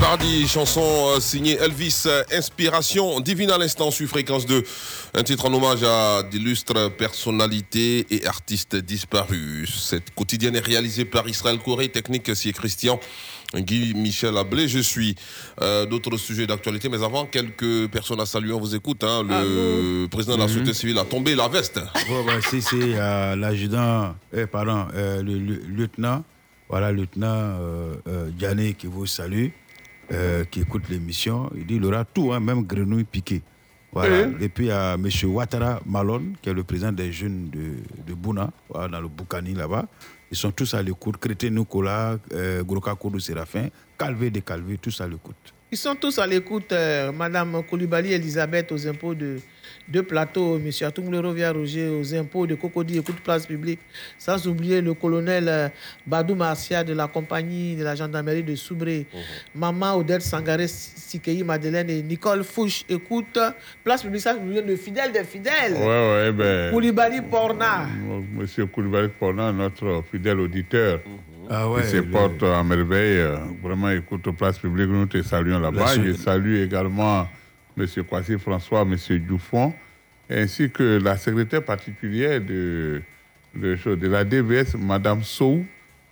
Mardi, chanson euh, signée Elvis, euh, Inspiration divine à l'instant sur Fréquence 2. Un titre en hommage à d'illustres personnalités et artistes disparus. Cette quotidienne est réalisée par Israël Corée, technique si Christian. Guy Michel Ablé, je suis. Euh, D'autres sujets d'actualité, mais avant, quelques personnes à saluer, on vous écoute. hein. Le président de la Mhm. société civile a tombé la veste. Ouais, ouais, si euh, l'adjudant, euh, pardon, le, le lieutenant, voilà, lieutenant Diané qui vous salue, euh, qui écoute l'émission. Il dit il aura tout, hein, même grenouille piquée. Voilà. Et puis il y a M. Ouattara Malone, qui est le président des jeunes de, de Bouna, voilà, dans le Boukani là-bas. Ils sont tous à l'écoute. Crété Nicolas, euh, Groka Séraphin, Calvé de Calvé, tous à l'écoute. Ils sont tous à l'écoute, euh, Madame Koulibaly Elisabeth aux impôts de, de plateau, M. Atumble Rovia Roger aux impôts de Cocody, écoute place publique, sans oublier le colonel euh, Badou Marcia de la compagnie de la gendarmerie de Soubré, Maman Odette Sangaré Sikei Madeleine et Nicole Fouche, écoute, place publique, sans oublier le fidèle des fidèles, Ouais, ouais, ben. Koulibaly Porna. Monsieur Koulibaly Pornan, notre fidèle auditeur, Ah ouais, qui se porte à merveille, euh, vraiment écoute place publique, nous te saluons là-bas. Je salue également Monsieur Kwasi François, Monsieur Dufon, ainsi que la secrétaire particulière de, de, chose- de la DVS, Madame Sou,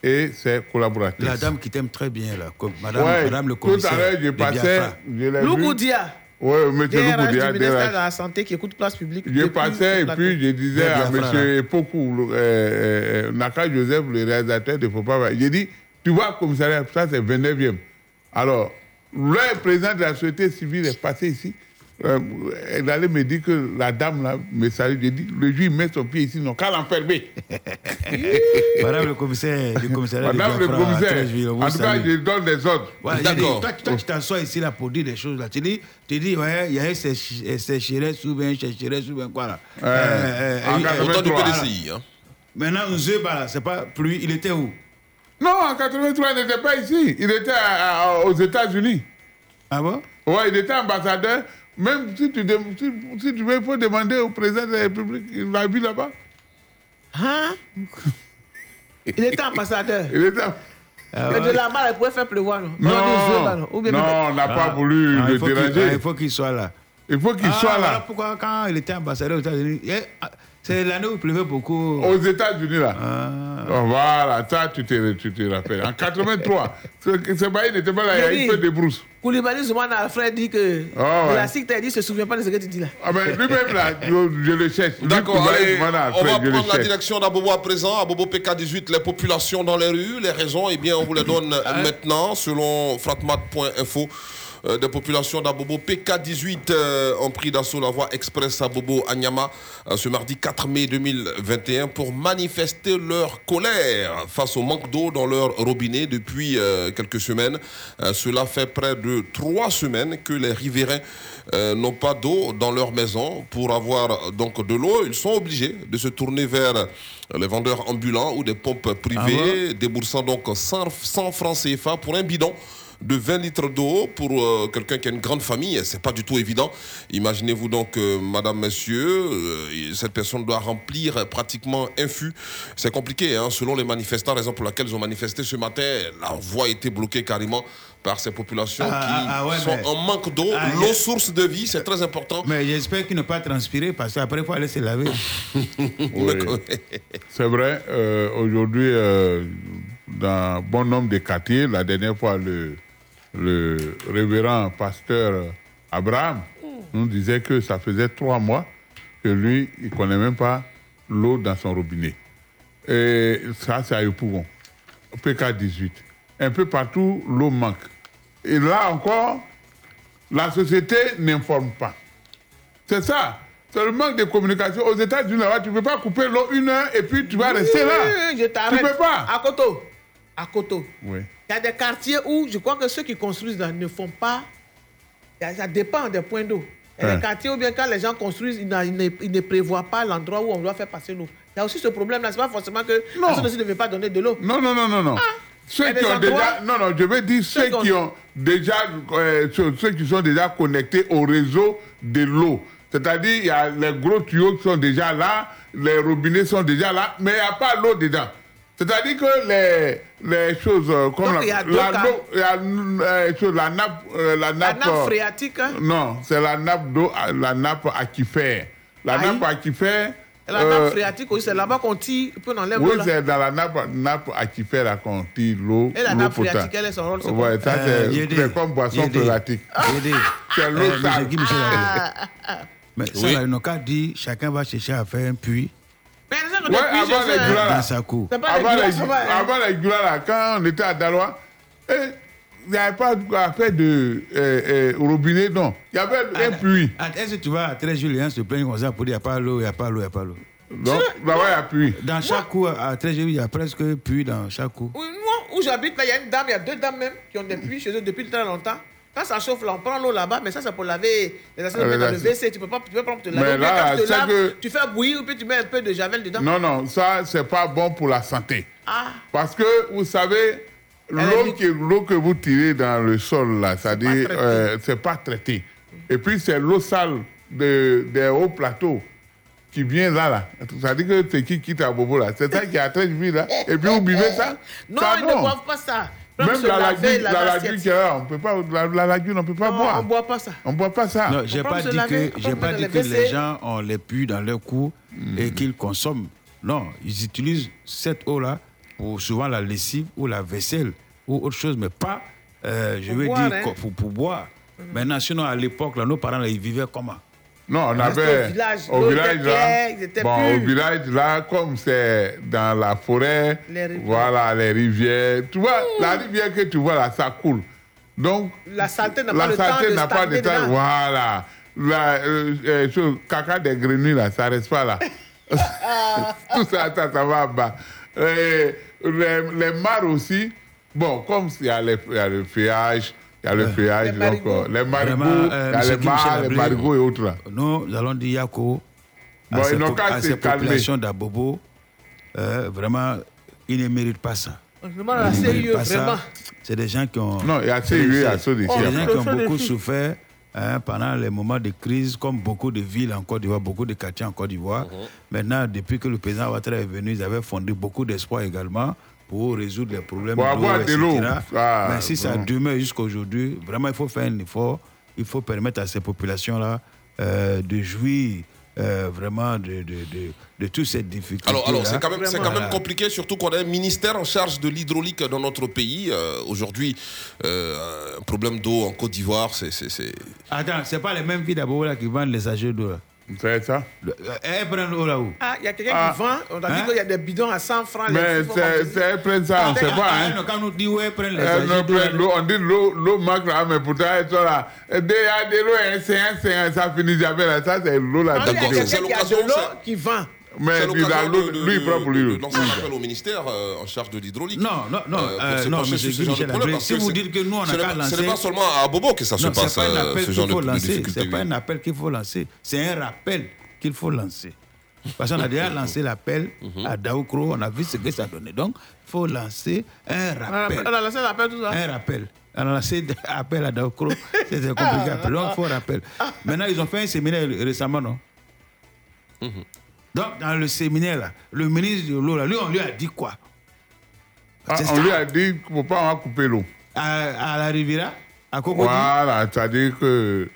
et ses collaboratrices. La dame qui t'aime très bien, là, comme Madame, Ouais, Madame le tout à commissaire. l'heure, je passais, je l'ai vu. Louгoudia, Oui, Louгoudia, du ministère DRH. de la Santé qui écoute place publique. Je passais et puis je disais à M. Epoku, le- euh, euh, Naka Joseph, le réalisateur de pas. J'ai dit, tu vois, commissariat, ça c'est 29e. Alors, le président de la société civile est passé ici. Euh, elle allait me dire que la dame là me salue. J'ai dit, le juge met son pied ici, non, qu'à l'enfermer. [laughs] Madame le commissaire, le commissariat Madame le commissaire, en tout cas, je donne des ordres. Voilà, dit, toi, toi, tu t'assois ici là pour dire des choses là. Tu dis, tu dis ouais, il y a un séch- un sécheresse ou bien un sécheresse ou bien quoi là. Euh, en 83. Autant du. PDCI. Hein. Maintenant, Nzeba là, c'est pas pluie, il était où? Non, en 83, il n'était pas ici. Il était à- à- aux États-Unis. Ah bon? Ouais, il était ambassadeur. Même si tu, si, si tu veux, il faut demander au président de la République, il l'a vu là-bas. Hein? [laughs] Il était ambassadeur. Il était. Mais de là-bas, il pouvait faire pleuvoir. Non, Non, Zeba, non? On n'a pas Ah. voulu Ah, le il déranger. ah, il faut qu'il soit là. Il faut qu'il Ah, soit voilà là. pourquoi quand il était ambassadeur aux États-Unis, ah, c'est l'année où il pleuvait beaucoup. Aux États-Unis, là. Ah. Oh, voilà, ça, tu te, tu te rappelles. En 83, ce ce bail n'était pas là, il y a eu peu de brousse. Koulibaly Zoumana Alfred dit que Ah, ouais. la SIC t'a dit, se souvient pas de ce que tu dis là. Ah ben lui-même, là, je, je le cherche. D'accord, allez, voilà, on va Alfred, je le prendre la direction d'Abobo à présent. Abobo PK18, les populations dans les rues, les raisons, eh bien, on vous les donne maintenant, selon fratmat.info. euh, des populations d'Abobo PK18 euh, ont pris d'assaut la voie express à Bobo à Nyama euh, ce mardi 4 mai 2021 pour manifester leur colère face au manque d'eau dans leur robinet depuis euh, quelques semaines. Euh, cela fait près de trois semaines que les riverains euh, n'ont pas d'eau dans leur maison. Pour avoir donc de l'eau, ils sont obligés de se tourner vers les vendeurs ambulants ou des pompes privées, déboursant donc 100, 100 francs CFA pour un bidon de 20 litres d'eau pour euh, quelqu'un qui a une grande famille, c'est pas du tout évident. Imaginez-vous donc, euh, madame, monsieur, euh, cette personne doit remplir pratiquement un fût. C'est compliqué, hein, selon les manifestants, raison pour laquelle ils ont manifesté ce matin, la voie a été bloquée carrément par ces populations Ah, qui ah, ah ouais, sont mais- en manque d'eau. Ah, L'eau, source de vie, c'est très important. Mais j'espère qu'il n'a pas transpiré parce qu'après, il faut aller se laver. [laughs] Oui. C'est vrai, euh, aujourd'hui, euh, dans bon nombre de quartiers, la dernière fois, le, le révérend pasteur Abraham nous disait que ça faisait trois mois que lui, il ne connaît même pas l'eau dans son robinet. Et ça, c'est à Yopougon, PK18. Un peu partout, l'eau manque. Et là encore, la société n'informe pas. C'est ça. C'est le manque de communication. Aux États-Unis, là-bas, tu ne peux pas couper l'eau une heure et puis tu vas rester là. Oui, Je t'arrête. Tu peux pas. À Koto. À Koto. Oui. Il y a des quartiers où je crois que ceux qui construisent là ne font pas. Ça dépend des points d'eau. Il y a des quartiers où bien quand les gens construisent, ils, ne, ils ne prévoient pas l'endroit où on doit faire passer l'eau. Il y a aussi ce problème-là. Ce n'est pas forcément que personne ne veut pas donner de l'eau. Non, non, non, non, non. y Ceux qui ont déjà. Non, non, je veux dire ceux qui ont déjà. euh, ceux, ceux qui sont déjà connectés au réseau de l'eau. C'est-à-dire, il y a les gros tuyaux qui sont déjà là, les robinets sont déjà là, mais il n'y a pas l'eau dedans. C'est-à-dire que les, les choses euh, comme Donc, la, la, a, euh, chose, la nappe, euh, la La nappe, nappe euh, phréatique, hein? Non, c'est la nappe d'eau, euh, la nappe aquifère. La Aïe. nappe aquifère. La euh, nappe phréatique aussi, c'est là-bas qu'on tire, peut enlever Oui, c'est dans la nappe, nappe aquifère là qu'on tire l'eau. Et la nappe phréatique, elle est son rôle, quoi ça Euh, c'est comme boisson phréatique. Yédé. C'est l'eau Euh, sale. Ablé. Ah, Mais ça, Oui. ils n'ont qu'à dire, chacun va chercher à faire un puits Ouais, avant les hein. là. C'est pas Avant les hein. avant les là, quand on était à Dalois, eh, il n'y avait pas à faire de euh, euh, robinet, non. Il y avait un puits. Ah, Est-ce que tu vas à 13 Julien se plaindre comme ça pour dire il n'y a pas l'eau, il n'y a pas l'eau, il n'y a pas l'eau? Donc, là-bas, il y a puits. Dans chaque cour, à 13 Julien, il y a presque puits dans chaque cour. Oui, Moi, où j'habite, là, il y a une dame, il y a deux dames même qui ont des puits chez eux depuis très longtemps. Quand ça chauffe, là, on prend l'eau là-bas, mais ça, c'est pour laver les assiettes Ah, dans le. WC. Tu peux pas, tu peux pas te laver. Mais, là, quand tu te c'est laves, que- tu fais bouillir, puis tu mets un peu de javel dedans. Non, non, ça, c'est pas bon pour la santé. Ah, Parce que, vous savez, l'eau que, l'eau que vous tirez dans le sol, là, c'est-à-dire, euh, c'est pas traité. Et puis, c'est l'eau sale de, des hauts plateaux qui vient là, là. C'est-à-dire que c'est qui quitte à Bobo, là. C'est ça qui à 13 villes, là. Et puis, vous buvez ça? non, ça, ils ne boivent pas ça. Même la lagune, la l'assiette. lagune on peut pas, la, la lagune, on peut pas Non, boire. on boit pas ça. On boit pas ça. Non, j'ai pas dit laver, que j'ai pas dit que les gens ont les puits dans leur cour et qu'ils consomment. Non, ils utilisent cette eau-là pour souvent la lessive ou la vaisselle ou autre chose, mais pas, euh, je Pour veux boire, dire, hein. pour, pour boire. Maintenant, sinon, à l'époque, là, nos parents, là, ils vivaient comment? Non, on avait. village, au village, là. Bon, au village, là, comme c'est dans la forêt, Les voilà, les rivières. Tu vois, la rivière que tu vois là, ça coule. Donc, La saleté n'a pas temps de n'a pas de temps. Voilà. La euh, euh, chose, caca des grenouilles, là, ça reste pas là. [laughs] Tout ça, ça, ça va bas. Euh, les, les mares aussi, bon, comme il y a, le feuillage, il y a le feuillage, donc euh, les marigots, il euh, y a les mares, les marigots et autres là. Nous allons dire Yako à Bon, ces, ils n'ont po- à populations d'Abobo, euh, vraiment, ils ne méritent pas ça. À la vraiment. C'est des gens qui ont. Non, il y a c'est des- CIE, il y a c'est- CEDEFI. c'est des gens qui ont beaucoup souffert hein, pendant les moments de crise, comme beaucoup de villes en Côte d'Ivoire, beaucoup de quartiers en Côte d'Ivoire. Maintenant, depuis que le président Ouattara est venu, ils avaient fondé beaucoup d'espoir également pour résoudre les problèmes Pour avoir de l'eau. Ah, Mais si ça demeure jusqu'aujourd'hui, vraiment, il faut faire un effort. Il faut permettre à ces populations-là euh, de jouir euh, vraiment de, de, de, de toutes ces difficultés. Alors, alors c'est quand, même, c'est quand même compliqué, surtout qu'on a un ministère en charge de l'hydraulique dans notre pays. Euh, Aujourd'hui, euh, un problème d'eau en Côte d'Ivoire, c'est. c'est- c'est- Attends, c'est pas les mêmes filles d'abord là qui vendent les sachets d'eau là. C'est ça? Le- Elles prennent l'eau là où Ah, il y a quelqu'un Ah. qui vend, on a Hein? dit qu'il y a des bidons à 100 francs. Mais c'est elles prennent ça, on ne sait pas. Ah, Hein? Quand on nous dit où elles prennent les l'eau, on dit l'eau, l'eau manque là, mais pourtant elles sont là. Il y a de l'eau, c'est un, c'est un, ça finit jamais là. Ça, c'est l'eau là. D'accord, c'est l'eau qui vend. Mais c'est puis là, de- de- lui, il prend pour lui. de- de lancer un appel au ministère euh, en charge de l'hydraulique. Non, non, non, Euh, euh, non, monsieur ce Michel si vous c'est- dites que nous, on ce n'a n'est qu'à pas- Ce lancer- n'est pas seulement à Bobo que ça se passe, c'est pas un euh, appel ce genre qu'il de, lancer. difficultés. C'est pas un appel qu'il faut lancer. C'est un rappel qu'il faut lancer. Parce qu'on a déjà [laughs] lancé l'appel Mhm. à Daoukro, on a vu ce que ça donnait. Donc, il faut lancer un rappel. on a lancé l'appel, tout ça. Un rappel. On a lancé un [laughs] appel à Daoukro. C'était compliqué. Donc, il faut un rappel. [laughs] Maintenant, ils ont fait un séminaire récemment, non? Mhm. Donc, dans le séminaire, là, le ministre de l'eau, lui, on lui a dit quoi? Ah, on lui a dit qu'il ne faut pas en couper l'eau. à, à la Riviera À Cocody Voilà, c'est-à-dire que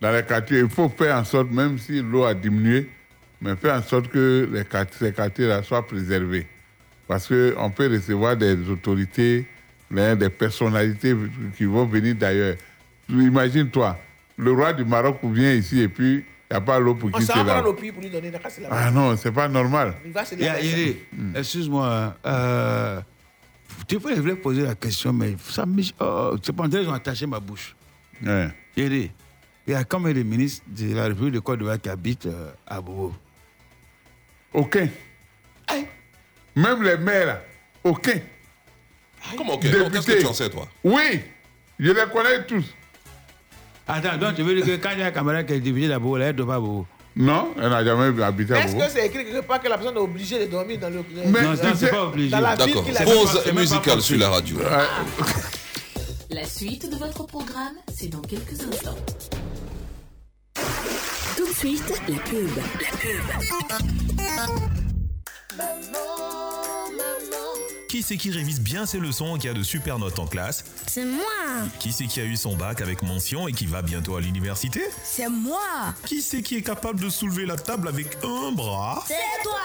dans les quartiers, il faut faire en sorte, même si l'eau a diminué, mais faire en sorte que les quartiers, ces quartiers-là soient préservés. Parce qu'on peut recevoir des autorités, des personnalités qui vont venir d'ailleurs. Imagine-toi, le roi du Maroc vient ici et puis il n'y a pas l'eau pour On qui s'en c'est va là. pour lui donner. là-bas. Ah non, c'est pas normal. Il va se Il y a- est- Excuse-moi. euh, tu peux je voulais poser la question, mais ça me. Oh, c'est pas ils ont attaché ma bouche. Ouais. Il dit, il y a combien de ministres de la République de Côte d'Ivoire qui habitent euh, à Bobo Aucun. Même les maires, là, aucun. Comment ok? Donc, Qu'est-ce que tu en sais, toi? Oui, je les connais tous. Attends, donc tu veux dire que quand il y a un camarade qui est divisé Bobo, là, elle ne doit pas à Bobo Non, elle n'a jamais habité à Est-ce que c'est écrit quelque part que la personne est obligée de dormir dans le. Mais Non, c'est pas obligé. Dans la D'accord. Pause musicale sur la radio. La suite de votre programme, c'est dans quelques instants. Tout de suite, la pub. La pub. Maman, maman, Qui c'est qui révise bien ses leçons et qui a de super notes en classe C'est moi. Qui c'est qui a eu son bac avec mention et qui va bientôt à l'université C'est moi. Qui c'est qui est capable de soulever la table avec un bras C'est toi.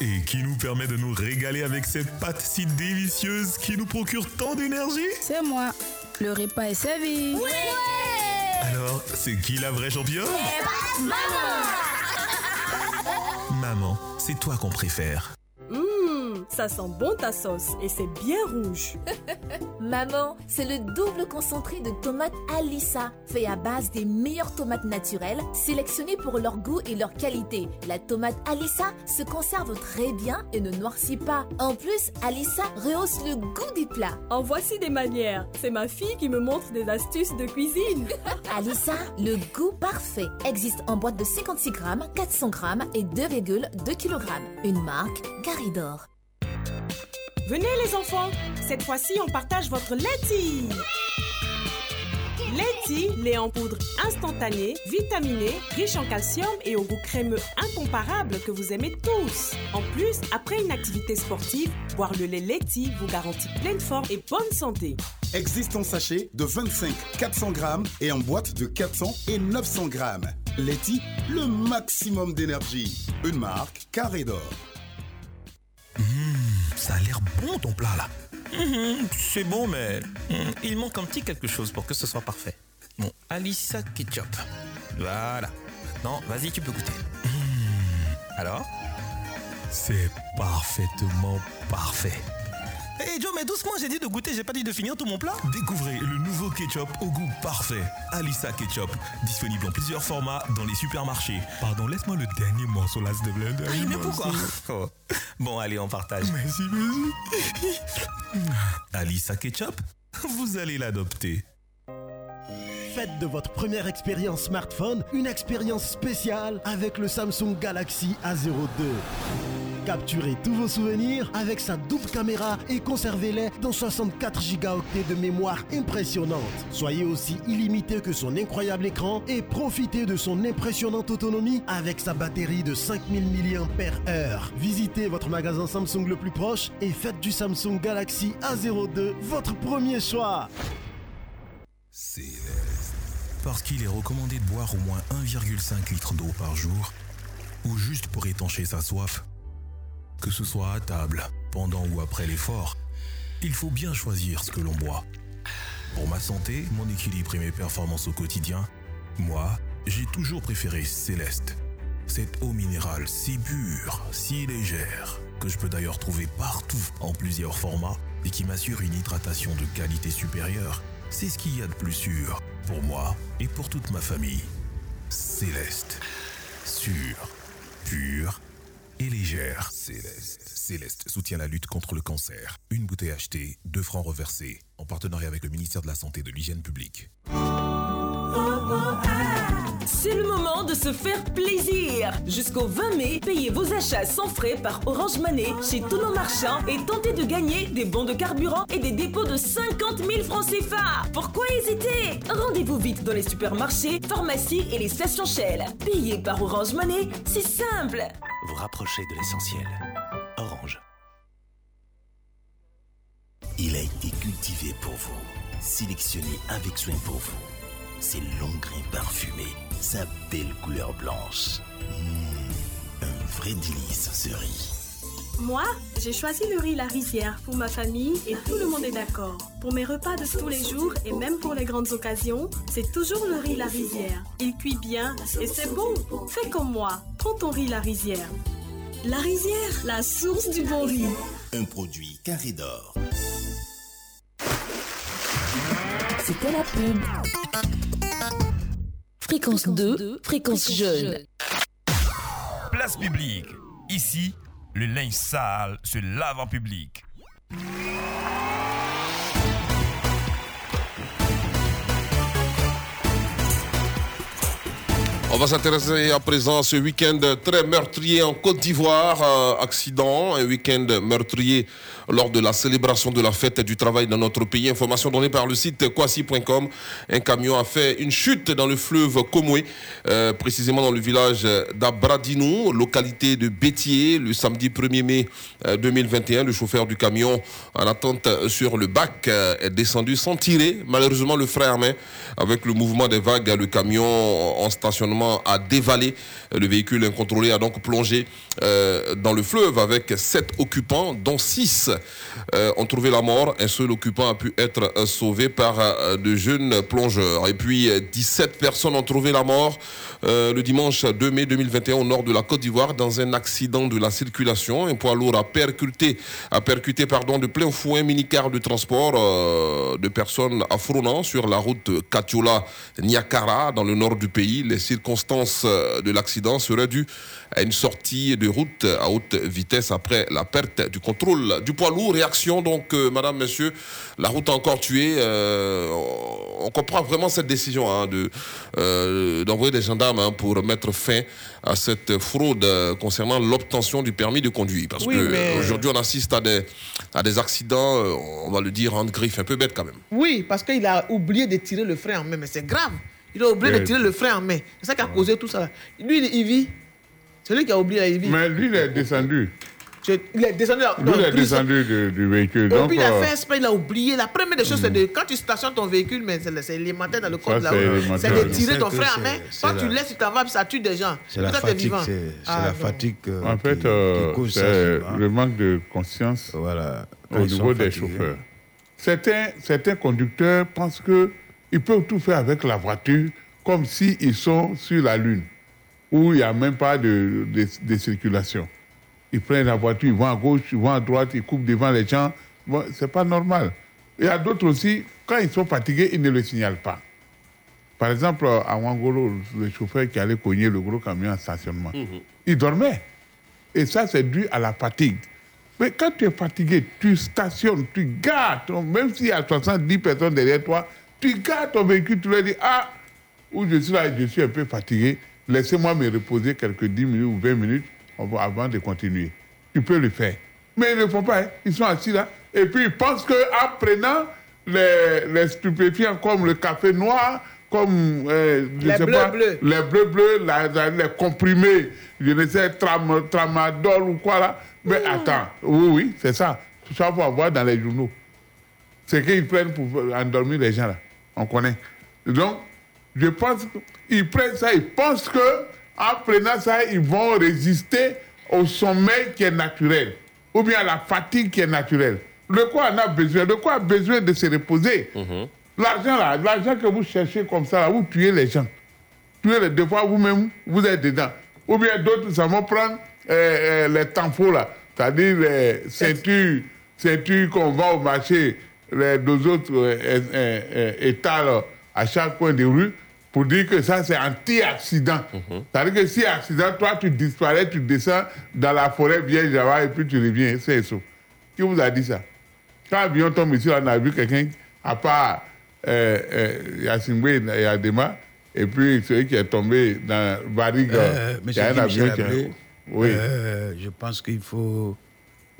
Et qui nous permet de nous régaler avec cette pâte si délicieuse qui nous procure tant d'énergie C'est moi. Le repas est servi. Ouais. Alors, c'est qui la vraie championne Maman Maman, c'est toi qu'on préfère. Ça sent bon ta sauce et c'est bien rouge. [laughs] Maman, c'est le double concentré de tomates Alissa, fait à base des meilleures tomates naturelles, sélectionnées pour leur goût et leur qualité. La tomate Alissa se conserve très bien et ne noircit pas. En plus, Alissa rehausse le goût des plats. En voici des manières. C'est ma fille qui me montre des astuces de cuisine. [laughs] Alissa, le goût parfait, existe en boîte de 56 grammes, 400 grammes et 2,2 kg. Une marque Caridor. Venez les enfants, cette fois-ci on partage votre laiti. Laiti, lait en poudre instantané, vitaminé, riche en calcium et au goût crémeux incomparable que vous aimez tous. En plus, après une activité sportive, boire le lait Laiti vous garantit pleine forme et bonne santé. Existe en sachet de 25 400 grammes et en boîte de 400 et 900 grammes. Laiti, le maximum d'énergie. Une marque Carré d'Or. Ça a l'air bon ton plat là. Mmh, c'est bon, mais mmh, il manque un petit quelque chose pour que ce soit parfait. Bon, Alissa Ketchup. Voilà. Maintenant, vas-y, tu peux goûter. Mmh, alors? C'est parfaitement parfait. Hé Joe, mais doucement, j'ai dit de goûter, j'ai pas dit de finir tout mon plat. Découvrez le nouveau ketchup au goût parfait. Alissa Ketchup, disponible en plusieurs formats dans les supermarchés. Pardon, laisse-moi le dernier morceau là, s'il te plaît. Ah, mais pourquoi Oh. [laughs] Bon, allez, on partage. Merci, merci. Alissa Ketchup, vous allez l'adopter. Faites de votre première expérience smartphone une expérience spéciale avec le Samsung Galaxy A02. Capturez tous vos souvenirs avec sa double caméra et conservez-les dans 64 Go de mémoire impressionnante. Soyez aussi illimité que son incroyable écran et profitez de son impressionnante autonomie avec sa batterie de 5000 mAh. Visitez votre magasin Samsung le plus proche et faites du Samsung Galaxy A02 votre premier choix. Parce qu'il est recommandé de boire au moins 1,5 litre d'eau par jour, ou juste pour étancher sa soif. Que ce soit à table, pendant ou après l'effort, il faut bien choisir ce que l'on boit. Pour ma santé, mon équilibre et mes performances au quotidien, moi, j'ai toujours préféré Céleste. Cette eau minérale si pure, si légère, que je peux d'ailleurs trouver partout en plusieurs formats et qui m'assure une hydratation de qualité supérieure. C'est ce qu'il y a de plus sûr pour moi et pour toute ma famille. Céleste. Sûre, pure et légère. Céleste. Céleste soutient la lutte contre le cancer. Une bouteille achetée, deux francs reversés, en partenariat avec le ministère de la Santé et de l'Hygiène publique. C'est le moment de se faire plaisir. Jusqu'au 20 mai, payez vos achats sans frais par Orange Money chez tous nos marchands et tentez de gagner des bons de carburant et des dépôts de 50 000 francs CFA. Pourquoi hésiter? Rendez-vous vite dans les supermarchés, pharmacies et les stations Shell. Payez par Orange Money, c'est simple. Vous rapprochez de l'essentiel. Orange. Il a été cultivé pour vous, sélectionné avec soin pour vous. Ses longs grains parfumés, sa belle couleur blanche. Mmh, un vrai délice ce riz. Moi, j'ai choisi le riz La Rizière pour ma famille et tout le monde est d'accord. Pour mes repas de tous les jours et même pour les grandes occasions, c'est toujours le riz La Rizière. Il cuit bien et c'est bon. Fais comme moi, prends ton riz La Rizière. La Rizière, la source du bon riz. Un produit carré d'or. C'était la pub. Fréquence 2, fréquence jeune. Place publique. Ici, le linge sale se lave en public. On va s'intéresser à présent à ce week-end très meurtrier en Côte d'Ivoire. Euh, accident, un week-end meurtrier lors de la célébration de la fête du travail dans notre pays. Information donnée par le site kwasi.com. Un camion a fait une chute dans le fleuve Komwe, euh, précisément dans le village d'Abradinou, localité de Bétier, le samedi 1er mai euh, 2021. Le chauffeur du camion en attente sur le bac euh, est descendu sans tirer. Malheureusement, le frère main, avec le mouvement des vagues, le camion en stationnement a dévalé. Le véhicule incontrôlé a donc plongé euh, dans le fleuve avec sept occupants, dont six euh, ont trouvé la mort. Un seul occupant a pu être euh, sauvé par euh, de jeunes plongeurs. Et puis, euh, 17 personnes ont trouvé la mort le dimanche 2 mai 2021 au nord de la Côte d'Ivoire dans un accident de la circulation. Un poids lourd a percuté, a percuté pardon, de plein fouet un mini-car de transport de personnes affronant sur la route Katiola-Niakara dans le nord du pays. Les circonstances de l'accident seraient dues à une sortie de route à haute vitesse après la perte du contrôle du poids lourd. Réaction donc, euh, madame, monsieur, la route a encore tué. Euh, on comprend vraiment cette décision hein, de, euh, d'envoyer des gendarmes hein, pour mettre fin à cette fraude concernant l'obtention du permis de conduire. Parce Oui, que mais- aujourd'hui, on assiste à des, à des accidents, on va le dire, en griffe, un peu bête quand même. Oui, parce qu'il a oublié de tirer le frein en main, mais c'est grave. Il a oublié de tirer le frein en main. C'est ça qui a causé tout ça. Lui, il, il vit. C'est lui qui a oublié la Ivy. Mais lui, il est descendu. Il est descendu. là- il est descendu du, du véhicule. Et Donc, puis il a euh, fait exprès, il a oublié. La première des choses, c'est de quand tu stationnes ton véhicule, mais c'est élémentaire dans le code de la c'est route, élémentaire. c'est de tirer ton en c'est- main. Quand la- tu laisses, tu t'en vas, ça tue des gens. C'est la fatigue, vivant. c'est Ah, la non. fatigue. euh, en fait, qui- euh, qui cause ça c'est le manque de conscience Voilà. Au niveau des fatigués. chauffeurs. Certains, certains conducteurs pensent qu'ils peuvent tout faire avec la voiture comme s'ils sont sur la Lune, où il n'y a même pas de, de, de circulation. Ils prennent la voiture, ils vont à gauche, ils vont à droite, ils coupent devant les gens. Bon, c'est pas normal. Il y a d'autres aussi, quand ils sont fatigués, ils ne le signalent pas. Par exemple, à Wangolo, le chauffeur qui allait cogner le gros camion en stationnement, il dormait. Et ça, c'est dû à la fatigue. Mais quand tu es fatigué, tu stationnes, tu gardes, ton- même s'il y a 70 personnes derrière toi, tu gardes ton véhicule, tu leur dis, ah, où je suis là, je suis un peu fatigué, laissez-moi me reposer quelques 10 minutes ou 20 minutes avant de continuer. Tu peux le faire. Mais ils ne le font pas, hein. ils sont assis là, et puis ils pensent qu'en prenant les, les stupéfiants comme le café noir, comme euh, je Les sais bleus pas, bleus. les bleus bleus, la- la- les comprimés, je ne sais, tram, tramadol ou quoi là. Mais attends, oui, oui, c'est ça. Tout ça, faut avoir dans les journaux. C'est qu'ils prennent pour endormir les gens là. On connaît. Donc, je pense qu'ils prennent ça, ils pensent que en prenant ça, ils vont résister au sommeil qui est naturel, ou bien à la fatigue qui est naturelle. De quoi on a besoin? De quoi a besoin de se reposer? L'argent là, l'argent que vous cherchez comme ça, là, vous tuez les gens. Tuez les deux fois vous-même, vous êtes dedans. Ou bien d'autres, ça vont prendre euh, euh, les tampons là, c'est-à-dire les ceintures, ceintures qu'on vend au marché, les deux autres euh, euh, euh, euh, étals à chaque coin de rue, pour dire que ça c'est anti-accident. C'est-à-dire que si accident, toi tu disparais, tu descends dans la forêt bien Java et puis tu reviens, c'est ça. Qui vous a dit ça? Quand l'avion tombe ici, on a vu quelqu'un, à part euh, euh, et Adema, et puis celui qui est tombé dans Bariga, Euh, il y a un avion qui a... Ablé, Oui. euh, je pense qu'il faut,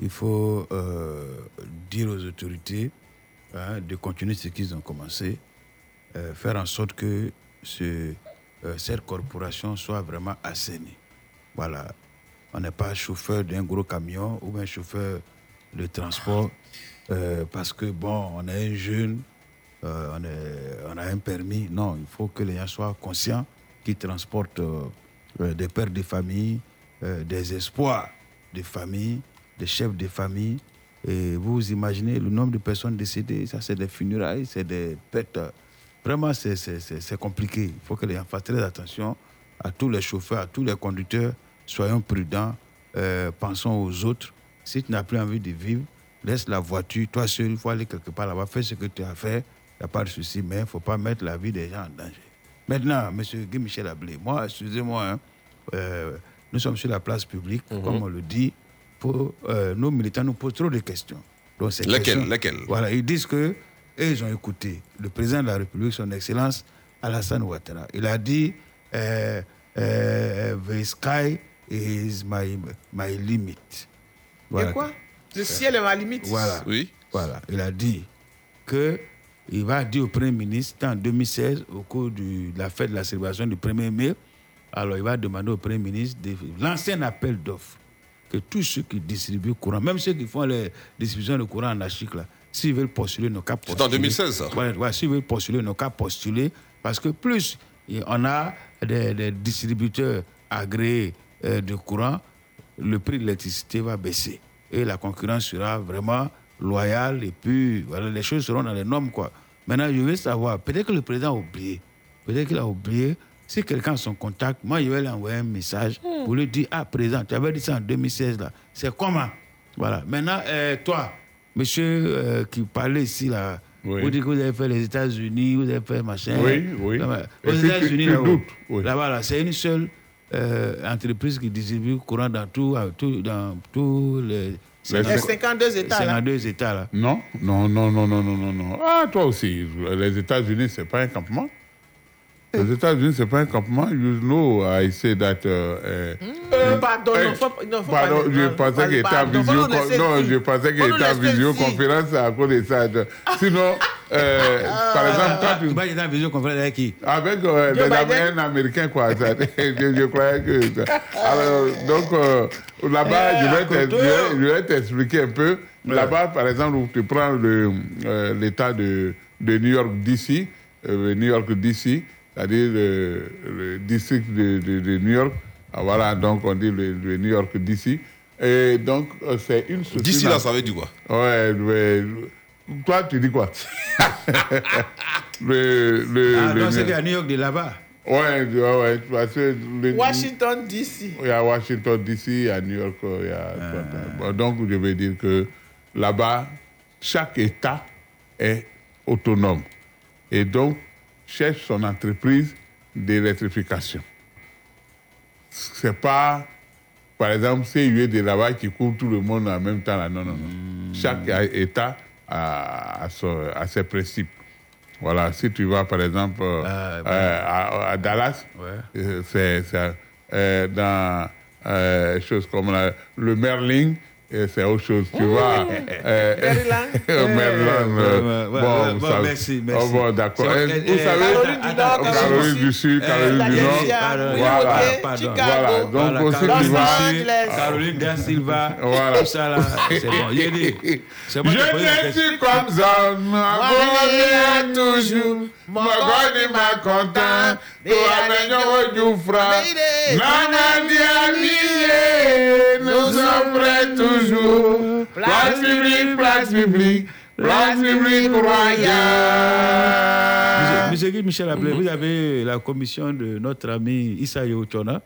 il faut euh, dire aux autorités hein, de continuer ce qu'ils ont commencé, euh, faire en sorte que euh, cette corporation soit vraiment assainie. Voilà. On n'est pas chauffeur d'un gros camion ou un chauffeur de transport euh, parce que, bon, on est un jeune, euh, on, a un permis. Non, il faut que les gens soient conscients qu'ils transportent des pères de famille, des espoirs de famille, des chefs de famille. Et vous imaginez le nombre de personnes décédées, ça c'est des funérailles, c'est des pètes. Vraiment, c'est- compliqué. Il faut que les gens fassent très attention à tous les chauffeurs, à tous les conducteurs. Soyons prudents, euh, pensons aux autres. Si tu n'as plus envie de vivre, laisse la voiture. Toi seul, il faut aller quelque part là-bas, fais ce que tu as fait. Il n'y a pas de souci, mais il ne faut pas mettre la vie des gens en danger. Maintenant, M. Guy Michel Ablé, moi, excusez-moi, hein, euh, nous sommes sur la place publique, comme on le dit. Pour, euh, nos militants nous posent trop de questions. Donc, Voilà, ils disent que eux, ils ont écouté le président de la République, son Excellence Alassane Ouattara. Il a dit euh, euh, The sky is my, my limit. Et quoi? Le ciel est ma limite. Voilà. Oui. Voilà. Il a dit que il va dire au Premier ministre en 2016, au cours du- de la fête de la célébration du 1er mai, alors il va demander au Premier ministre de lancer un appel d'offres que tous ceux qui distribuent courant, même ceux qui font les distributions de courant en Afrique, là, s'ils veulent postuler, n'ont qu'à postuler. en 2016, ça Ouais, ouais, s'ils veulent postuler, n'ont qu'à postuler, parce que plus on a des, des distributeurs agréés euh, de courant, le prix de l'électricité va baisser. Et la concurrence sera vraiment loyale, et puis voilà, les choses seront dans les normes. Quoi. Maintenant, je veux savoir, peut-être que le président a oublié, peut-être qu'il a oublié, si quelqu'un a son contact, moi, je vais lui envoyer un message pour lui dire, ah, président, tu avais dit ça en 2016, là, c'est comment? Voilà. Maintenant, euh, toi, monsieur euh, qui parlait ici, là, Oui. vous dites que vous avez fait les États-Unis, vous avez fait machin. Oui, oui. Aux tu- États-Unis, oui. là-bas, là, c'est une seule euh, entreprise qui distribue courant dans tout, à tout- dans tous les. Les Les 52 États, là. 52 États, là. Non, non, non, non, non, non, non, non. Ah, toi aussi, les États-Unis, c'est pas un campement. Les États-Unis, c'est pas un campement. You know, I say that. euh, euh, Euh, pardon, non, faut, non, faut Pardon, pas- je pensais qu'il était en visio. Non, je pensais qu'il était en visioconférence à cause de ça. Sinon, euh, par exemple, quand tu. Tu vas être en visioconférence avec qui? Avec euh, les. Américains américains, quoi. ça. [laughs] je, je croyais que. ça. Alors, donc, euh, là-bas, Eh, je vais t'expliquer un peu. Là-bas, par exemple, où tu prends l'État de, de New York DC, euh, New York DC, c'est-à-dire le, le district de, de- de New York. Ah, voilà, donc on dit le, le New York DC. Et donc, euh, c'est une structure. D'ici là, ça veut dire quoi? Ouais, mais, toi, tu dis quoi? [laughs] Le, le, Ah, le- non, c'est qu'à New York, de là-bas. Ouais, ouais, ouais, parce que le- Washington, D.C. il y a Washington DC, il y a New York, euh, il y a. Bon, Donc, je veux dire que là-bas, chaque État est autonome. Et donc, cherche son entreprise d'électrification. C'est pas, par exemple, CUE de là-bas qui couvre tout le monde en même temps. Là. Non, non, non. Chaque État a, a son- a ses principes. Voilà, si tu vas par exemple euh, euh, à, à Dallas, euh, c'est dans choses comme la- le Merlin, c'est autre chose. Tu vois, euh, [laughs] Maryland. euh, Maryland, euh, Ouais, bon, ouais, merci, merci. Oh, bon, d'accord. Euh, Vous savez, Caroline du Nord, Caroline Caroline du Sud, Caroline du Nord. Voilà. Voilà, Voilà, donc aussi tu Caroline vas. du Sud, Caroline Da Silva, Voilà. tout ça là, c'est bon. Je comme ça, ma bonne toujours, ma bonne ma content, toi la du fra, nana dianiye, nous sommes prêts toujours, place publique, place publique, place publique royale. Monsieur Guy Michel Ablé, vous avez la commission de notre ami Issa Chona.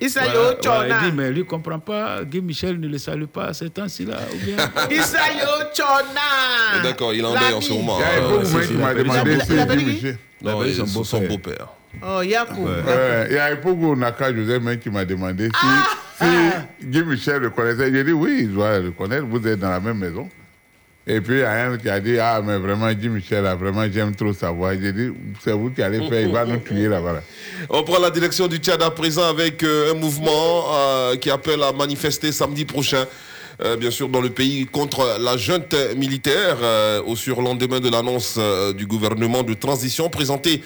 Issa Voilà, Yo Chona. voilà, il dit, mais lui ne comprend pas, Guy Michel ne le salue pas à ces temps-ci là. Ou bien... [laughs] Issa Yo Chona. D'accord, il est en deuil en ce moment. Il y a un Euh, c'est- c'est- m'a demandé appelle Guy Michel. Non, son beau-père. Oh, Yakou. Il y a Epogo Naka Joseph même qui m'a demandé si, si Guy Michel le connaissait. J'ai dit oui, il doit le connaître, vous êtes dans la même maison. Et puis il y a un qui a dit Ah, mais vraiment, Guy Michel, là, vraiment, j'aime trop sa voix. J'ai dit C'est vous qui allez faire, il va nous tuer là-bas. là. On prend la direction du Tchad à présent avec euh, un mouvement euh, qui appelle à manifester samedi prochain. Euh, bien sûr, dans le pays contre la junte militaire euh, au surlendemain de l'annonce euh, du gouvernement de transition présenté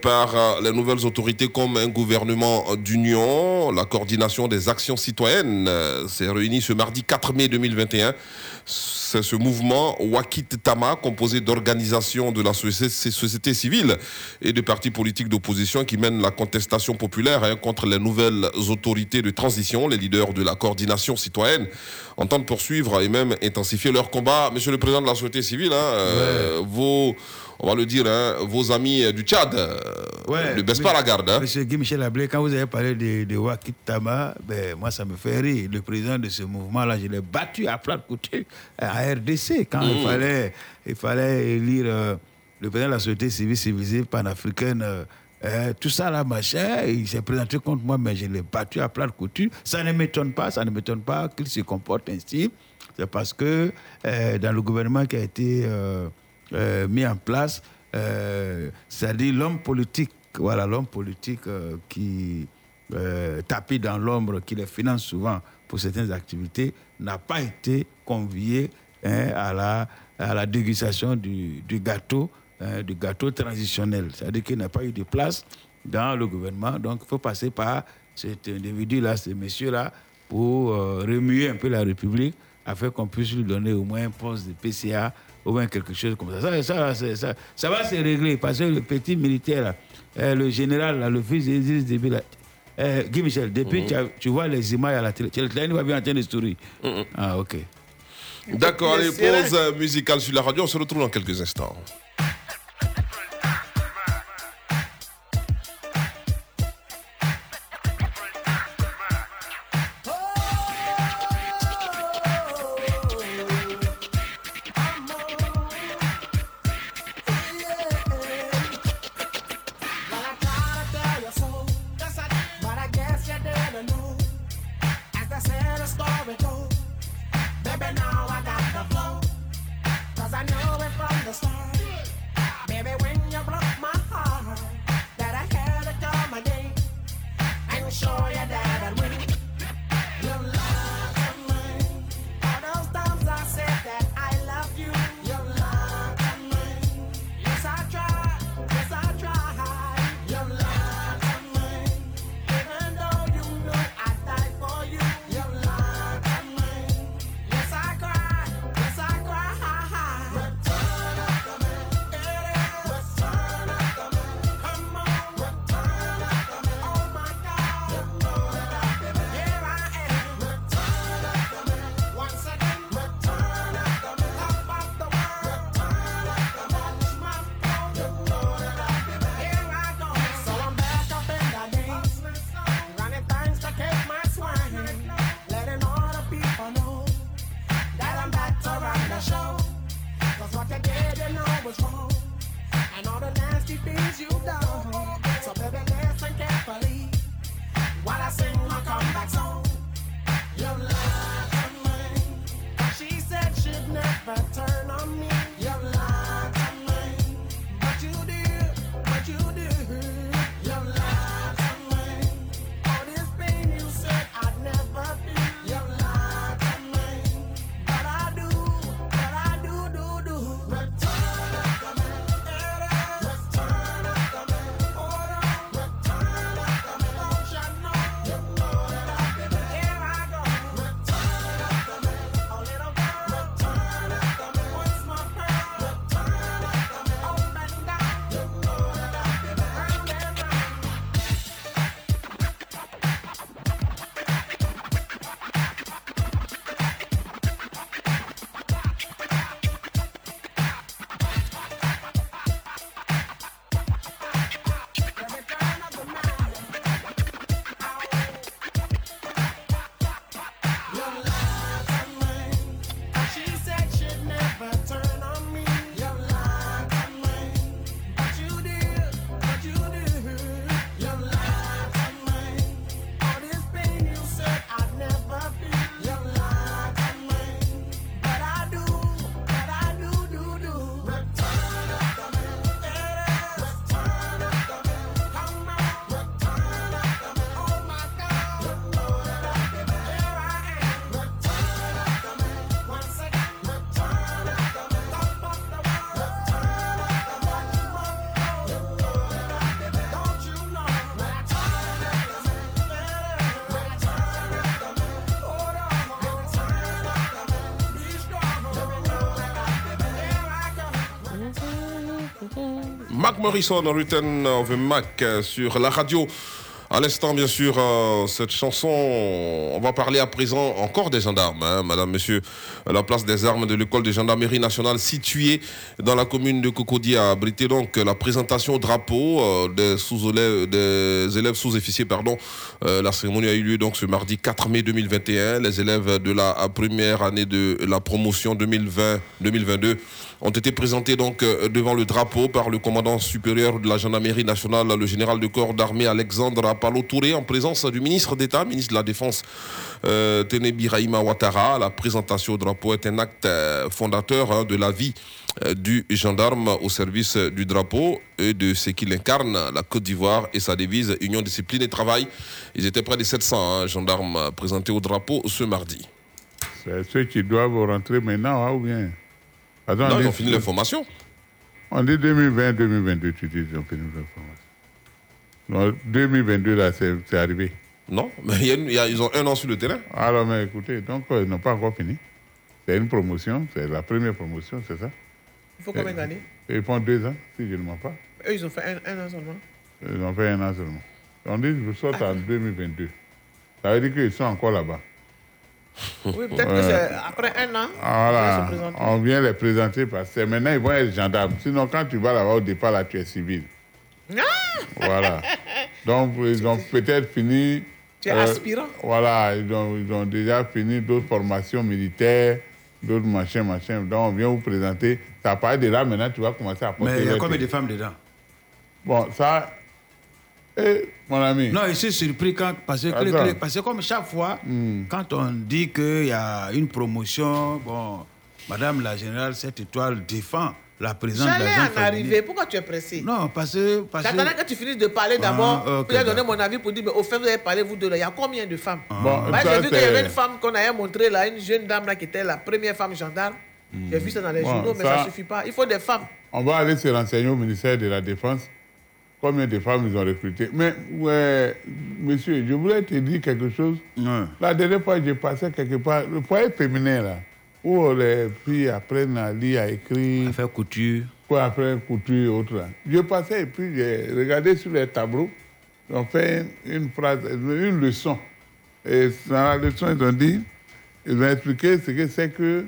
par les nouvelles autorités comme un gouvernement d'union. La coordination des actions citoyennes s'est réunie ce mardi 4 mai 2021. C'est ce mouvement Wakit Tama, composé d'organisations de la société, civile et de partis politiques d'opposition qui mènent la contestation populaire hein, contre les nouvelles autorités de transition. Les leaders de la coordination citoyenne entendent poursuivre et même intensifier leur combat. Monsieur le président de la société civile, hein, euh, vos, on va le dire, hein, vos amis euh, du Tchad ne baissent pas la garde. hein. Monsieur Guy Michel Ablé, quand vous avez parlé de, de Wakit Tama, ben, moi ça me fait rire. Le président de ce mouvement-là, je l'ai battu à plat de côté à RDC quand il, Mhm. fallait, il fallait élire euh, le président de la société civile civilisée panafricaine. euh, euh, tout ça là, machin, il s'est présenté contre moi, mais je l'ai battu à plat de couture. Ça ne m'étonne pas, ça ne m'étonne pas qu'il se comporte ainsi. C'est parce que euh, dans le gouvernement qui a été euh, euh, mis en place, euh, c'est-à-dire l'homme politique, voilà, l'homme politique euh, qui tapit dans l'ombre, qui les finance souvent pour certaines activités, n'a pas été convié hein, à, la, dégustation du, gâteau, du gâteau hein, transitionnel. C'est-à-dire qu'il n'a pas eu de place dans le gouvernement. Donc il faut passer par cet individu-là, ces messieurs-là, pour remuer un peu la République afin qu'on puisse lui donner au moins un poste de PCA ou bien quelque chose comme ça. Ça, ça, ça, ça, va se régler parce que le petit militaire, euh, le général, le fils d'Isis Déby, euh, Guy Michel, depuis mhm. tu, vois les images à la télé, tu va bien en train de mhm. Ah, ok. D'accord, allez, pause musicale sur la radio, on se retrouve dans quelques instants. Morrison, Return of Mac sur la radio. À l'instant, bien sûr, euh, cette chanson, on va parler à présent encore des gendarmes. Hein, madame, Monsieur, la place des armes de l'école de gendarmerie nationale située dans la commune de Cocody a abrité donc la présentation au drapeau euh, des, -élèves, des élèves sous-officiers euh, la cérémonie a eu lieu donc ce mardi 4 mai 2021. Les élèves de la première année de la promotion 2020-2022 ont été présentés donc euh, devant le drapeau par le commandant supérieur de la gendarmerie nationale, le général de corps d'armée Alexandre Apalo Touré, en présence du ministre d'État, ministre de la Défense euh, Ténébi Raïma Ouattara. La présentation au drapeau est un acte euh, fondateur hein, de la vie du gendarme au service du drapeau et de ce qu'il incarne, la Côte d'Ivoire et sa devise Union, discipline et travail. Ils étaient près de 700 hein, gendarmes présentés au drapeau ce mardi. C'est ceux qui doivent rentrer maintenant, hein, ou bien? Attends, Non, on ils dit- ont fini l'information. On dit 2020-2022, tu dis, ils ont fini l'information. Non, 2022, là, c'est arrivé. Non, mais il y a une- il y a- ils ont un an sur le terrain. Alors, mais écoutez, donc, euh, ils n'ont pas encore fini. C'est une promotion, c'est la première promotion, c'est ça? Il faut combien d'années? Ils font deux ans, si je ne mens pas. Eux, ils ont fait un, un an seulement. Ils ont fait un an seulement. On dit qu'ils sortent en 2022. Ça veut dire qu'ils sont encore là-bas. Oui, peut-être que c'est après un an. se Voilà, on vient les présenter parce que maintenant ils vont être gendarmes. Sinon, quand tu vas là-bas au départ, là, tu es civil. Ah! Voilà. Donc, ils ont peut-être fini. Tu es aspirant. Voilà, ils ont, ils ont déjà fini d'autres formations militaires, d'autres machins, machins. Donc, on vient vous présenter. Ça part de là, maintenant, tu vas commencer à porter Mais il y a combien de femmes dedans? Bon, ça. Eh, mon ami. Non, je suis surpris quand, parce que, parce que comme chaque fois, Hmm. quand on dit qu'il y a une promotion, bon, Madame la Générale, cette étoile défend la présence J'allais en arriver. Pourquoi tu es pressé? Non, parce que... Parce que- J'attendais que tu finisses de parler d'abord. Ah, ok, puis j'ai donné d'accord. mon avis pour dire, mais au fait, vous avez parlé, vous deux là. Il y a combien de femmes? Bon, Bah, J'ai vu qu'il y avait une femme qu'on avait montrée là, une jeune dame là qui était la première femme gendarme. J'ai vu ça dans les Bon, journaux, mais ça ça- ne suffit pas. Il faut des femmes. On va aller se renseigner au ministère de la Défense combien de femmes ils ont recrutées. Mais, ouais, monsieur, je voulais te dire quelque chose. La dernière fois, j'ai passé quelque part, le foyer féminin, là, où les filles apprennent à lire, à écrire. À faire couture. Pour apprendre couture et autres. là. Je passais et puis j'ai regardé sur les tableaux. Ils ont fait une phrase, une leçon. Et dans la leçon, ils ont dit, ils ont expliqué ce que c'est que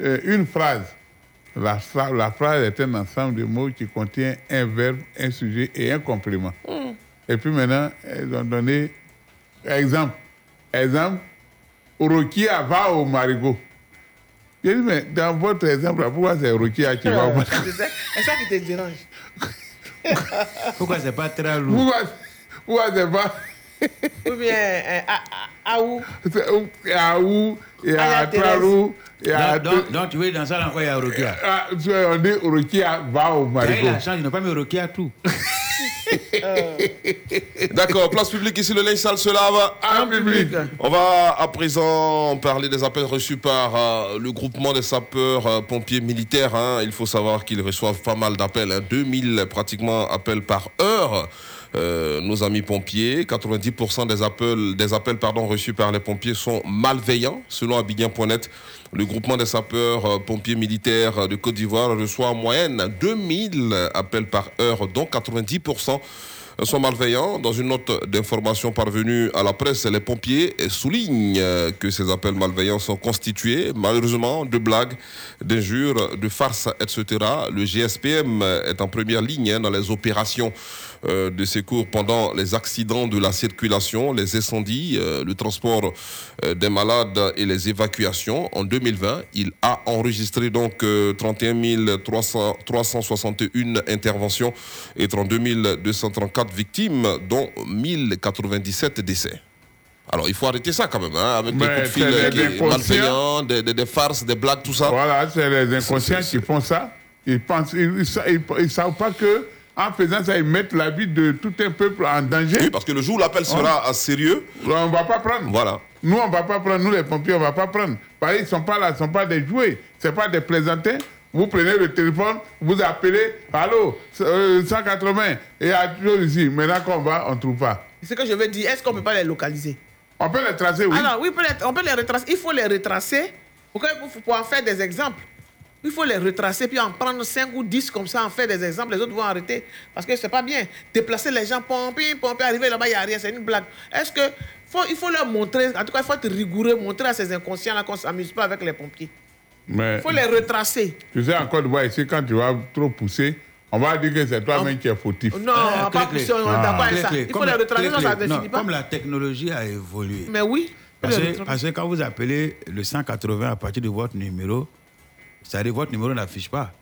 euh, une phrase. La, phrase est un ensemble de mots qui contient un verbe, un sujet et un complément. Et puis maintenant, ils ont donné exemple. Exemple, Rokia va au marigot. J'ai dit, mais dans votre exemple, pourquoi c'est Rokia qui va au marigot? [laughs] C'est ça c'est ça qui te dérange. [laughs] Pourquoi c'est pas très lourd? Pourquoi, pourquoi c'est pas Ou bien, euh, à, à, à où à où et Ah, il y à a. Tralou et à... donc, tu veux dans ça encore, il y a Rokia. Ah, tu vois, on dit Rokia va au marigot. la chance, ils n'ont pas mis Rokia tout. [laughs] D'accord, place publique ici, le linge sale se lave. En public. On va à présent parler des appels reçus par euh, le groupement des sapeurs euh, pompiers militaires. hein. Il faut savoir qu'ils reçoivent pas mal d'appels, hein. 2000 pratiquement appels par heure. Euh, nos amis pompiers, 90% des appels, des appels pardon, reçus par les pompiers sont malveillants, selon Abidjan.net. Le groupement des sapeurs euh, militaires de Côte d'Ivoire reçoit en moyenne 2000 appels par heure, dont 90% sont malveillants. Dans une note d'information parvenue à la presse, les pompiers soulignent que ces appels malveillants sont constitués, malheureusement, de blagues, d'injures, de farces, etc. Le GSPM est en première ligne hein, dans les opérations euh, de secours pendant les accidents de la circulation, les incendies, euh, le transport euh, des malades et les évacuations. En 2020, il a enregistré donc euh, 31 300 361 interventions et 32 234 victimes, dont 1097 décès. Alors il faut arrêter ça quand même, hein, avec des Mais coups de fil les qui- malveillants, des, des- des farces, des blagues, tout ça. Voilà, c'est les inconscients qui font ça. Ils pensent, ils, ils sa- ils- ils savent pas que en faisant ça, ils mettent la vie de tout un peuple en danger. Oui, parce que le jour où l'appel sera à sérieux, on va pas prendre. Voilà. Nous, on va pas prendre. Nous, les pompiers, on va pas prendre. Parce qu'ils sont pas là, ils sont pas des jouets. C'est pas des plaisantins. Vous prenez le téléphone, vous appelez, allô, euh, 180, et il y a toujours ici. Maintenant qu'on va, on trouve pas. Ce que je veux dire, est-ce qu'on ne peut pas les localiser? On peut les tracer, oui. Alors, oui, on peut les- on peut les retracer. Il faut les retracer pour, que- pour- pour en faire des exemples. Il faut les retracer, puis en prendre 5 ou 10 comme ça, en faire des exemples. Les autres vont arrêter. Parce que c'est pas bien. Déplacer les gens, pomper, pomper, arriver là-bas, il n'y a rien. C'est une blague. Est-ce que. Faut, il faut leur montrer, en tout cas, il faut être rigoureux, montrer à ces inconscients-là qu'on ne s'amuse pas avec les pompiers. Mais, Il faut les retracer. tu sais, en Côte d'Ivoire, ici, quand tu vas trop pousser, on va dire que c'est toi-même qui es fautif. Non, pas pousser, on est d'accord avec ça. Clé, Il faut les retracer, clé, sinon ça ne clé. Non, finit pas. Comme la technologie a évolué. Mais oui. Parce que quand vous appelez le 180 à partir de votre numéro, c'est-à-dire votre numéro n'affiche pas.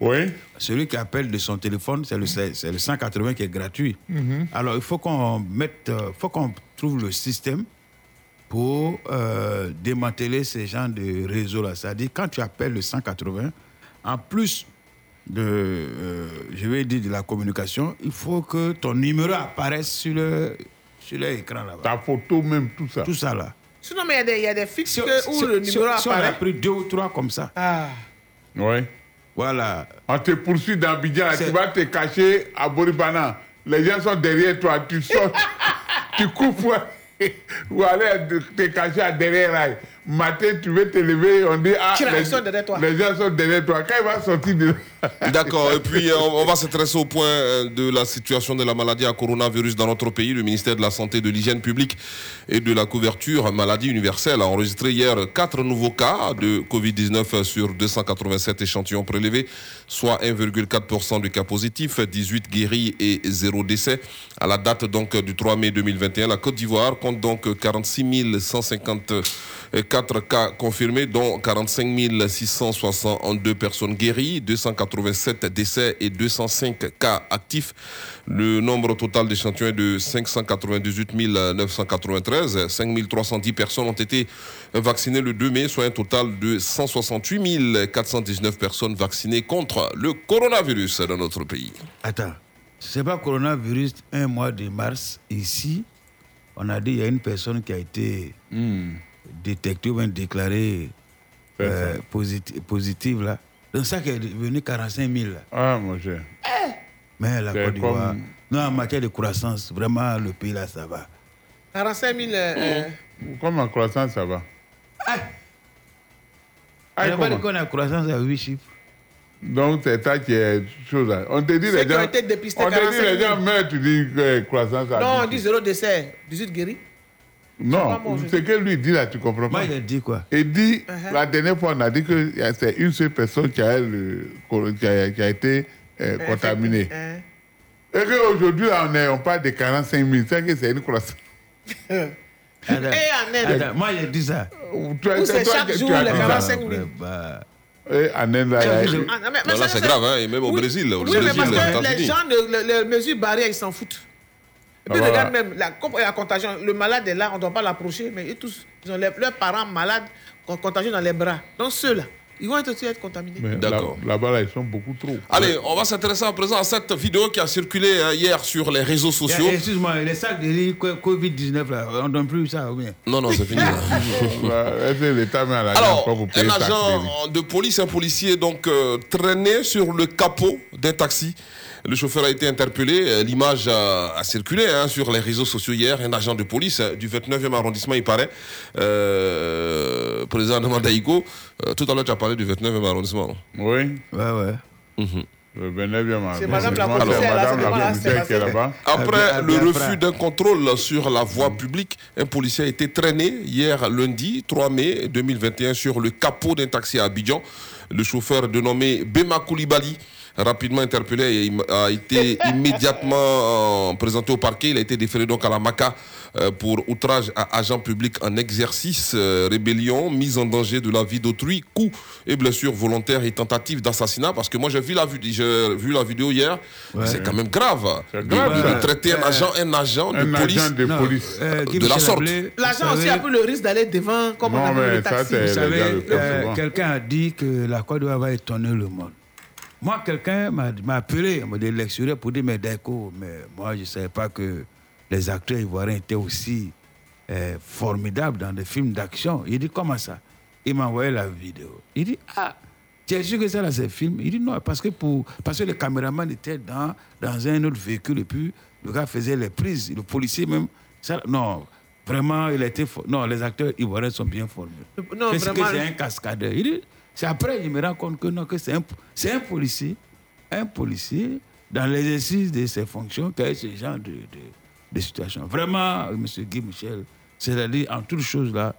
Oui. Celui qui appelle de son téléphone, c'est le, c'est le 180 qui est gratuit. Mhm. Alors, il faut qu'on mette, euh, faut qu'on trouve le système pour euh, démanteler ces genres de réseaux-là. C'est-à-dire, quand tu appelles le 180, en plus de, euh, je vais dire, de la communication, il faut que ton numéro apparaisse sur le sur l'écran là-bas. Ta photo même, tout ça. Tout ça là. Sinon, mais il y a des- il y, a des fixes Si- que- où si- le si- numéro si on a apparaît. pris deux ou trois comme ça. Ah. Oui. Voilà. On te poursuit dans Abidjan, tu vas te cacher à Boribana. Les gens sont derrière toi, tu sors, [laughs] tu coupes pour [laughs] aller te cacher à derrière rail. Matin, tu veux te lever, on dit Ah, les, sont derrière toi. les gens sont derrière toi. Quand il va sortir de D'accord. Et puis, euh, [laughs] on on va s'intéresser au point euh, de la situation de la maladie à coronavirus dans notre pays. Le ministère de la Santé, de l'Hygiène publique et de la couverture maladie universelle a enregistré hier quatre nouveaux cas de Covid-19 sur 287 échantillons prélevés, soit 1,4% de cas positifs, 18 guéris et 0 décès. À la date donc du 3 mai 2021, la Côte d'Ivoire compte donc 46 154 cas confirmés, dont 45 662 personnes guéries, 287 décès et 205 cas actifs. Le nombre total d'échantillons est de 598 993. 5 310 personnes ont été vaccinées le 2 mai, soit un total de 168 419 personnes vaccinées contre le coronavirus dans notre pays. Attends, c'est pas coronavirus, un mois de mars, ici, on a dit qu'il y a une personne qui a été détectée ou bien déclarée euh, posit- positive là. Donc ça qui est devenu 45 000 là. Ah, mon cher. Mais la Côte d'Ivoire, comme- non, en matière de croissance, vraiment, le pays là, ça va. 45 000. euh, euh, Comme en croissance, ça va. On n'a pas dit qu'on a croissance à 8 chiffres. Donc, c'est ça qui est chose. là. On te dit les gens. on te dit 45 000. les gens meurent, tu dis que croissance à non, on 10. dit zéro décès, 18 guéris. Non, ce que lui dit là, tu comprends pas. Moi, il a dit quoi? Il dit, Uh-huh. la dernière fois, on a dit que c'est une seule personne qui a, le, qui a, qui a été euh, contaminée. Hein. Et qu'aujourd'hui, on, on parle de 45 000. C'est que c'est une croissance. En Inde. attends, moi, il a dit ça. Tu as- Où c'est toi chaque jour les dit ça. 45 000. Bah, Et en Inde, là, mais- mais là, ça, c'est grave, hein, et même au Brésil. Au Oui, mais Brésil, parce aux que les gens, les mesures barrières, ils s'en foutent. Et puis regarde même, la, contagion, le malade est là, on ne doit pas l'approcher, mais ils tous, ils ont les- leurs parents malades, con- contagieux dans les bras. Donc ceux-là, ils vont être aussi être contaminés. Mais D'accord. là- Là-bas, là, ils sont beaucoup trop. Allez, on va s'intéresser à présent à cette vidéo qui a circulé hein, hier sur les réseaux sociaux. Excuse-moi, les sacs de riz, co- Covid-19, là, on ne donne plus ça ou bien? Non, non, c'est fini. [laughs] Alors, un agent de police, un policier, donc euh, traîné sur le capot d'un taxi. Le chauffeur a été interpellé. Euh, L'image a, a circulé hein, sur les réseaux sociaux hier. Un agent de police hein, du 29e arrondissement, il paraît, euh, président de Mandaïko. Euh, tout à l'heure, tu as parlé du 29e arrondissement. Oui. Ouais, ouais. Le 29e C'est madame la commissaire, qui est là-bas. Après le refus d'un contrôle sur la voie publique, un policier a été traîné hier lundi 3 mai 2021 sur le capot d'un taxi à Abidjan. Le chauffeur dénommé Bema Koulibaly, rapidement interpellé, et il a été [laughs] immédiatement euh, présenté au parquet. Il a été déféré donc à la MACA euh, pour outrage à agent public en exercice, euh, rébellion, mise en danger de la vie d'autrui, coup et blessure volontaire et tentative d'assassinat. Parce que moi j'ai vu la, vu la vidéo hier, c'est quand même grave. Grave, de, traiter un agent, un agent de police. agent de Non, police. euh, Guy de la sorte. L'agent aussi a pris le risque d'aller devant, comme on Non, a vu le taxi. Vous savez, euh, quelqu'un a dit que la Côte d'Ivoire va étonner le monde. Moi, quelqu'un m'a appelé, m'a lecturé pour dire, mais d'accord, mais moi, je ne savais pas que les acteurs ivoiriens étaient aussi euh, formidables dans des films d'action. Il dit, comment ça? Il m'a envoyé la vidéo. Il dit, ah, tu es sûr que ça, là, c'est film? Il dit, non, parce que, pour, parce que le caméraman était dans, dans un autre véhicule et puis le gars faisait les prises. Le policier même, ça, non, vraiment, il était... Non, les acteurs ivoiriens sont bien formés. Non, Qu'est-ce que c'est un cascadeur? Il dit, c'est après, il me rend compte que que c'est un, un policier, un policier, dans l'exercice de ses fonctions, qui a eu ce genre de, de, situation. Vraiment, M. Guy Michel, c'est-à-dire, en toutes choses là,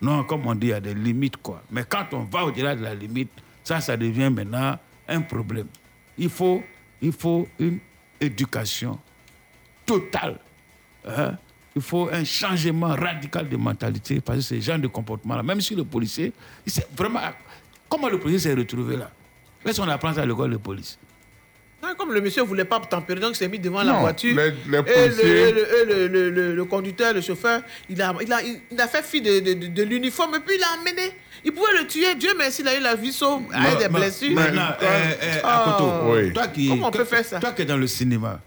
non, comme on dit, il y a des limites, quoi. Mais quand on va au-delà de la limite, ça, ça devient maintenant un problème. Il faut, il faut une éducation totale. hein. Il faut un changement radical de mentalité parce que ce genre de comportement-là, même si le policier, il vraiment. Comment le policier s'est retrouvé là? Est-ce qu'on apprend ça à l'école de police? Non, Comme le monsieur ne voulait pas tempérer, donc il s'est mis devant la voiture. les- les et le, policiers- et le- le- le- le- le conducteur, le chauffeur, il a, il a, il a fait fi de, de- de- de l'uniforme et puis il l'a emmené. Il pouvait le tuer. Dieu merci, il a eu la vie sauve avec des Ma- blessures. Maintenant, eh, eh, Oh. Akoto, toi qui, Comment on peut faire ça? Toi qui es dans le cinéma,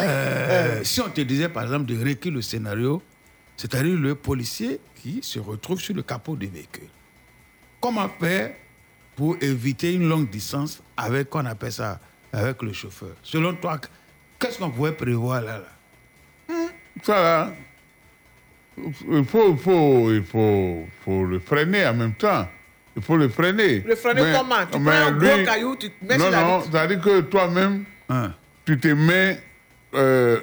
euh, si on te disait par exemple de réécrire le scénario, c'est-à-dire le policier qui se retrouve sur le capot du véhicule. Comment faire pour éviter une longue distance avec, qu'on appelle ça, avec le chauffeur? Selon toi, qu'est-ce qu'on pourrait prévoir là, là? Ça là, il faut, il faut, il faut, faut le freiner en même temps. Il faut le freiner. Le freiner Mais- comment? Tu mais prends un lui- gros caillou, tu mets Non, sur la non, vitre. c'est-à-dire que toi-même, Hein. tu te mets euh,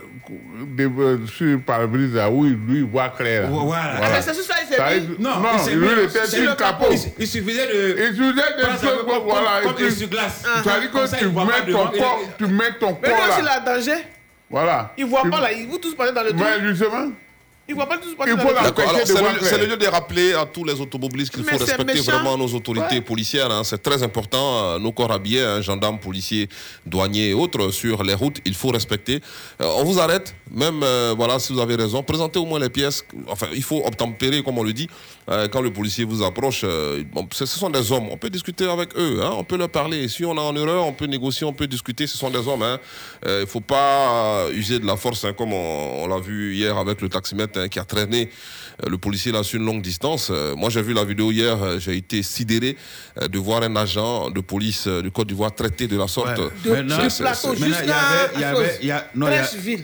des- euh, sur le pare-brise là où il- lui il voit clair. là. Voilà. Ah, mais c'est sur ça, il s'est Ça, mis. il- Non, il lui, était sur le capot. capot. Il- il suffisait de- Il suffisait de Prendre comme- voilà. comme- comme ça, que tu mets ton corps, tu mets ton Mais corps il là. danger. Voilà. Il voit Tu- pas là, il vous tous passer dans le trou. Mais justement, Il voit pas passer. D'accord, alors de c'est le, clair. c'est le lieu de rappeler à tous les automobilistes qu'il faut respecter vraiment nos autorités Ouais. policières. hein. C'est très important. euh, Nos corps habillés, hein, gendarmes, policiers, douaniers et autres sur les routes, il faut respecter. Euh, on vous arrête, même euh, voilà, si vous avez raison, présentez au moins les pièces. Enfin, il faut obtempérer, comme on le dit. Euh, quand le policier vous approche, euh, bon, ce ce sont des hommes. On peut discuter avec eux, hein, on peut leur parler. Si on est en erreur, on peut négocier, on peut discuter. Ce sont des hommes. hein. Euh, Il ne faut pas user de la force, hein, comme on, on l'a vu hier avec le taximètre hein, qui a traîné le policier là sur une longue distance. Moi, j'ai vu la vidéo hier, j'ai été sidéré de voir un agent de police du Côte d'Ivoire traité de la sorte. Plateau Maintenant, il y avait, y y a- non,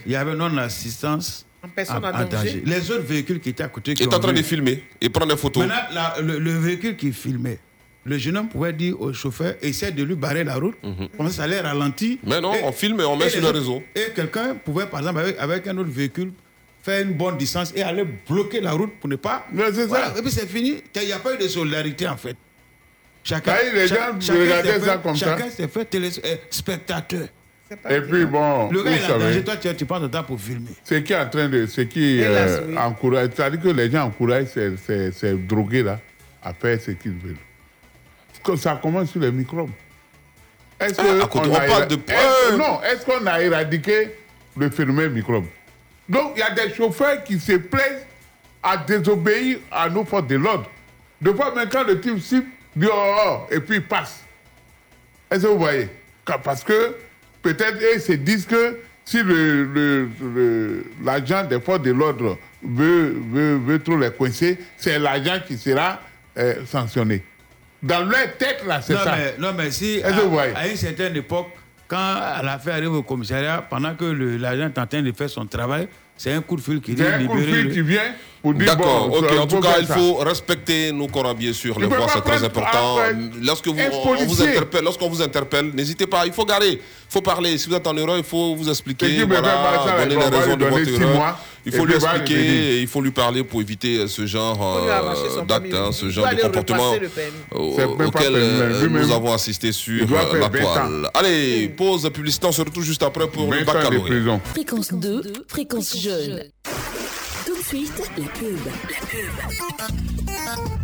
il y avait non-assistance En personne en- en en danger. Les autres véhicules qui étaient à côté. Il qui est en train vu- de filmer et prendre des photos. Maintenant, la- le, le véhicule qui filmait, le jeune homme pouvait dire au chauffeur essaie de lui barrer la route. Comme ça, ça allait ralentir. Mais non, Et- on filme et on met et sur les le réseau. Et quelqu'un pouvait, par exemple, avec, avec un autre véhicule, faire une bonne distance et aller bloquer la route pour ne pas. c'est Voilà. ça. Et puis c'est fini. Il n'y a pas eu de solidarité en fait. Chacun, les gens regardaient s'est ça fait- comme ça. Chacun s'est fait téléspectateur. Et puis bon, Le gars, vous il a savez, danger, toi, tu, tu prends ton temps pour filmer. ce qui est en train de, ce qui euh, oui. encourage, c'est-à-dire que les gens encouragent ces, ces, ces drogués là à faire ce qu'ils veulent. Que ça commence sur les microbes. Est-ce Ah, que à côté, on on a parle éra- de- est-ce- non, est-ce qu'on a éradiqué le phénomène microbe? Donc il y a des chauffeurs qui se plaisent à désobéir à nos forces de l'ordre. De fois même quand le type cible dit oh, oh, et puis il passe. Est-ce que vous voyez? Parce que peut-être ils se disent que si l'agent des forces de l'ordre veut, veut, veut trop les coincer, c'est l'agent qui sera euh, sanctionné. Dans leur tête, là, c'est ça. Mais, non, mais si à, à une certaine époque, quand l'affaire arrive au commissariat, pendant que l'agent est en train de faire son travail, c'est un coup de fil qui C'est vient un coup de fil le- qui vient pour dire D'accord, bon, ok. En tout cas, il faut respecter nos corps les peux voies, pas c'est très important. Lorsque vous, interpelle, lorsqu'on vous interpelle, n'hésitez pas, il faut garer, il faut parler. Si vous êtes en erreur, il faut vous C'est expliquer, voilà, donner on les raisons de votre erreur. Il faut lui expliquer, il faut lui parler pour éviter ce genre euh, son d'acte, permis. hein, ce genre de comportement auquel euh, nous avons assisté sur la 20 ans. toile. Allez, pause publicité, on se retrouve juste après pour le 20 ans de baccalauréat. prison. Fréquence 2, fréquence jeune. Tout de suite, la pub. La pub.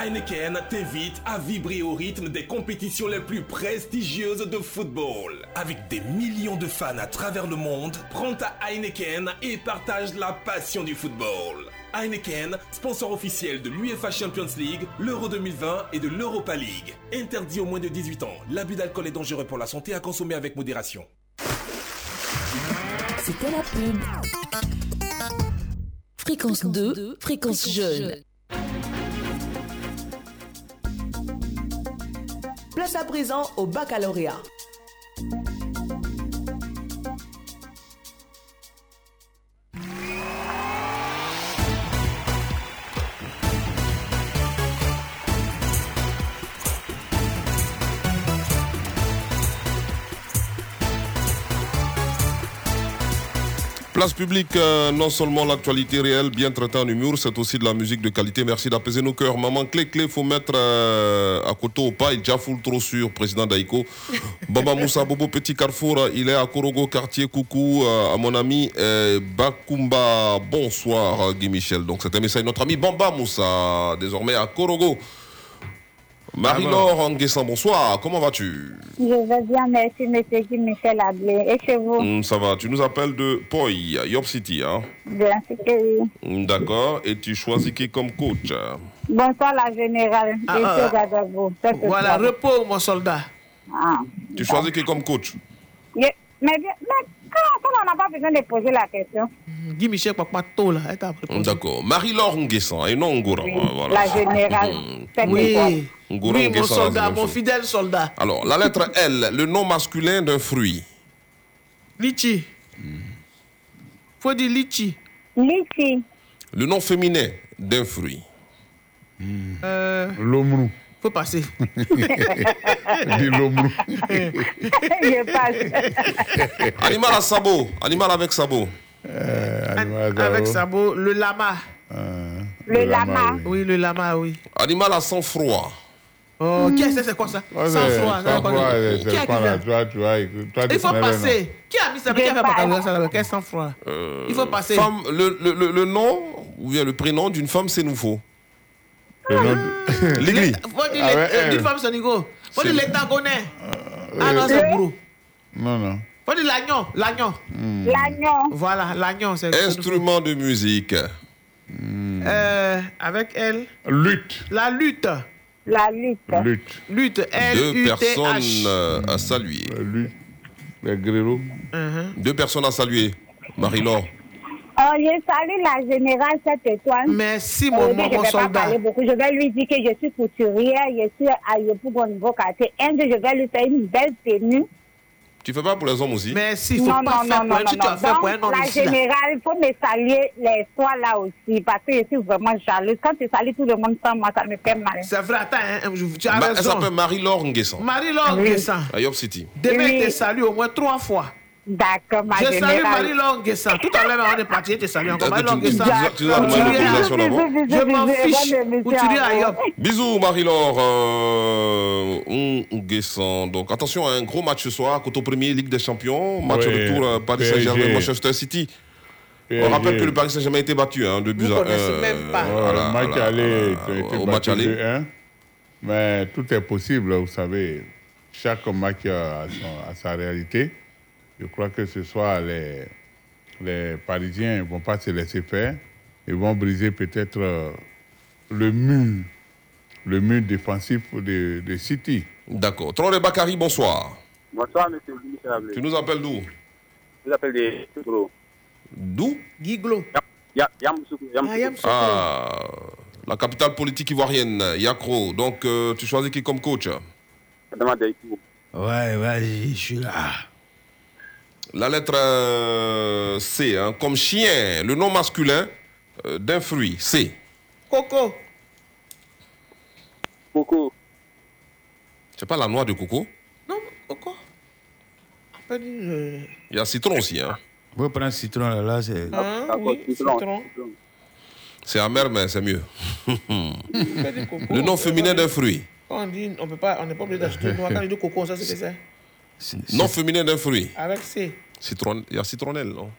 Heineken t'invite à vibrer au rythme des compétitions les plus prestigieuses de football. Avec des millions de fans à travers le monde, prends ta Heineken et partage la passion du football. Heineken, sponsor officiel de l'UEFA Champions League, l'Euro 2020 et de l'Europa League. Interdit aux moins de 18 ans. L'abus d'alcool est dangereux pour la santé à consommer avec modération. C'était la pub. Fréquence 2, fréquence jeune. À présent au baccalauréat. Place publique, euh, non seulement l'actualité réelle, bien traitée en humour, c'est aussi de la musique de qualité. Merci d'apaiser nos cœurs. Maman, clé, clé, faut mettre euh, à côté au pas. Il déjà full trop sûr, président Daïko. [laughs] Baba Moussa Bobo, petit carrefour, il est à Korogo, quartier. Coucou euh, à mon ami euh, Bakumba. Bonsoir, Guy Michel. Donc, c'était un message de notre ami Bamba Moussa, désormais à Korogo. Marie-Laure Nguessan, bonsoir. Comment vas-tu? Je vais bien, merci, monsieur Guy Michel Ablé. Et chez vous? Hmm, Ça va. Tu nous appelles de Poi, York City. Hein? Bien sûr que oui. Hmm, D'accord. Et tu choisis qui comme coach? Bonsoir, la générale. Ah, Je ah, suis ah. Gadabou. Ça, c'est Voilà, repos, mon soldat. Ah. Tu choisis qui comme coach? Je- Mais, bien, mais on n'a pas besoin de poser la question, Guy Michel Papa là. répondu. D'accord. Marie-Laure Nguessan et non Ngoura. Voilà. la générale, faites Oui, quoi Ngoura oui mon soldat, mon chose. fidèle soldat. Alors, la lettre L, le nom masculin d'un fruit. Litchi. Faut dire litchi. Litchi. Le nom féminin d'un fruit. Euh, L'omrou. Faut passer. [laughs] Je passe. Animal à sabot. Animal avec sabot. Avec sabot, le lama. Le lama. Oui, le lama, oui. Animal à sang-froid. Oh, qui est-ce c'est quoi ça? Ouais, Sans froid. sans froid, c'est- pas toi, toi, Il faut passer. Qui a mis ça? Qui a fait baccalauréat ça? Quel sans froid Il faut passer. Femme, le, le, le, le nom ou bien le prénom d'une femme, c'est nouveau. [laughs] L'Igli. Faut dire Ah les- ouais, euh, elle. d'une femme sonigo. Faut dire C'est- les tagonais. Ah non, c'est brou. Non, non. Faut dire l'agnon. L'agnon. L'agnon. Voilà, l'agnon. c'est Instrument de musique. Euh, avec elle. Lutte. La lutte. La lutte. Lutte. Lutte. Deux personnes euh, à saluer. Lutte. Les. Uh-huh. Deux personnes à saluer. Marie-Laure. Oh, je salue la générale cette étoile. Merci, mon, mon- je mon ne vais pas soldat. parler beaucoup. Je vais lui dire que je suis couturière, je suis à Yopougon niveau quartier. Un jour, je vais lui faire une belle tenue. Tu fais pas pour les hommes aussi? Merci, non, non, non, non, non, tu as non. fait pour un Donc, homme la générale, il faut me saluer les soirs là aussi, parce que je suis vraiment jalouse. Quand tu salues tout le monde sans moi, ça me fait mal. C'est vrai, attends, hein, tu as Ma- Elle s'appelle Marie-Laure Nguessan. Marie-Laure Nguessan. À York City. Demain, Oui. je te salue au moins trois fois. D'accord, ma Je salue Nguessan. Tout à l'heure, on est parti, je te salue encore. Tu- tu- tu- tu d'abord Je m'en fiche. à à vous. Yop. Bisous Marie-Laure euh, Nguessan. Donc attention, un gros match ce soir, Coteau Premier, Ligue des Champions. Match retour Paris. Saint-Germain, Manchester City. On rappelle que le Paris Saint-Germain a été battu hein, de buts à même pas. euh, à le match à aller, à tu au match aller. 2-1. Mais tout est possible, vous savez. Chaque match a, son- a sa réalité. Je crois que ce soir, les, les Parisiens ne vont pas se laisser faire. Ils vont briser peut-être euh, le mur, le mur défensif de, de City. D'accord. Traoré Bakary, bonsoir. Bonsoir, monsieur. Tu nous appelles d'où? Je vous appelle des. D'où? Yamoussoukro. Yamoussoukro. Ah, la capitale politique ivoirienne, Yakro. Donc, euh, tu choisis qui comme coach? Ouais, vas-y, je suis là. La lettre euh, C, hein, comme chien, le nom masculin euh, d'un fruit, C. Coco. Coco. C'est pas la noix de coco? Non, Coco. Après, euh, Il y a citron aussi. Hein. Vous pouvez prendre citron là, là c'est. hein, D'accord, oui, citron. citron. C'est amer, mais c'est mieux. Le nom féminin d'un fruit. Quand on dit, on peut pas, on n'est pas obligé d'acheter noir. Quand on dit coco, ça c'est c'est. Nom féminin d'un fruit. Avec C. Citron... Il y a citronnelle, non?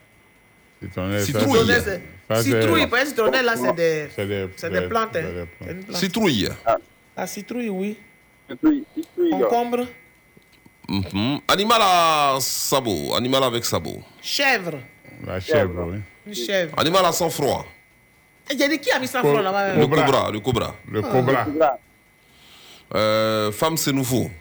Citronnelle, ça, Citrouille. Citrouille, pas citronnelle, là, c'est des, C'est des, des plantes. hein. des. Citrouille. La citrouille, oui. Citrouille. Citrouille. Concombre. Mhm. Animal à sabot. Animal avec sabot. Chèvre. La chèvre, oui. Une chèvre. Animal à sang-froid. Et J'ai dit qui a mis ça Co- froid là-bas? Le Cobra. cobra. Le cobra. Le cobra. Euh, femme, c'est nouveau.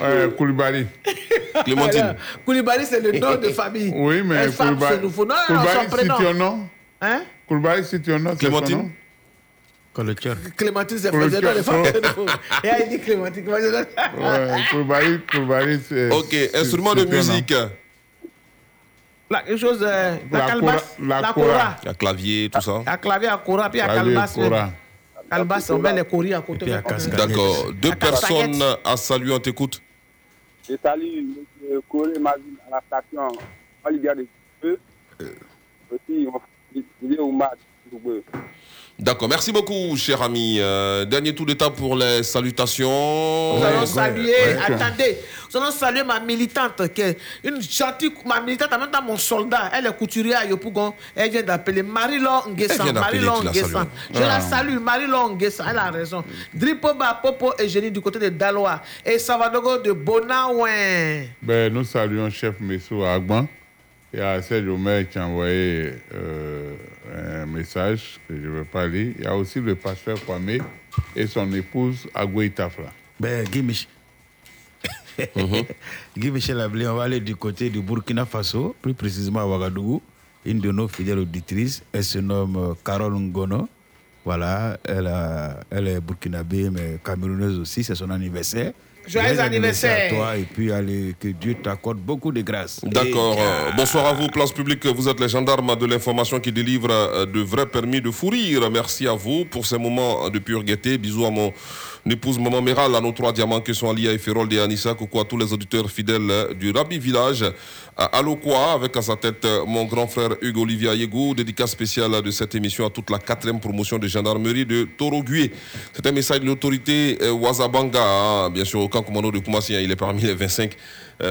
Ouais, Koulibaly. [laughs] Clémentine. Koulibaly, c'est le nom de [laughs] famille. Oui, mais Elle femme, Koulibaly. c'est nouveau. Non, Koulibaly, c'est ton nom Hein? Koulibaly, c'est ton nom Clémentine. Clémentine, c'est Pour le le nom de nouveau. Et elle dit Clémentine. Ouais, Koulibaly, Koulibaly, c'est. Ok, instrument de musique. La, quelque chose, euh, la, La calebasse, cora- la la cora. cora. Il y a clavier, tout ça. La clavier à cora, puis à Clavier, Calebasse, on met les coris à côté. D'accord. Deux personnes à saluer, on t'écoute. Je salue M. Coré Mazine à la station Olivier de Feu. Aussi, on dit Oumad. D'accord, merci beaucoup, cher ami. Euh, dernier tour d'étape pour les salutations. Nous allons saluer, attendez, nous allons saluer ma militante, qui est une gentille, ma militante, en même temps mon soldat, elle est couturière à Yopougon, elle vient d'appeler Marie-Laure Elle Nguessan. Marie-Laure Nguessan. salues. Je la Ah. salue, Marie-Laure Nguessan, elle a raison. Dripoba, Popo et Génie du côté de Daloa. Et Savadogo de Bonaouin. Ben, nous saluons chef Messou Agban et à Serge Omer qui a envoyé euh, un message que je ne vais pas lire. Il y a aussi le pasteur Kwame et son épouse Agwe Tafla. Ben, Guy, Mich- [laughs] Guy Michel Ablé, on va aller du côté du Burkina Faso, plus précisément à Ouagadougou. Une de nos fidèles auditrices, elle se nomme euh, Carole Ngono. Voilà, elle, a- elle est burkinabé, mais camerounaise aussi, c'est son anniversaire. Joyeux anniversaire. à toi et puis allez, que Dieu t'accorde beaucoup de grâce. D'accord. euh, bonsoir à vous, place publique. Vous êtes les gendarmes de l'information qui délivrent euh, de vrais permis de fourrir. Merci à vous pour ces moments de pure gaieté. Bisous à mon épouse Maman Méral, à nos trois diamants qui sont Alia et Ferrol et Anissa. Coucou à tous les auditeurs fidèles euh, du Rabi Village. À Aloquois, avec à sa tête euh, mon grand frère Hugo Olivier Ayegou. Dédicace spéciale de cette émission à toute la quatrième promotion de gendarmerie de Torogué. C'est un message de l'autorité euh, Wazabanga, hein. bien sûr, au camp commando de Koumassi. hein. il est parmi les 25 euh,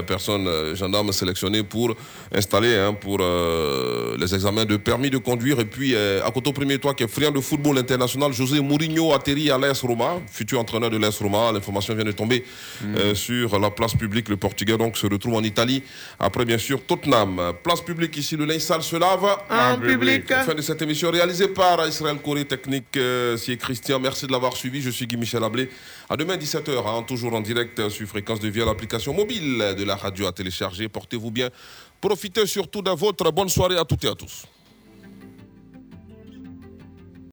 personnes euh, gendarmes sélectionnées pour installer hein, pour euh, les examens de permis de conduire. Et puis, euh, à côté au premier toit, qui est friand de football international, José Mourinho atterrit à l'AS Roma, futur entraîneur de l'AS Roma. L'information vient de tomber euh, sur la place publique. Le Portugais donc se retrouve en Italie. Après, bien sûr, Tottenham. Place publique ici, le linge sale se lave. En public. Fin de cette émission réalisée par Israël Corée Technique, euh, c'est Christian. Merci de l'avoir suivi. Je suis Guy Michel Ablé. À demain 17h, hein, toujours en direct euh, sur Fréquence de via l'application mobile de la radio à télécharger. Portez-vous bien. Profitez surtout de votre bonne soirée à toutes et à tous.